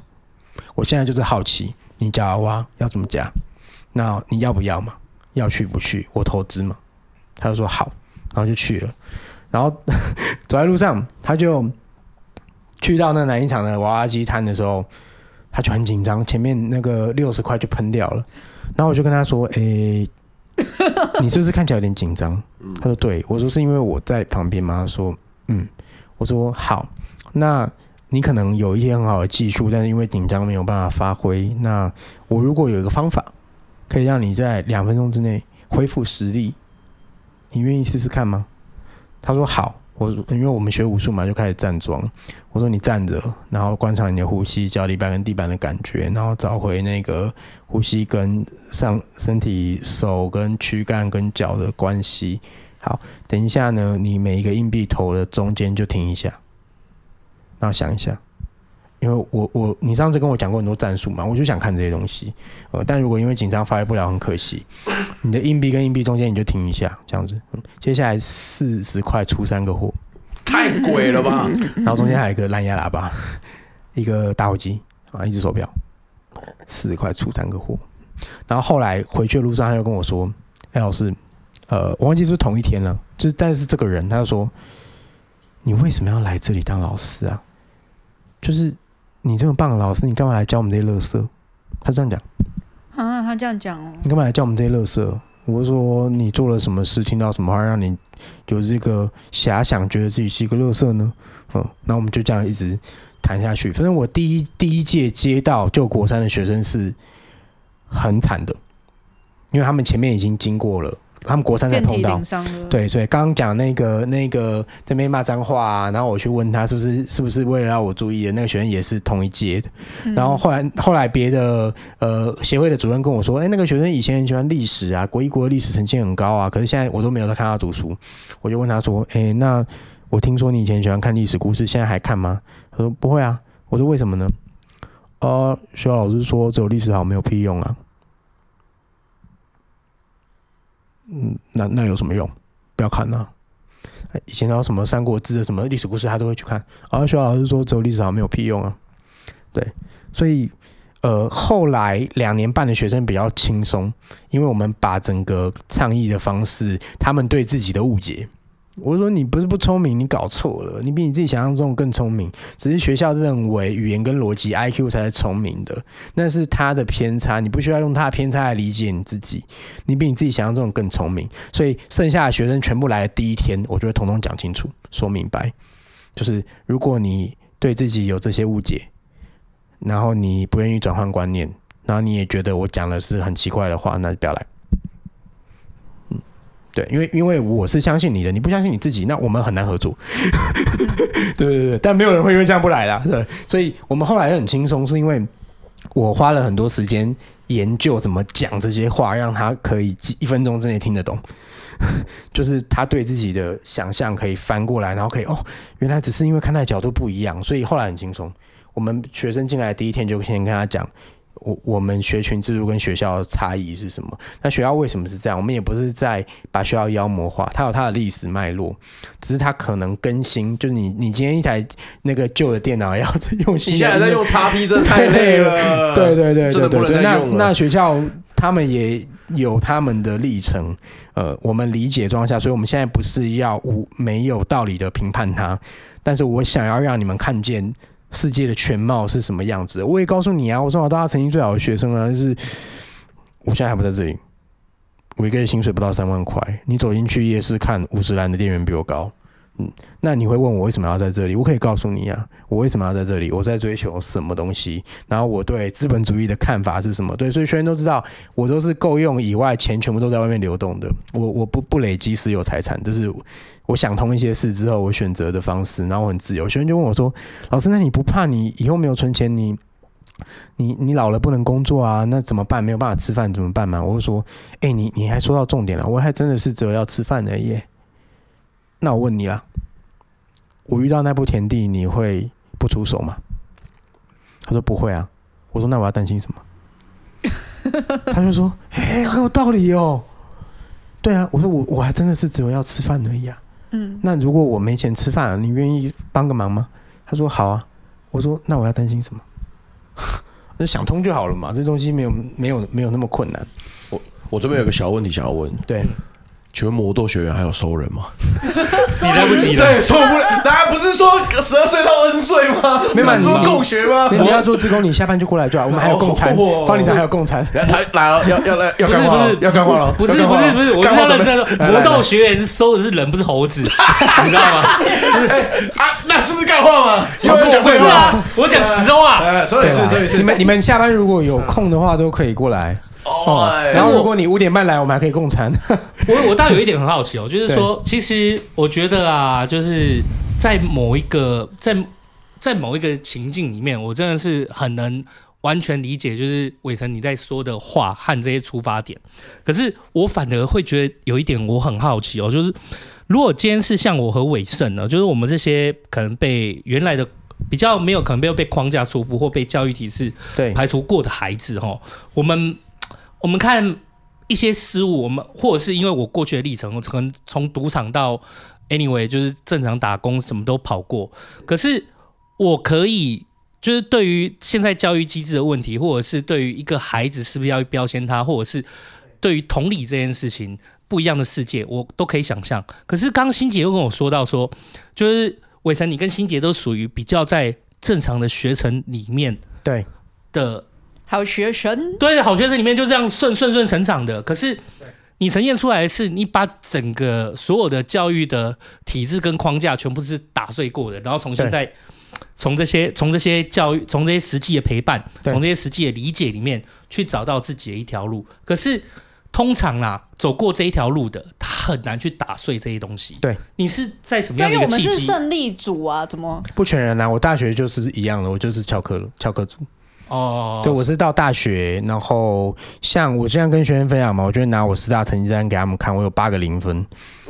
我现在就是好奇，你夹娃娃要怎么夹？那你要不要嘛？要去不去？我投资嘛？他就说好，然后就去了。然后 (laughs) 走在路上，他就去到那南一场的娃娃机摊的时候。他就很紧张，前面那个六十块就喷掉了，然后我就跟他说：“诶、欸，(laughs) 你是不是看起来有点紧张？”他说：“对。”我说：“是因为我在旁边吗？”他说：“嗯。”我说：“好，那你可能有一些很好的技术，但是因为紧张没有办法发挥。那我如果有一个方法，可以让你在两分钟之内恢复实力，你愿意试试看吗？他说好。我因为我们学武术嘛，就开始站桩。我说你站着，然后观察你的呼吸，脚底板跟地板的感觉，然后找回那个呼吸跟上身体、手跟躯干跟脚的关系。好，等一下呢，你每一个硬币头的中间就停一下，然后想一下，因为我我你上次跟我讲过很多战术嘛，我就想看这些东西。呃，但如果因为紧张发挥不了，很可惜。你的硬币跟硬币中间你就停一下，这样子。嗯，接下来四十块出三个货，太贵了吧？然后中间还有一个蓝牙喇叭，一个打火机啊，一只手表，四十块出三个货。然后后来回去的路上，他又跟我说：“哎，老师。”呃，我忘记是不是同一天了，就是但是这个人他就说，你为什么要来这里当老师啊？就是你这么棒的老师，你干嘛来教我们这些乐色？他这样讲啊，他这样讲哦，你干嘛来教我们这些乐色？我说你做了什么事，听到什么话，让你有这个遐想，觉得自己是一个乐色呢？嗯，那我们就这样一直谈下去。反正我第一第一届接到救国三的学生是很惨的，因为他们前面已经经过了。他们国三才碰到，对，所以刚刚讲那个那个在那边骂脏话、啊，然后我去问他是不是是不是为了让我注意的那个学生也是同一届的，嗯、然后后来后来别的呃协会的主任跟我说，哎、欸，那个学生以前很喜欢历史啊，国一国的历史成绩很高啊，可是现在我都没有在看他读书，我就问他说，哎、欸，那我听说你以前喜欢看历史故事，现在还看吗？他说不会啊，我说为什么呢？呃，学校老师说只有历史好没有屁用啊。嗯，那那有什么用？不要看呐、以前还有什么《三国志》的什么历史故事，他都会去看。而学校老师说，只有历史好没有屁用啊。对，所以呃，后来两年半的学生比较轻松，因为我们把整个倡议的方式，他们对自己的误解。我说你不是不聪明，你搞错了，你比你自己想象中更聪明。只是学校认为语言跟逻辑 IQ 才是聪明的，那是他的偏差。你不需要用他的偏差来理解你自己，你比你自己想象中更聪明。所以剩下的学生全部来的第一天，我就会统统讲清楚、说明白。就是如果你对自己有这些误解，然后你不愿意转换观念，然后你也觉得我讲的是很奇怪的话，那就不要来。对，因为因为我是相信你的，你不相信你自己，那我们很难合作。(laughs) 对对对，但没有人会因为这样不来啦。对，所以我们后来很轻松，是因为我花了很多时间研究怎么讲这些话，让他可以一分钟之内听得懂。(laughs) 就是他对自己的想象可以翻过来，然后可以哦，原来只是因为看待角度不一样，所以后来很轻松。我们学生进来第一天就先跟他讲。我我们学群制度跟学校的差异是什么？那学校为什么是这样？我们也不是在把学校妖魔化，它有它的历史脉络，只是它可能更新。就是你你今天一台那个旧的电脑要用新的，你现在在用 XP，真的 (laughs) 太累了。对对对，对，对，对，那那学校他们也有他们的历程。呃，我们理解状况下，所以我们现在不是要无没有道理的评判它，但是我想要让你们看见。世界的全貌是什么样子？我也告诉你啊，我从小到大成绩最好的学生啊，就是我现在还不在这里，我一个月薪水不到三万块。你走进去夜市看五十岚的店员比我高，嗯，那你会问我为什么要在这里？我可以告诉你啊，我为什么要在这里？我在追求什么东西？然后我对资本主义的看法是什么？对，所以学员都知道，我都是够用以外，钱全部都在外面流动的。我我不不累积私有财产，就是。我想通一些事之后，我选择的方式，然后我很自由。学生就问我说：“老师，那你不怕你以后没有存钱，你你你老了不能工作啊？那怎么办？没有办法吃饭怎么办嘛？”我就说：“哎、欸，你你还说到重点了，我还真的是只有要吃饭而已。那我问你啦，我遇到那步田地，你会不出手吗？”他说：“不会啊。”我说：“那我要担心什么？” (laughs) 他就说：“哎、欸，很有道理哦。”对啊，我说我我还真的是只有要吃饭而已啊。嗯，那如果我没钱吃饭，你愿意帮个忙吗？他说好啊。我说那我要担心什么？(laughs) 那想通就好了嘛，这东西没有没有没有那么困难。我我这边有个小问题想要问。对，请问魔斗学员还有收人吗？(laughs) 你来不及了，这也错不了。大家不是说十二岁到二十岁吗？没满说共学吗？你要做志工，你下班就过来就好。我们还有共餐，方里长还有共餐。他来了，要要来，要干嘛？要干嘛了？不是不是不是，我是要认真说，魔斗学员收的是人，不是猴子，你知道吗？啊，那是不是干话吗？又讲废话，我讲实话。所以是所以是，你们你们下班如果有空的话，都可以过来。哦，然后如果你五点半来，我们还可以共餐。(laughs) 我我倒有一点很好奇哦，就是说，其实我觉得啊，就是在某一个在在某一个情境里面，我真的是很能完全理解，就是伟成你在说的话和这些出发点。可是我反而会觉得有一点我很好奇哦，就是如果今天是像我和伟盛呢，就是我们这些可能被原来的比较没有可能被被框架束缚或被教育体制对排除过的孩子哈，我们。我们看一些失误，我们或者是因为我过去的历程，可能从赌场到 anyway 就是正常打工，什么都跑过。可是我可以，就是对于现在教育机制的问题，或者是对于一个孩子是不是要标签他，或者是对于同理这件事情不一样的世界，我都可以想象。可是刚刚欣洁又跟我说到说，就是伟成，你跟欣洁都属于比较在正常的学程里面对的。好学生，对，好学生里面就这样顺顺顺成长的。可是你呈现出来的是，你把整个所有的教育的体制跟框架全部是打碎过的，然后重新再从这些从这些教育，从这些实际的陪伴，从这些实际的理解里面去找到自己的一条路。可是通常啦，走过这一条路的，他很难去打碎这些东西。对，你是在什么样的一个契机？因为我们是胜利组啊，怎么不全然啊？我大学就是一样的，我就是翘课了，翘课组。哦，对，我是到大学，然后像我这样跟学生分享嘛，我就拿我师大成绩单给他们看，我有八个零分。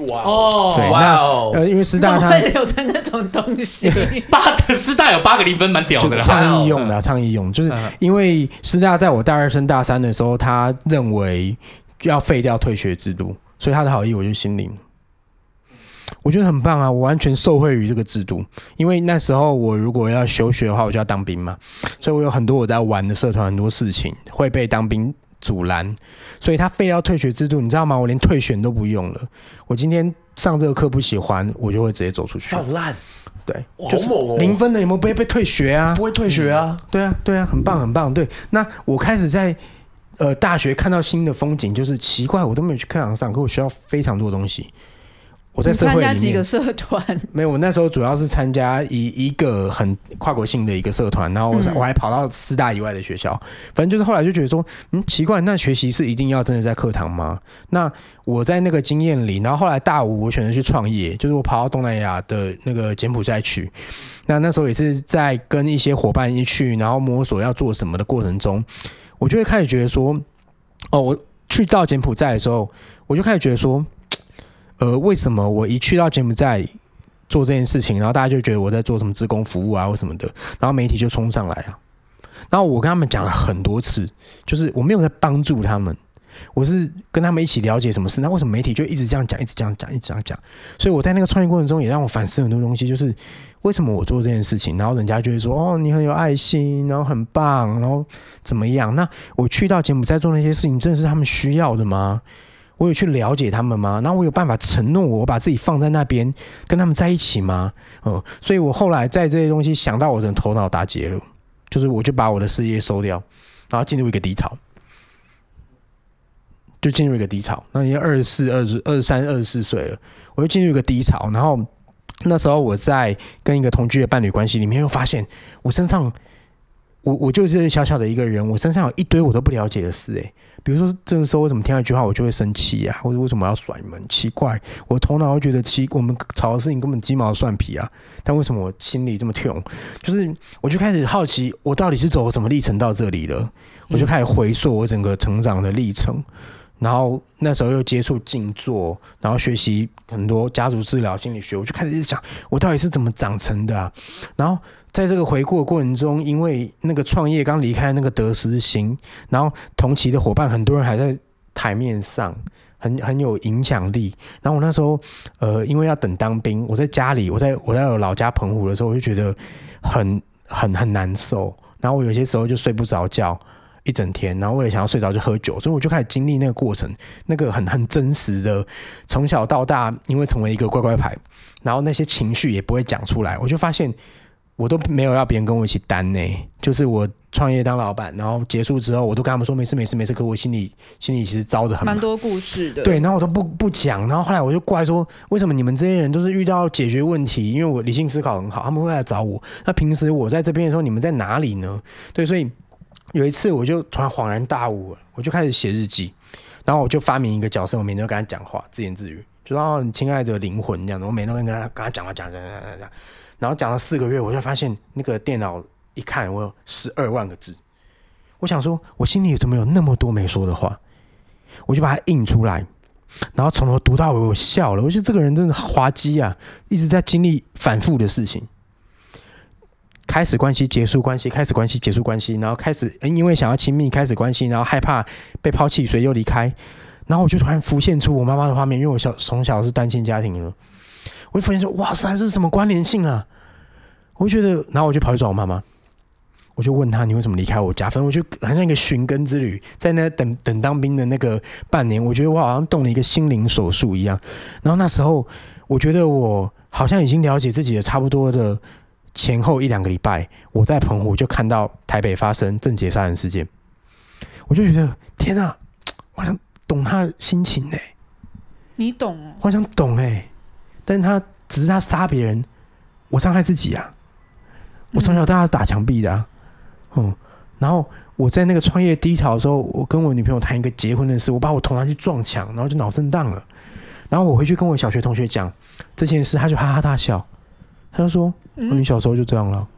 哇哦，对，哇哦，呃，因为师大它会留在那种东西，(laughs) 八的师大有八个零分，蛮屌的啦。倡议用的，倡议用，就是因为师大在我大二升大三的时候，他认为要废掉退学制度，所以他的好意我就心领。我觉得很棒啊！我完全受惠于这个制度，因为那时候我如果要休学的话，我就要当兵嘛，所以我有很多我在玩的社团，很多事情会被当兵阻拦，所以他废掉退学制度，你知道吗？我连退选都不用了。我今天上这个课不喜欢，我就会直接走出去。好烂，对，就是零分的有没有不会被退学啊？不会退学啊？对啊，对啊，很棒，很棒。对，那我开始在呃大学看到新的风景，就是奇怪，我都没有去课堂上，可我学到非常多东西。我在参加几个社团？(laughs) 没有，我那时候主要是参加一一个很跨国性的一个社团，然后我我还跑到师大以外的学校。反正就是后来就觉得说，嗯，奇怪，那学习是一定要真的在课堂吗？那我在那个经验里，然后后来大五我选择去创业，就是我跑到东南亚的那个柬埔寨去。那那时候也是在跟一些伙伴一去，然后摸索要做什么的过程中，我就会开始觉得说，哦，我去到柬埔寨的时候，我就开始觉得说。呃，为什么我一去到柬埔寨做这件事情，然后大家就觉得我在做什么职工服务啊，或什么的，然后媒体就冲上来啊。然后我跟他们讲了很多次，就是我没有在帮助他们，我是跟他们一起了解什么事。那为什么媒体就一直这样讲，一直这样讲，一直这样讲？所以我在那个创业过程中也让我反思很多东西，就是为什么我做这件事情，然后人家就会说哦，你很有爱心，然后很棒，然后怎么样？那我去到柬埔寨做那些事情，真的是他们需要的吗？我有去了解他们吗？然后我有办法承诺我把自己放在那边跟他们在一起吗？哦，所以我后来在这些东西想到我的头脑打结了，就是我就把我的事业收掉，然后进入一个低潮，就进入一个低潮。那已经二十四、二十二三、二十四岁了，我就进入一个低潮。然后那时候我在跟一个同居的伴侣关系里面，又发现我身上，我我就是小小的一个人，我身上有一堆我都不了解的事，诶。比如说，这个时候为什么听到一句话我就会生气呀？或者为什么要甩你们？奇怪，我头脑会觉得奇，我们吵的事情根本鸡毛蒜皮啊！但为什么我心里这么痛？就是我就开始好奇，我到底是走什么历程到这里的？我就开始回溯我整个成长的历程，然后那时候又接触静坐，然后学习很多家族治疗、心理学，我就开始一直想，我到底是怎么长成的啊？然后。在这个回顾的过程中，因为那个创业刚离开那个得失心，然后同期的伙伴很多人还在台面上，很很有影响力。然后我那时候，呃，因为要等当兵，我在家里，我在我在我老家澎湖的时候，我就觉得很很很难受。然后我有些时候就睡不着觉，一整天，然后为了想要睡着就喝酒，所以我就开始经历那个过程，那个很很真实的，从小到大，因为成为一个乖乖牌，然后那些情绪也不会讲出来，我就发现我都没有要别人跟我一起担呢，就是我。创业当老板，然后结束之后，我都跟他们说没事没事没事。可我心里心里其实糟的很，蛮多故事的。对，然后我都不不讲。然后后来我就过来说，为什么你们这些人都是遇到解决问题？因为我理性思考很好，他们会来找我。那平时我在这边的时候，你们在哪里呢？对，所以有一次我就突然恍然大悟了，我就开始写日记，然后我就发明一个角色，我每天都跟他讲话，自言自语，就说你亲爱的灵魂这样的。我每天都跟他跟他讲话讲讲讲讲讲，然后讲了四个月，我就发现那个电脑一看，我有十二万个字。我想说，我心里怎么有那么多没说的话？我就把它印出来，然后从头读到尾，我笑了。我觉得这个人真的滑稽啊，一直在经历反复的事情。开始关系，结束关系，开始关系，结束关系，然后开始因为想要亲密，开始关系，然后害怕被抛弃，所以又离开。然后我就突然浮现出我妈妈的画面，因为我小从小是单亲家庭了，我就发现说，哇塞，这是什么关联性啊？我就觉得，然后我就跑去找我妈妈。我就问她，你为什么离开我家？反正我就好像一个寻根之旅，在那等等当兵的那个半年，我觉得我好像动了一个心灵手术一样。然后那时候，我觉得我好像已经了解自己的差不多的前后一两个礼拜，我在澎湖就看到台北发生郑捷杀人事件，我就觉得天啊，(tsk) 我想懂他的心情呢、欸。你懂哦？我想懂哎、欸，但是他只是他杀别人，我伤害自己啊！我从小到大是打墙壁的啊。嗯，然后我在那个创业低潮的时候，我跟我女朋友谈一个结婚的事，我把我头拿去撞墙，然后就脑震荡了。然后我回去跟我小学同学讲这件事，他就哈哈大笑，他就说：“哦、你小时候就这样了。”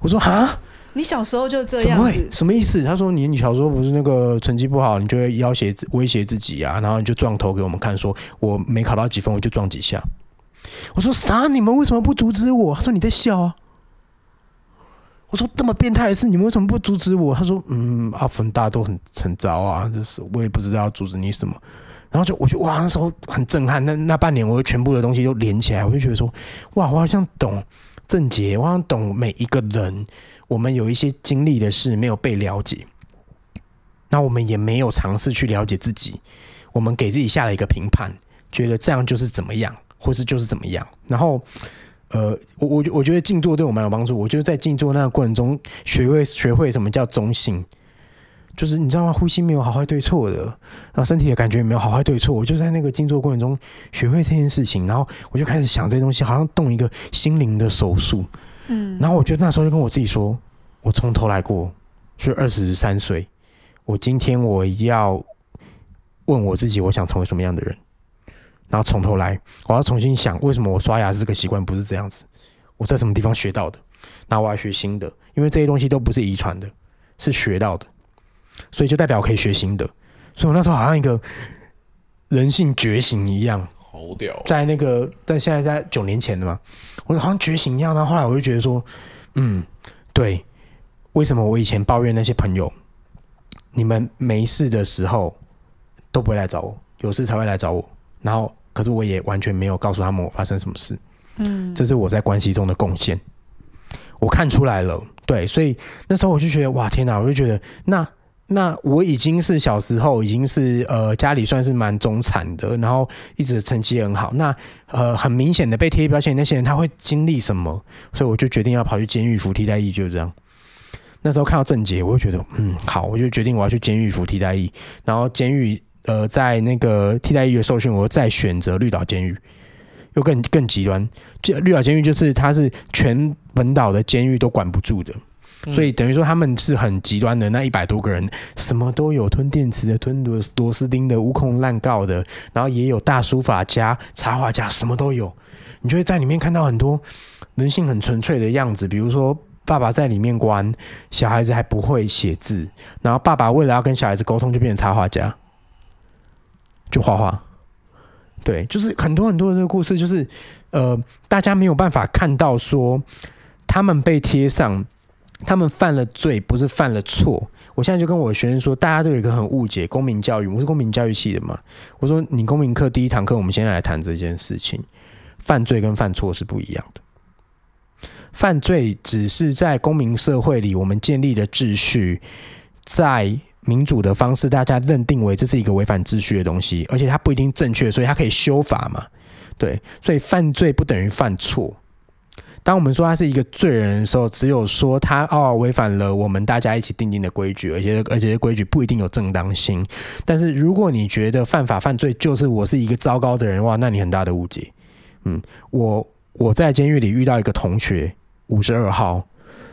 我说：“啊，你小时候就这样？怎么会？什么意思？”他说：“你你小时候不是那个成绩不好，你就会要挟威胁自己啊，然后你就撞头给我们看，说我没考到几分，我就撞几下。”我说：“啥？你们为什么不阻止我？”他说：“你在笑啊。”我说这么变态的事，你们为什么不阻止我？他说：“嗯，阿芬大家都很很糟啊，就是我也不知道要阻止你什么。”然后就我就哇，那时候很震撼。那那半年，我全部的东西都连起来，我就觉得说：“哇，我好像懂郑杰，我好像懂每一个人。我们有一些经历的事没有被了解，那我们也没有尝试去了解自己。我们给自己下了一个评判，觉得这样就是怎么样，或是就是怎么样。然后。”呃，我我我觉得静坐对我蛮有帮助。我觉得在静坐那个过程中，学会学会什么叫中性，就是你知道吗？呼吸没有好坏对错的，然后身体的感觉也没有好坏对错。我就在那个静坐过程中学会这件事情，然后我就开始想这些东西，好像动一个心灵的手术。嗯，然后我觉得那时候就跟我自己说，我从头来过，是二十三岁，我今天我要问我自己，我想成为什么样的人。然后从头来，我要重新想为什么我刷牙这个习惯不是这样子，我在什么地方学到的？那我要学新的，因为这些东西都不是遗传的，是学到的，所以就代表我可以学新的。所以我那时候好像一个人性觉醒一样，好屌！在那个，但现在在九年前的嘛，我好像觉醒一样。然后后来我就觉得说，嗯，对，为什么我以前抱怨那些朋友，你们没事的时候都不会来找我，有事才会来找我。然后，可是我也完全没有告诉他们我发生什么事，嗯，这是我在关系中的贡献，我看出来了，对，所以那时候我就觉得，哇，天哪，我就觉得，那那我已经是小时候已经是呃家里算是蛮中产的，然后一直成绩很好，那呃很明显的被贴标签那些人他会经历什么？所以我就决定要跑去监狱服替代役，就这样。那时候看到郑杰，我就觉得，嗯，好，我就决定我要去监狱服替代役，然后监狱。呃，在那个替代役的受训，我再选择绿岛监狱，又更更极端。这绿岛监狱就是它是全本岛的监狱都管不住的，所以等于说他们是很极端的。那一百多个人，什么都有，吞电池的、吞螺螺丝钉的、无控滥告的，然后也有大书法家、插画家，什么都有。你就会在里面看到很多人性很纯粹的样子，比如说爸爸在里面关，小孩子还不会写字，然后爸爸为了要跟小孩子沟通，就变成插画家。就画画，对，就是很多很多的这个故事，就是呃，大家没有办法看到说他们被贴上，他们犯了罪，不是犯了错。我现在就跟我的学生说，大家都有一个很误解公民教育，我是公民教育系的嘛。我说你公民课第一堂课，我们先来谈这件事情，犯罪跟犯错是不一样的。犯罪只是在公民社会里我们建立的秩序，在。民主的方式，大家认定为这是一个违反秩序的东西，而且它不一定正确，所以它可以修法嘛。对，所以犯罪不等于犯错。当我们说他是一个罪人的时候，只有说他哦违反了我们大家一起订定的规矩，而且而且这规矩不一定有正当性。但是如果你觉得犯法犯罪就是我是一个糟糕的人哇，那你很大的误解。嗯，我我在监狱里遇到一个同学，五十二号，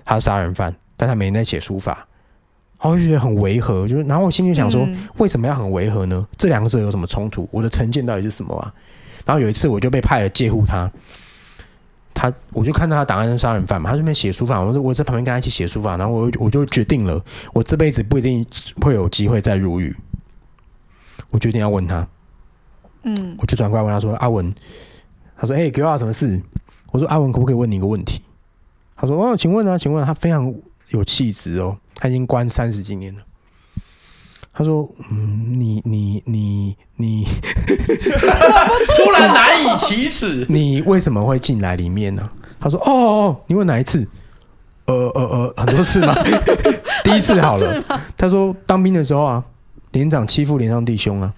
他杀人犯，但他每天在写书法，然后我就觉得很违和，就是然后我心里想说，为什么要很违和呢？这两个字有什么冲突？我的成见到底是什么啊？然后有一次我就被派了借护他。他，我就看到他档案是杀人犯嘛，他这边写书法，我说我在旁边跟他一起写书法，然后我我就决定了，我这辈子不一定会有机会再入狱，我决定要问他，嗯，我就转过来问他说，阿文，他说，哎、欸，给我什么事？我说，阿文，可不可以问你一个问题？他说，哦，请问啊，请问，他非常有气质哦，他已经关三十几年了。他说：“嗯，你你你你，(laughs) 突然难以启齿。(laughs) 你为什么会进来里面呢？”他说：“哦哦，你问哪一次？呃呃呃，很多次吗？(laughs) 第一次好了。”他说：“当兵的时候啊，连长欺负连上弟兄啊，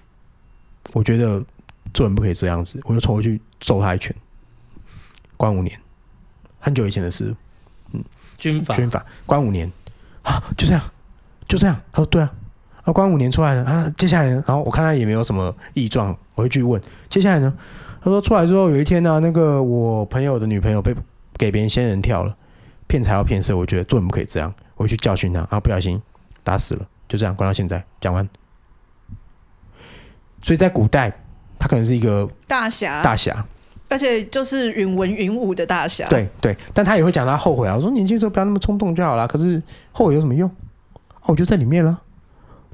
我觉得做人不可以这样子，我就冲过去揍他一拳，关五年，很久以前的事。嗯，军法军法关五年啊，就这样就这样。他说：对啊。”啊，关五年出来了啊！接下来呢，然后我看他也没有什么异状，我会去问接下来呢。他说出来之后有一天呢、啊，那个我朋友的女朋友被给别人仙人跳了，骗财要骗色，我觉得做人不可以这样，我会去教训他啊，不小心打死了，就这样关到现在讲完。所以在古代，他可能是一个大侠，大侠，而且就是云文云武的大侠。对对，但他也会讲他后悔啊，我说年轻时候不要那么冲动就好了。可是后悔有什么用？哦，我就在里面了。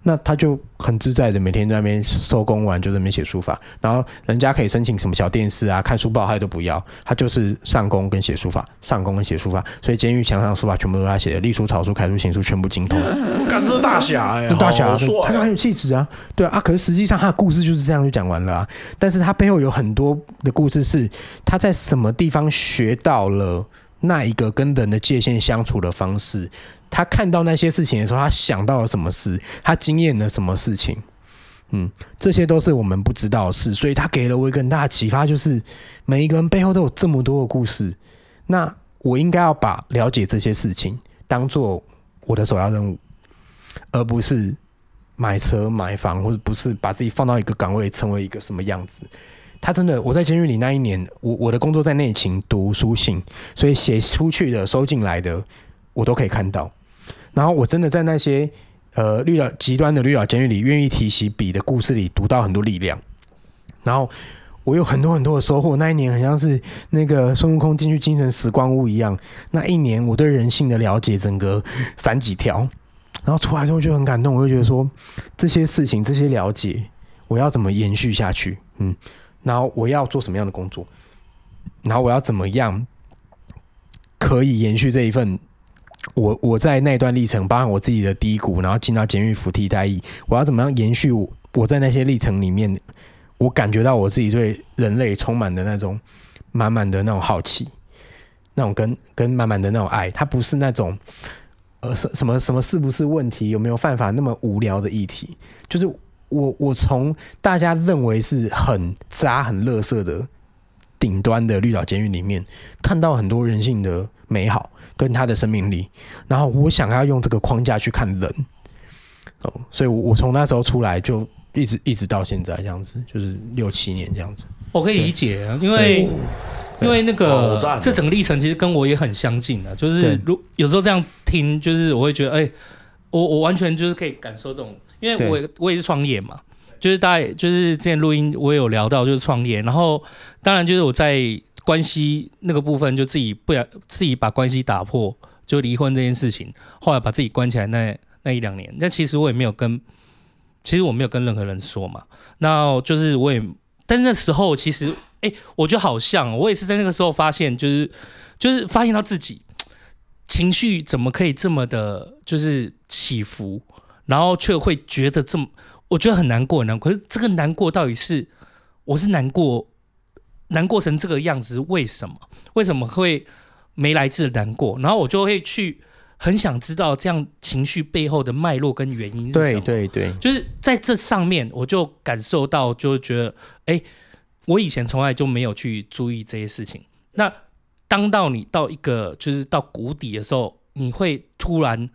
那他就很自在的每天在那边收工完就在那边写书法，然后人家可以申请什么小电视啊、看书报，他都不要，他就是上工跟写书法，上工跟写书法，所以监狱墙上的书法全部都是他写的，隶书、草书、楷书、行书全部精通。干这大侠哎，大侠，他就很有气质啊，对啊，可是实际上他的故事就是这样就讲完了啊，但是他背后有很多的故事，是他在什么地方学到了那一个跟人的界限相处的方式。他看到那些事情的时候，他想到了什么事？他经验了什么事情？嗯，这些都是我们不知道的事，所以他给了我一个很大的启发，就是每一个人背后都有这么多的故事。那我应该要把了解这些事情当做我的首要任务，而不是买车买房，或者不是把自己放到一个岗位成为一个什么样子。他真的，我在监狱里那一年，我我的工作在内勤读书信，所以写出去的、收进来的，我都可以看到。然后我真的在那些呃绿岛极端的绿岛监狱里，愿意提起笔的故事里读到很多力量。然后我有很多很多的收获。那一年很像是那个孙悟空进去精神时光屋一样。那一年我对人性的了解整个闪几条。然后出来之后就很感动，我就觉得说这些事情这些了解，我要怎么延续下去？嗯，然后我要做什么样的工作？然后我要怎么样可以延续这一份？我我在那段历程，包含我自己的低谷，然后进到监狱服替代役，我要怎么样延续我，我在那些历程里面，我感觉到我自己对人类充满的那种满满的那种好奇，那种跟跟满满的那种爱，它不是那种呃什什么什么是不是问题，有没有犯法那么无聊的议题，就是我我从大家认为是很渣很垃圾的顶端的绿岛监狱里面，看到很多人性的美好。跟他的生命力，然后我想要用这个框架去看人，哦，所以我我从那时候出来就一直一直到现在这样子，就是六七年这样子。我可以理解，因为因为那个这整个历程其实跟我也很相近的，就是如有时候这样听，就是我会觉得，哎，我我完全就是可以感受这种，因为我我也是创业嘛，就是大概就是之前录音我也有聊到就是创业，然后当然就是我在。关系那个部分，就自己不要自己把关系打破，就离婚这件事情，后来把自己关起来那那一两年，但其实我也没有跟，其实我没有跟任何人说嘛。那就是我也，但那时候其实，哎，我觉得好像我也是在那个时候发现，就是就是发现到自己情绪怎么可以这么的，就是起伏，然后却会觉得这么，我觉得很难过，很难过。可是这个难过到底是我是难过。难过成这个样子，为什么？为什么会没来自难过？然后我就会去很想知道这样情绪背后的脉络跟原因是什么。对对对，就是在这上面，我就感受到，就觉得，哎，我以前从来就没有去注意这些事情。那当到你到一个就是到谷底的时候，你会突然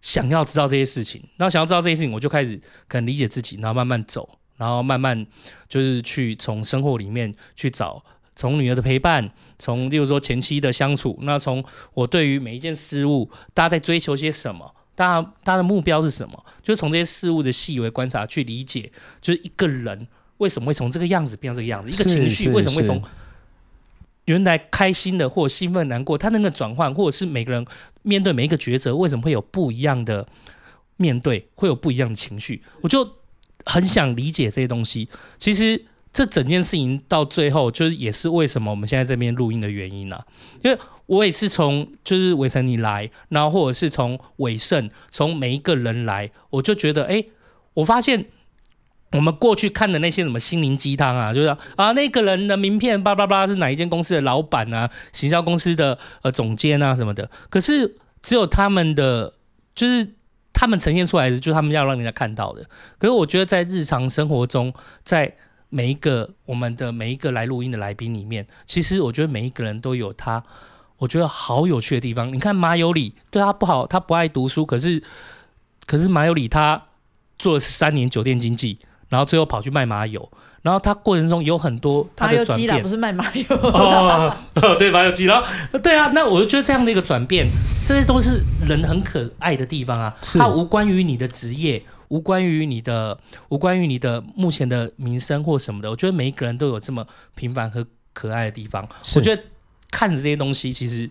想要知道这些事情，然后想要知道这些事情，我就开始可能理解自己，然后慢慢走。然后慢慢就是去从生活里面去找，从女儿的陪伴，从例如说前妻的相处，那从我对于每一件事物，大家在追求些什么，大家大家的目标是什么，就是从这些事物的细微观察去理解，就是一个人为什么会从这个样子变成这个样子，一个情绪为什么会从原来开心的或兴奋难过，他那个转换，或者是每个人面对每一个抉择，为什么会有不一样的面对，会有不一样的情绪，我就。很想理解这些东西，其实这整件事情到最后，就是也是为什么我们现在这边录音的原因啊。因为我也是从就是伟成你来，然后或者是从伟盛，从每一个人来，我就觉得，哎，我发现我们过去看的那些什么心灵鸡汤啊，就是啊那个人的名片叭叭叭是哪一间公司的老板啊，行销公司的呃总监啊什么的，可是只有他们的就是。他们呈现出来的，就是他们要让人家看到的。可是我觉得，在日常生活中，在每一个我们的每一个来录音的来宾里面，其实我觉得每一个人都有他，我觉得好有趣的地方。你看马有里，对他不好，他不爱读书，可是，可是马有里他做了三年酒店经济，然后最后跑去卖麻油。然后他过程中有很多他的转变，不是卖麻油对，麻油鸡，然后对啊，那我就觉得这样的一个转变，这些都是人很可爱的地方啊。它无关于你的职业，无关于你的，无关于你的目前的名声或什么的。我觉得每一个人都有这么平凡和可爱的地方。我觉得看着这些东西，其实。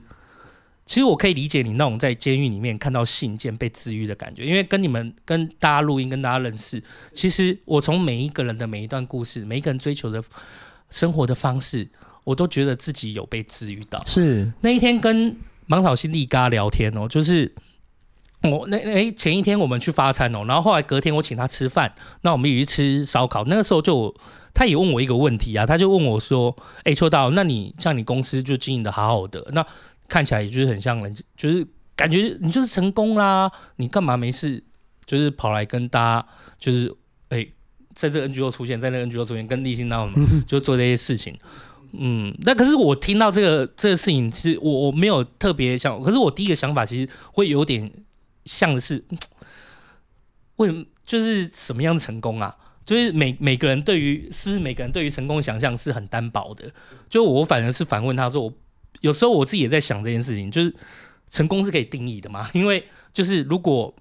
其实我可以理解你那种在监狱里面看到信件被治愈的感觉，因为跟你们跟大家录音，跟大家认识。其实我从每一个人的每一段故事，每一个人追求的生活的方式，我都觉得自己有被治愈到。是那一天跟芒草心力嘎聊天哦，就是我那哎前一天我们去发餐哦，然后后来隔天我请他吃饭，那我们一起去吃烧烤。那个时候就他也问我一个问题啊，他就问我说：“哎，秋刀，那你像你公司就经营的好好的那？”看起来也就是很像人，就是感觉你就是成功啦，你干嘛没事，就是跑来跟大家，就是哎、欸，在这个 NGO 出现，在那个 NGO 出现，跟立新那种，(laughs) 就做这些事情。嗯，那可是我听到这个这个事情，其实我我没有特别想，可是我第一个想法其实会有点像的是，(tsk) 为什么就是什么样的成功啊？就是每每个人对于是不是每个人对于成功的想象是很单薄的？就我反而是反问他说我。有时候我自己也在想这件事情，就是成功是可以定义的嘛？(laughs) 因为就是如果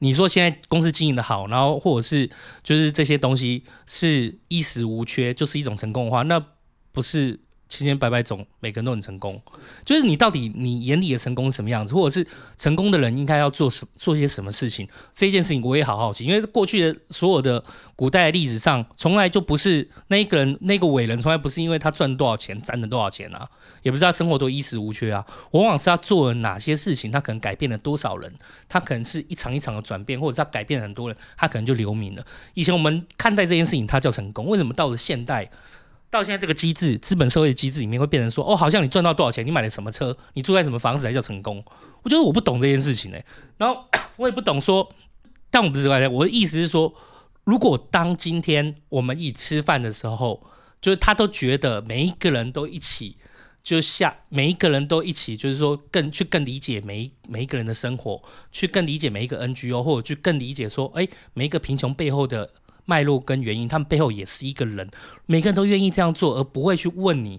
你说现在公司经营的好，然后或者是就是这些东西是衣食无缺，就是一种成功的话，那不是？千千百百种，每个人都很成功。就是你到底你眼里的成功是什么样子，或者是成功的人应该要做什做些什么事情？这件事情我也好好奇，因为过去的所有的古代的历史上，从来就不是那一个人那个伟人，从来不是因为他赚多少钱，攒了多少钱啊，也不是他生活都衣食无缺啊，往往是他做了哪些事情，他可能改变了多少人，他可能是一场一场的转变，或者他改变很多人，他可能就留名了。以前我们看待这件事情，它叫成功，为什么到了现代？到现在这个机制，资本社会的机制里面会变成说，哦，好像你赚到多少钱，你买了什么车，你住在什么房子才叫成功？我觉得我不懂这件事情呢、然后我也不懂说，但我不是这样，我的意思是说，如果当今天我们一起吃饭的时候，就是他都觉得每一个人都一起，就像每一个人都一起，就是说更去更理解每一每一个人的生活，去更理解每一个 NGO，或者去更理解说，哎，每一个贫穷背后的。脉络跟原因，他们背后也是一个人，每个人都愿意这样做，而不会去问你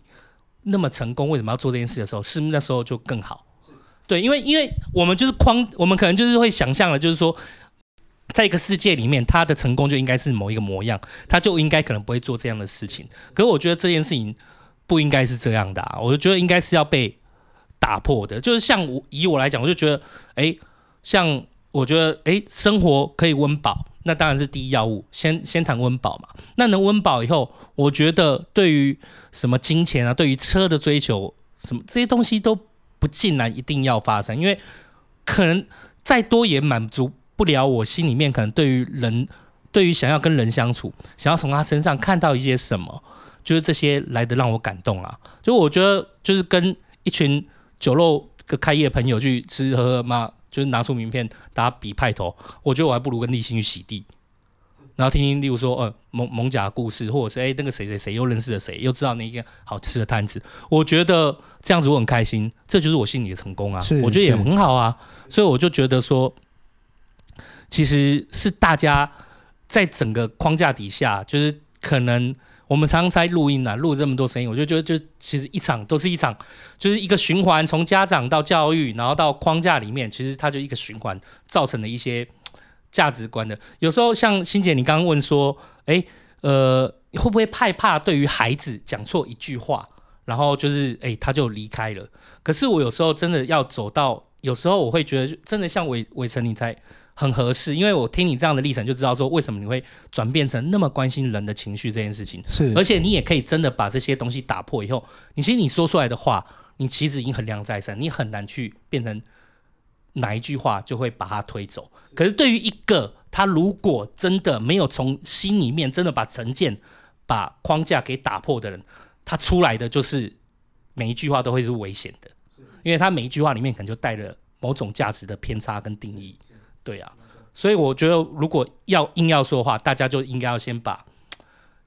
那么成功为什么要做这件事的时候，是不是那时候就更好？对，因为因为我们就是框，我们可能就是会想象了，就是说，在一个世界里面，他的成功就应该是某一个模样，他就应该可能不会做这样的事情。可是我觉得这件事情不应该是这样的啊，我就觉得应该是要被打破的。就是像我以我来讲，我就觉得，哎，像我觉得，哎，生活可以温饱。那当然是第一要务，先先谈温饱嘛。那能温饱以后，我觉得对于什么金钱啊，对于车的追求，什么这些东西都不尽然一定要发生，因为可能再多也满足不了我心里面可能对于人，对于想要跟人相处，想要从他身上看到一些什么，就是这些来的让我感动啊。就我觉得就是跟一群酒肉个开业朋友去吃喝喝嘛，就是拿出名片大家比派头，我觉得我还不如跟立新去洗地，然后听听例如说呃艋艋舺的故事，或者是哎那个谁谁谁又认识了谁，又知道那一个好吃的摊子，我觉得这样子我很开心，这就是我心里的成功啊，我觉得也很好啊，所以我就觉得说，其实是大家在整个框架底下，就是可能。我们常常在录音啊，录这么多声音，我就觉得，就其实一场都是一场，就是一个循环，从家长到教育，然后到框架里面，其实它就一个循环，造成的一些价值观的。有时候像欣姐，你刚刚问说，哎，呃，会不会害怕对于孩子讲错一句话，然后就是哎他就离开了？可是我有时候真的要走到，有时候我会觉得，真的像伟伟成你才。很合适，因为我听你这样的历程，就知道说为什么你会转变成那么关心人的情绪这件事情。是，而且你也可以真的把这些东西打破以后，你其实你说出来的话，你其实已经衡量在身，你很难去变成哪一句话就会把它推走。可是对于一个他如果真的没有从心里面真的把成见、把框架给打破的人，他出来的就是每一句话都会是危险的，因为他每一句话里面可能就带了某种价值的偏差跟定义。对啊，所以我觉得如果要硬要说的话，大家就应该要先把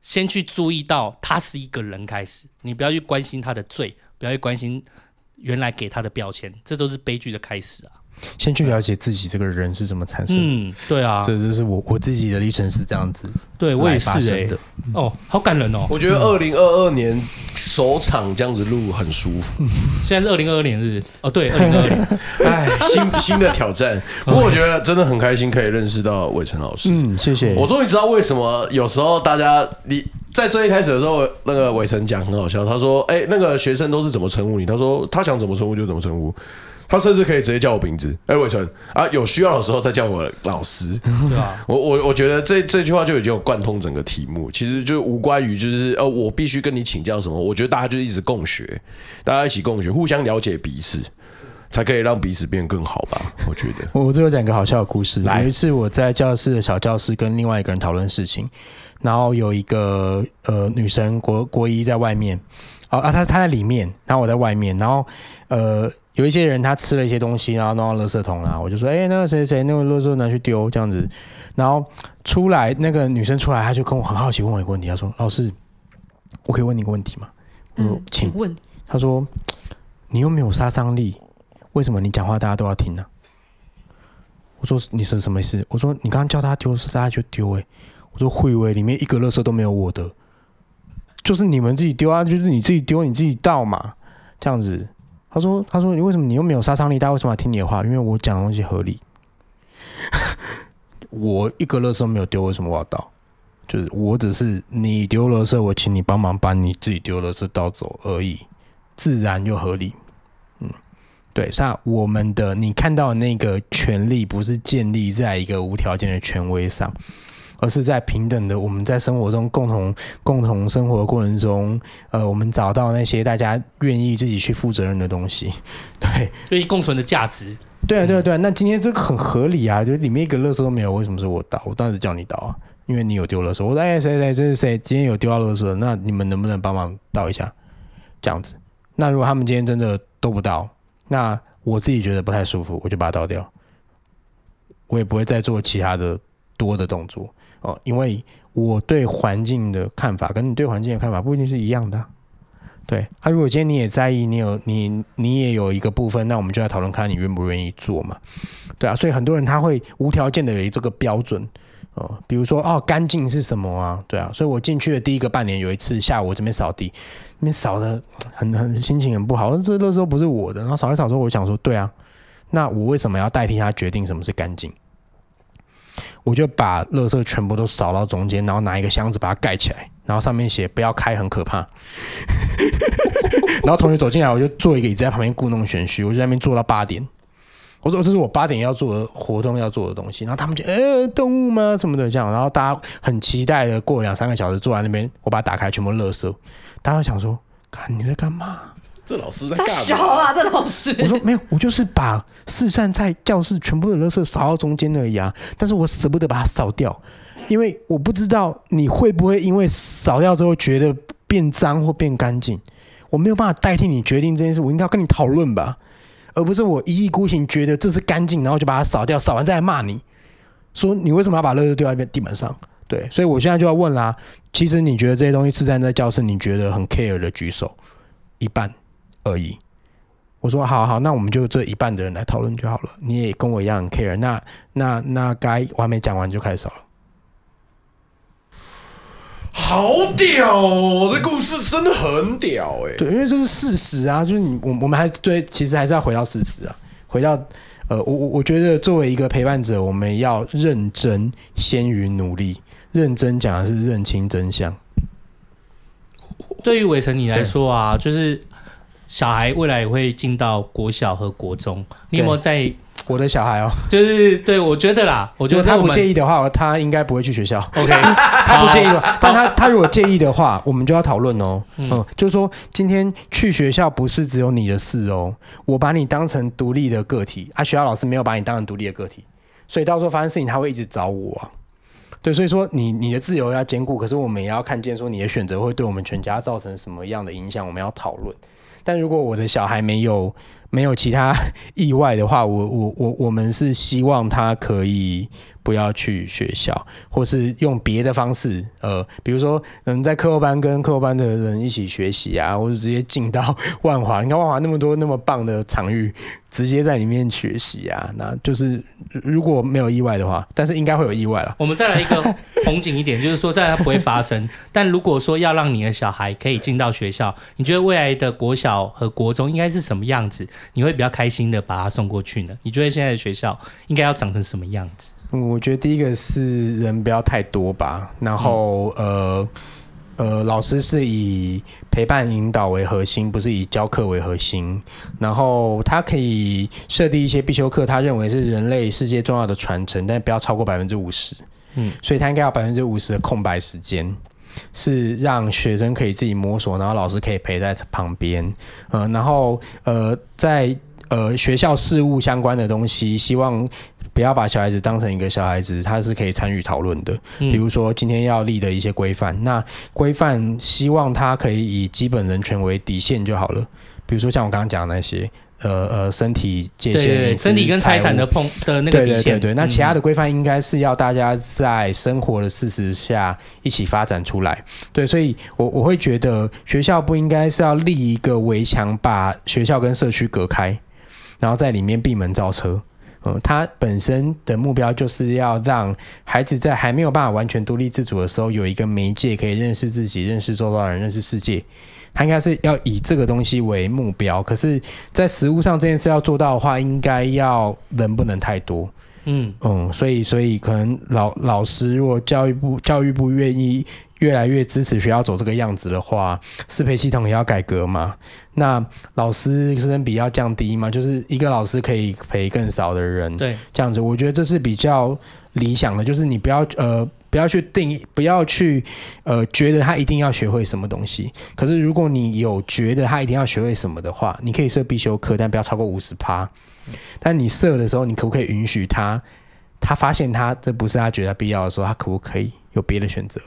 先去注意到他是一个人开始，你不要去关心他的罪，不要去关心原来给他的标签，这都是悲剧的开始啊。先去了解自己这个人是怎么产生的。嗯，对啊，这就是我我自己的历程是这样子。对我也是哎。哦，好感人哦。我觉得二零二二年首场这样子录很舒服。(laughs) 现在是二零二二年日？哦，对，二零二二年。(laughs) 哎，新新的挑战。(laughs) 不过我觉得真的很开心，可以认识到伟成老师。嗯，谢谢。我终于知道为什么有时候大家你在最一开始的时候，那个伟成讲很好笑。他说：“哎，那个学生都是怎么称呼你？”他说：“他想怎么称呼就怎么称呼。”他甚至可以直接叫我名字，哎，伟成啊，有需要的时候再叫我老师，(laughs) 对吧？我我我觉得这这句话就已经有贯通整个题目，其实就无关于就是呃，我必须跟你请教什么。我觉得大家就一直共学，大家一起共学，互相了解彼此，才可以让彼此变更好吧？我觉得。我最后讲一个好笑的故事。来有一次我在教室的小教室跟另外一个人讨论事情，然后有一个呃女生国国一在外面，哦啊，她她在里面，然后我在外面，然后呃。有一些人他吃了一些东西，然后弄到垃圾桶啦，我就说，哎、欸，那个谁谁，那个垃圾拿去丢这样子。然后出来那个女生出来，她就跟我很好奇问我一个问题，她说：“老师，我可以问你一个问题吗？”我说：“请问。”她说：“你又没有杀伤力，为什么你讲话大家都要听呢、啊？”我说：“你是什么意思？”我说：“你刚刚叫他丢，大家就丢。”哎，我说：“会不会里面一个垃圾都没有我的，就是你们自己丢啊，就是你自己丢，你自己倒嘛，这样子。”他说：“他说你为什么你又没有杀伤力？大家为什么要听你的话？因为我讲的东西合理。(laughs) 我一个垃圾都没有丢，为什么我要倒？就是我只是你丢垃圾，我请你帮忙把你自己丢垃圾倒走而已，自然又合理。嗯，对。那我们的你看到的那个权利，不是建立在一个无条件的权威上。”而是在平等的，我们在生活中共同共同生活的过程中，呃，我们找到那些大家愿意自己去负责任的东西，(laughs) 对，所以共存的价值。对啊，对啊，对啊。那今天这个很合理啊，就里面一个垃圾都没有，为什么是我倒？我当然是叫你倒啊，因为你有丢垃圾。我说，哎，谁谁这是谁？今天有丢到垃圾，那你们能不能帮忙倒一下？这样子。那如果他们今天真的都不倒，那我自己觉得不太舒服，我就把它倒掉。我也不会再做其他的多的动作。哦，因为我对环境的看法跟你对环境的看法不一定是一样的，对。啊，如果今天你也在意，你有你你也有一个部分，那我们就来讨论看你愿不愿意做嘛，对啊。所以很多人他会无条件的有这个标准，哦，比如说哦，干净是什么啊？对啊。所以我进去的第一个半年，有一次下午我这边扫地，那边扫的很很心情很不好，这垃圾不是我的。然后扫一扫之后，我想说，对啊，那我为什么要代替他决定什么是干净？我就把垃圾全部都扫到中间，然后拿一个箱子把它盖起来，然后上面写“不要开，很可怕”。(laughs) 然后同学走进来，我就坐一个椅子在旁边故弄玄虚，我就在那边坐到八点。我说：“这是我八点要做的活动要做的东西。”然后他们就：“呃，动物吗？什么的这样。”然后大家很期待的过两三个小时坐在那边，我把它打开，全部垃圾。大家想说：“看你在干嘛？”这老师在干嘛？小啊，这老师。我说没有，我就是把四散在教室全部的垃圾扫到中间而已啊。但是我舍不得把它扫掉，因为我不知道你会不会因为扫掉之后觉得变脏或变干净。我没有办法代替你决定这件事，我应该要跟你讨论吧。而不是我一意孤行觉得这是干净，然后就把它扫掉，扫完再来骂你，说你为什么要把垃圾丢在地板上？对，所以我现在就要问啦，其实你觉得这些东西是在在教室，你觉得很 care 的举手，一半而已。我说好好，那我们就这一半的人来讨论就好了。你也跟我一样很 care，那那那该我还没讲完就开始扫了。好屌哦！这故事真的很屌哎。对，因为这是事实啊，就是你我我们还是对，其实还是要回到事实啊，回到呃，我我我觉得作为一个陪伴者，我们要认真先于努力。认真讲的是认清真相。对于伟成你来说啊，就是小孩未来也会进到国小和国中，你有没有在？我的小孩哦，就是对我觉得啦，我觉得他不介意的话，他应该不会去学校。(laughs) OK，(laughs) 他不介意的话，但他他如果介意的话，我们就要讨论哦。嗯，就是说今天去学校不是只有你的事哦，我把你当成独立的个体，啊，学校老师没有把你当成独立的个体，所以到时候发生事情他会一直找我啊。对，所以说你你的自由要兼顾，可是我们也要看见说你的选择会对我们全家造成什么样的影响，我们要讨论。但如果我的小孩没有没有其他 (laughs) 意外的话，我我我我们是希望他可以不要去学校，或是用别的方式，呃，比如说嗯，在课后班跟课后班的人一起学习啊，或者直接进到万华，你看万华那么多那么棒的场域，直接在里面学习啊，那就是如果没有意外的话，但是应该会有意外了。我们再来一个红景一点，就是说这样它不会发生。(laughs) 但如果说要让你的小孩可以进到学校，你觉得未来的国小和国中应该是什么样子？你会比较开心的把他送过去呢？你觉得现在的学校应该要长成什么样子？嗯，我觉得第一个是人不要太多吧，然后、嗯、呃呃，老师是以陪伴引导为核心，不是以教课为核心。然后他可以设定一些必修课，他认为是人类世界重要的传承，但不要超过百分之五十。嗯，所以他应该有百分之五十的空白时间。是让学生可以自己摸索，然后老师可以陪在旁边，嗯、呃，然后呃，在呃学校事务相关的东西，希望不要把小孩子当成一个小孩子，他是可以参与讨论的。比如说今天要立的一些规范，那规范希望他可以以基本人权为底线就好了。比如说像我刚刚讲的那些。呃呃，身体界限，对身体跟财产的碰的那个底线。对对对对，那其他的规范应该是要大家在生活的事实下一起发展出来。对，所以我我会觉得学校不应该是要立一个围墙，把学校跟社区隔开，然后在里面闭门造车。嗯，它本身的目标就是要让孩子在还没有办法完全独立自主的时候，有一个媒介可以认识自己、认识周遭人、认识世界。他应该是要以这个东西为目标，可是，在实物上这件事要做到的话，应该要人不能太多。嗯嗯，所以所以可能老老师如果教育部教育部愿意越来越支持学校走这个样子的话，适配系统也要改革嘛。那老师师生比要降低嘛，就是一个老师可以陪更少的人。对，这样子我觉得这是比较理想的，就是你不要呃。不要去定义，不要去呃觉得他一定要学会什么东西。可是如果你有觉得他一定要学会什么的话，你可以设必修课，但不要超过五十趴。但你设的时候，你可不可以允许他？他发现他这不是他觉得必要的时候，他可不可以有别的选择？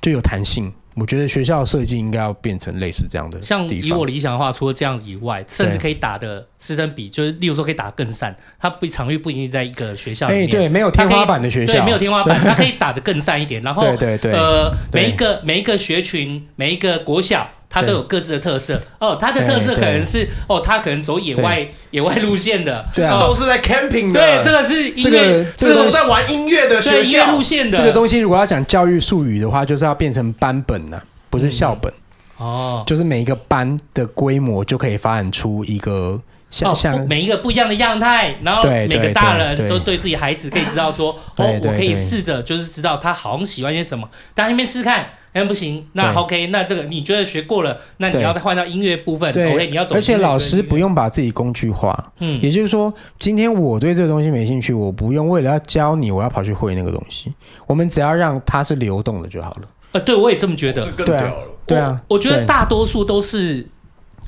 就有弹性。我觉得学校设计应该要变成类似这样的，像以我理想的话，除了这样子以外，甚至可以打的师生比，就是例如说可以打更散，它不场域不一定在一个学校里面，欸、对，没有天花板的学校，对，没有天花板，(laughs) 它可以打的更散一点。然后，对对对，呃，每一个每一个学群，每一个国小。它都有各自的特色。哦，它的特色可能是哦，它可能走野外野外路线的，这都是在 camping 的。对，这个是音乐，这个都在玩音乐的学校。路线的。这个东西如果要讲教育术语的话，就是要变成班本呐，不是校本。哦。就是每一个班的规模就可以发展出一个像像每一个不一样的样态，然后每个大人都对自己孩子可以知道说哦，我可以试着就是知道他好像喜欢些什么，大家一边试试看。哎，不行，那 OK，那这个你觉得学过了，那你要再换到音乐部分，OK，你要走。而且老师不用把自己工具化，嗯，也就是说，今天我对这个东西没兴趣，我不用为了要教你，我要跑去会那个东西。我们只要让它是流动的就好了。呃，对，我也这么觉得。对啊，对啊，我觉得大多数都是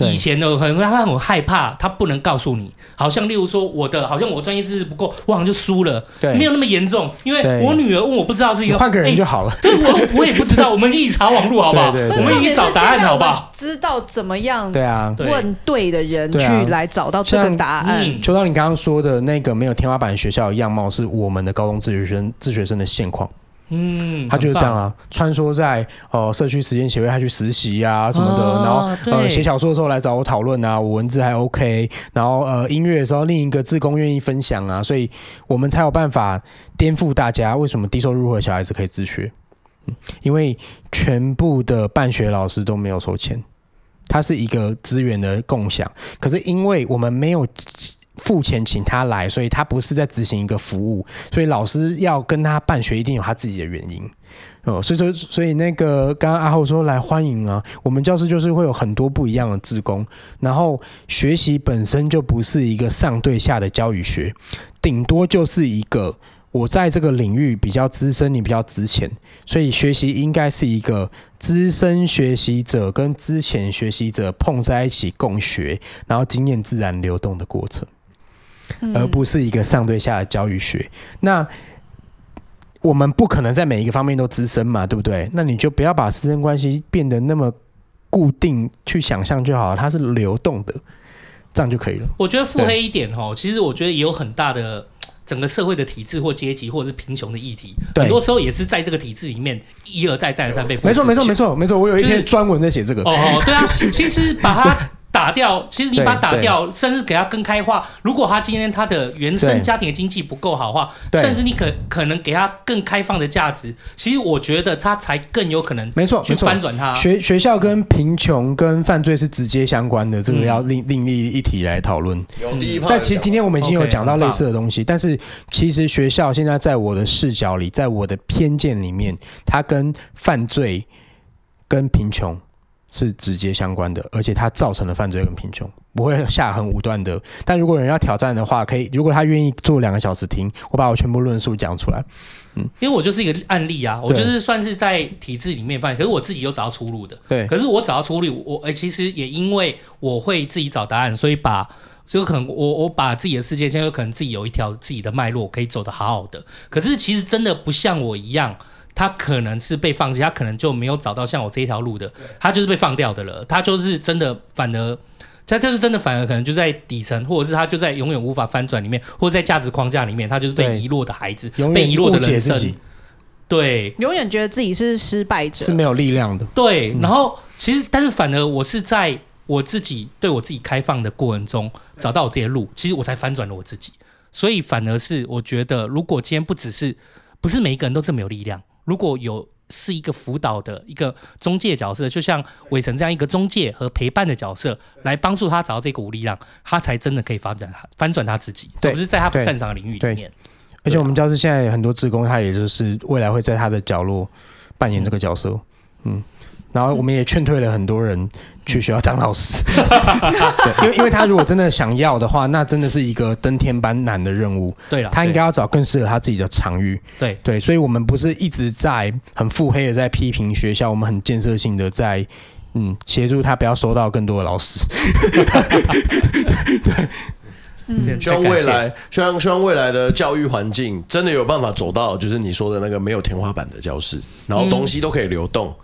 以前的很他很害怕，他不能告诉你，好像例如说我的，好像我专业知识不够，我好像就输了，对，没有那么严重，因为我女儿问我不知道是一个，换个人就好了，对我我也不知道，我们一起查网络好不好？我们一起找答案好不好？知道怎么样？对啊，问对的人去来找到这个答案。就像你刚刚说的那个没有天花板学校的样貌，是我们的高中自学生自学生的现况。嗯，他就是这样啊，穿梭在呃社区实验协会，他去实习啊什么的，哦、然后呃写小说的时候来找我讨论啊，我文字还 OK，然后呃音乐的时候另一个志工愿意分享啊，所以我们才有办法颠覆大家为什么低收入户的小孩子可以自学，嗯，因为全部的办学老师都没有收钱，它是一个资源的共享，可是因为我们没有。付钱请他来，所以他不是在执行一个服务，所以老师要跟他办学，一定有他自己的原因哦。所以说，所以那个刚刚阿浩说来欢迎啊，我们教室就是会有很多不一样的志工，然后学习本身就不是一个上对下的教育学，顶多就是一个我在这个领域比较资深，你比较值钱，所以学习应该是一个资深学习者跟之前学习者碰在一起共学，然后经验自然流动的过程。而不是一个上对下的教育学。那我们不可能在每一个方面都资深嘛，对不对？那你就不要把师生关系变得那么固定，去想象就好了，它是流动的，这样就可以了。我觉得腹黑一点哦，其实我觉得也有很大的整个社会的体制或阶级或者是贫穷的议题，很多时候也是在这个体制里面一而再再而三被。没错，没错，没错，没错。我有一篇专文在写这个。哦，对啊，其实把它。打掉，其实你把它打掉，甚至给他更开化。如果他今天他的原生家庭的经济不够好的话，甚至你可可能给他更开放的价值。其实我觉得他才更有可能，没错，去翻转他。学学校跟贫穷跟犯罪是直接相关的，这个要另另立一题来讨论。但其实今天我们已经有讲到类似的东西，但是其实学校现在在我的视角里，在我的偏见里面，它跟犯罪跟贫穷。是直接相关的，而且它造成了犯罪跟贫穷，不会下很武断的。但如果有人要挑战的话，可以，如果他愿意做两个小时听，我把我全部论述讲出来。嗯，因为我就是一个案例啊，我就是算是在体制里面犯，可是我自己有找到出路的。对，可是我找到出路，我哎，其实也因为我会自己找答案，所以把，所以可能我我把自己的世界，现在有可能自己有一条自己的脉络可以走得好好的。可是其实真的不像我一样。他可能是被放弃，他可能就没有找到像我这一条路的，他就是被放掉的了。他就是真的，反而他就是真的，反而可能就在底层，或者是他就在永远无法翻转里面，或者在价值框架里面，他就是被遗落的孩子，被遗落的人生。对，永远觉得自己是失败者，是没有力量的。对，然后其实，但是反而我是在我自己对我自己开放的过程中，找到我这些路，其实我才翻转了我自己。所以反而是我觉得，如果今天不只是，不是每一个人都这么有力量。如果有是一个辅导的一个中介角色，就像伟成这样一个中介和陪伴的角色，来帮助他找到这股力量，他才真的可以发展他翻转他自己，对，而不是在他不擅长的领域里面。而且我们教室现在有很多职工，他也就是未来会在他的角落扮演这个角色，嗯。嗯然后我们也劝退了很多人去学校当老师，对，因为因为他如果真的想要的话，那真的是一个登天般难的任务。对了，他应该要找更适合他自己的场域。对对，所以我们不是一直在很腹黑的在批评学校，我们很建设性的在嗯协助他不要收到更多的老师。(laughs) 对，嗯，希望未来，希望希望未来的教育环境真的有办法走到，就是你说的那个没有天花板的教室，然后东西都可以流动。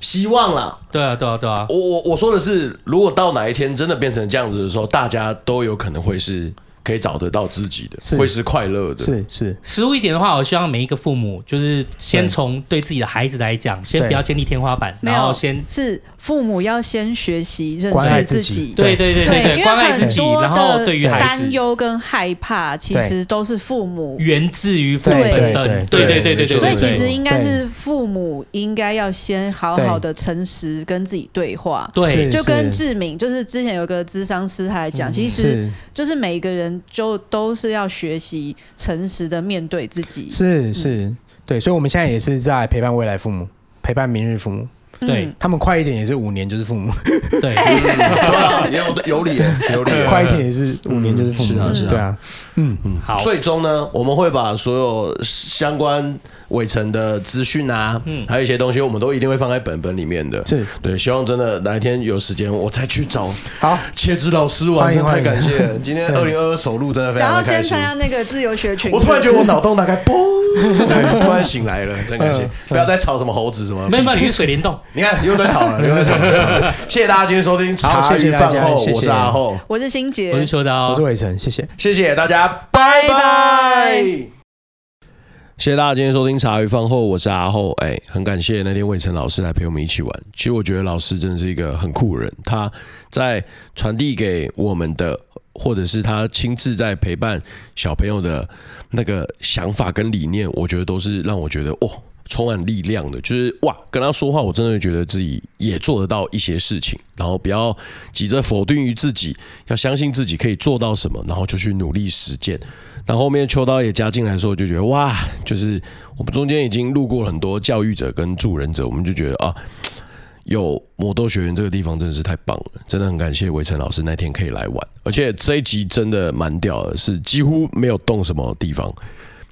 希望啦，对啊，对啊，对啊。我我我说的是，如果到哪一天真的变成这样子的时候，大家都有可能会是。可以找得到自己的，是会是快乐的。是是，实务一点的话，我希望每一个父母就是先从对自己的孩子来讲，先不要建立天花板，然后先是父母要先学习认识自己。对对对对对，关爱自己，然后对于孩子担忧跟害怕，其实都是父母源自于父母本身。对对对对对，所以其实应该是父母应该要先好好的诚实跟自己对话。对，就跟志明，就是之前有个咨商师他来讲，其实就是每一个人。就都是要学习诚实的面对自己，是是，对，所以我们现在也是在陪伴未来父母，陪伴明日父母，对。他们快一点也是五年就是父母，对，(laughs) 对啊，也有有理，有理。快一点也是五年就是父母，是啊是啊。对啊，嗯嗯，好，最终呢，我们会把所有相关伟成的资讯啊，嗯，还有一些东西，我们都一定会放在本本里面的。是。对，希望真的哪一天有时间，我再去找好，茄子老师玩，真的太感谢了。今天二零二二首录真的非想要常的开心。先参。加那个自由学群，我突然觉得我脑洞大开 (laughs) 嘣，对突然醒来了，(laughs) 真感谢。嗯！不要再吵什么猴子什么，没有，没有，你是水帘洞，你看又在吵了，(laughs) 又在吵了。谢谢大家今天收听好茶余谢谢大家饭后，谢谢。我是阿后，我是心杰，我是秋刀，我是伟成，谢谢。谢谢大家，拜拜。谢谢大家今天收听茶余饭后，我是阿厚。哎，很感谢那天魏晨老师来陪我们一起玩。其实我觉得老师真的是一个很酷的人，他在传递给我们的，或者是他亲自在陪伴小朋友的那个想法跟理念，我觉得都是让我觉得哇，充满力量的。就是哇，跟他说话，我真的觉得自己也做得到一些事情，然后不要急着否定于自己，要相信自己可以做到什么，然后就去努力实践。那后面秋刀也加进来的时候，就觉得哇，就是我们中间已经路过很多教育者跟助人者，我们就觉得啊，有魔豆学园这个地方真的是太棒了，真的很感谢围城老师那天可以来玩，而且这一集真的蛮屌的，是几乎没有动什么地方，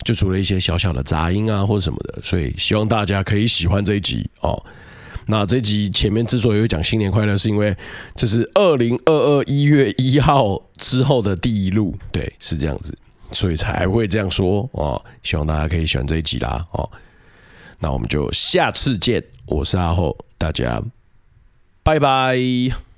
就除了一些小小的杂音啊或者什么的，所以希望大家可以喜欢这一集哦。那这集前面之所以会讲新年快乐，是因为这是二零二二一月一号之后的第一录，对，是这样子。所以才会这样说哦，希望大家可以喜欢这一集啦哦。那我们就下次见，我是阿厚，大家拜拜。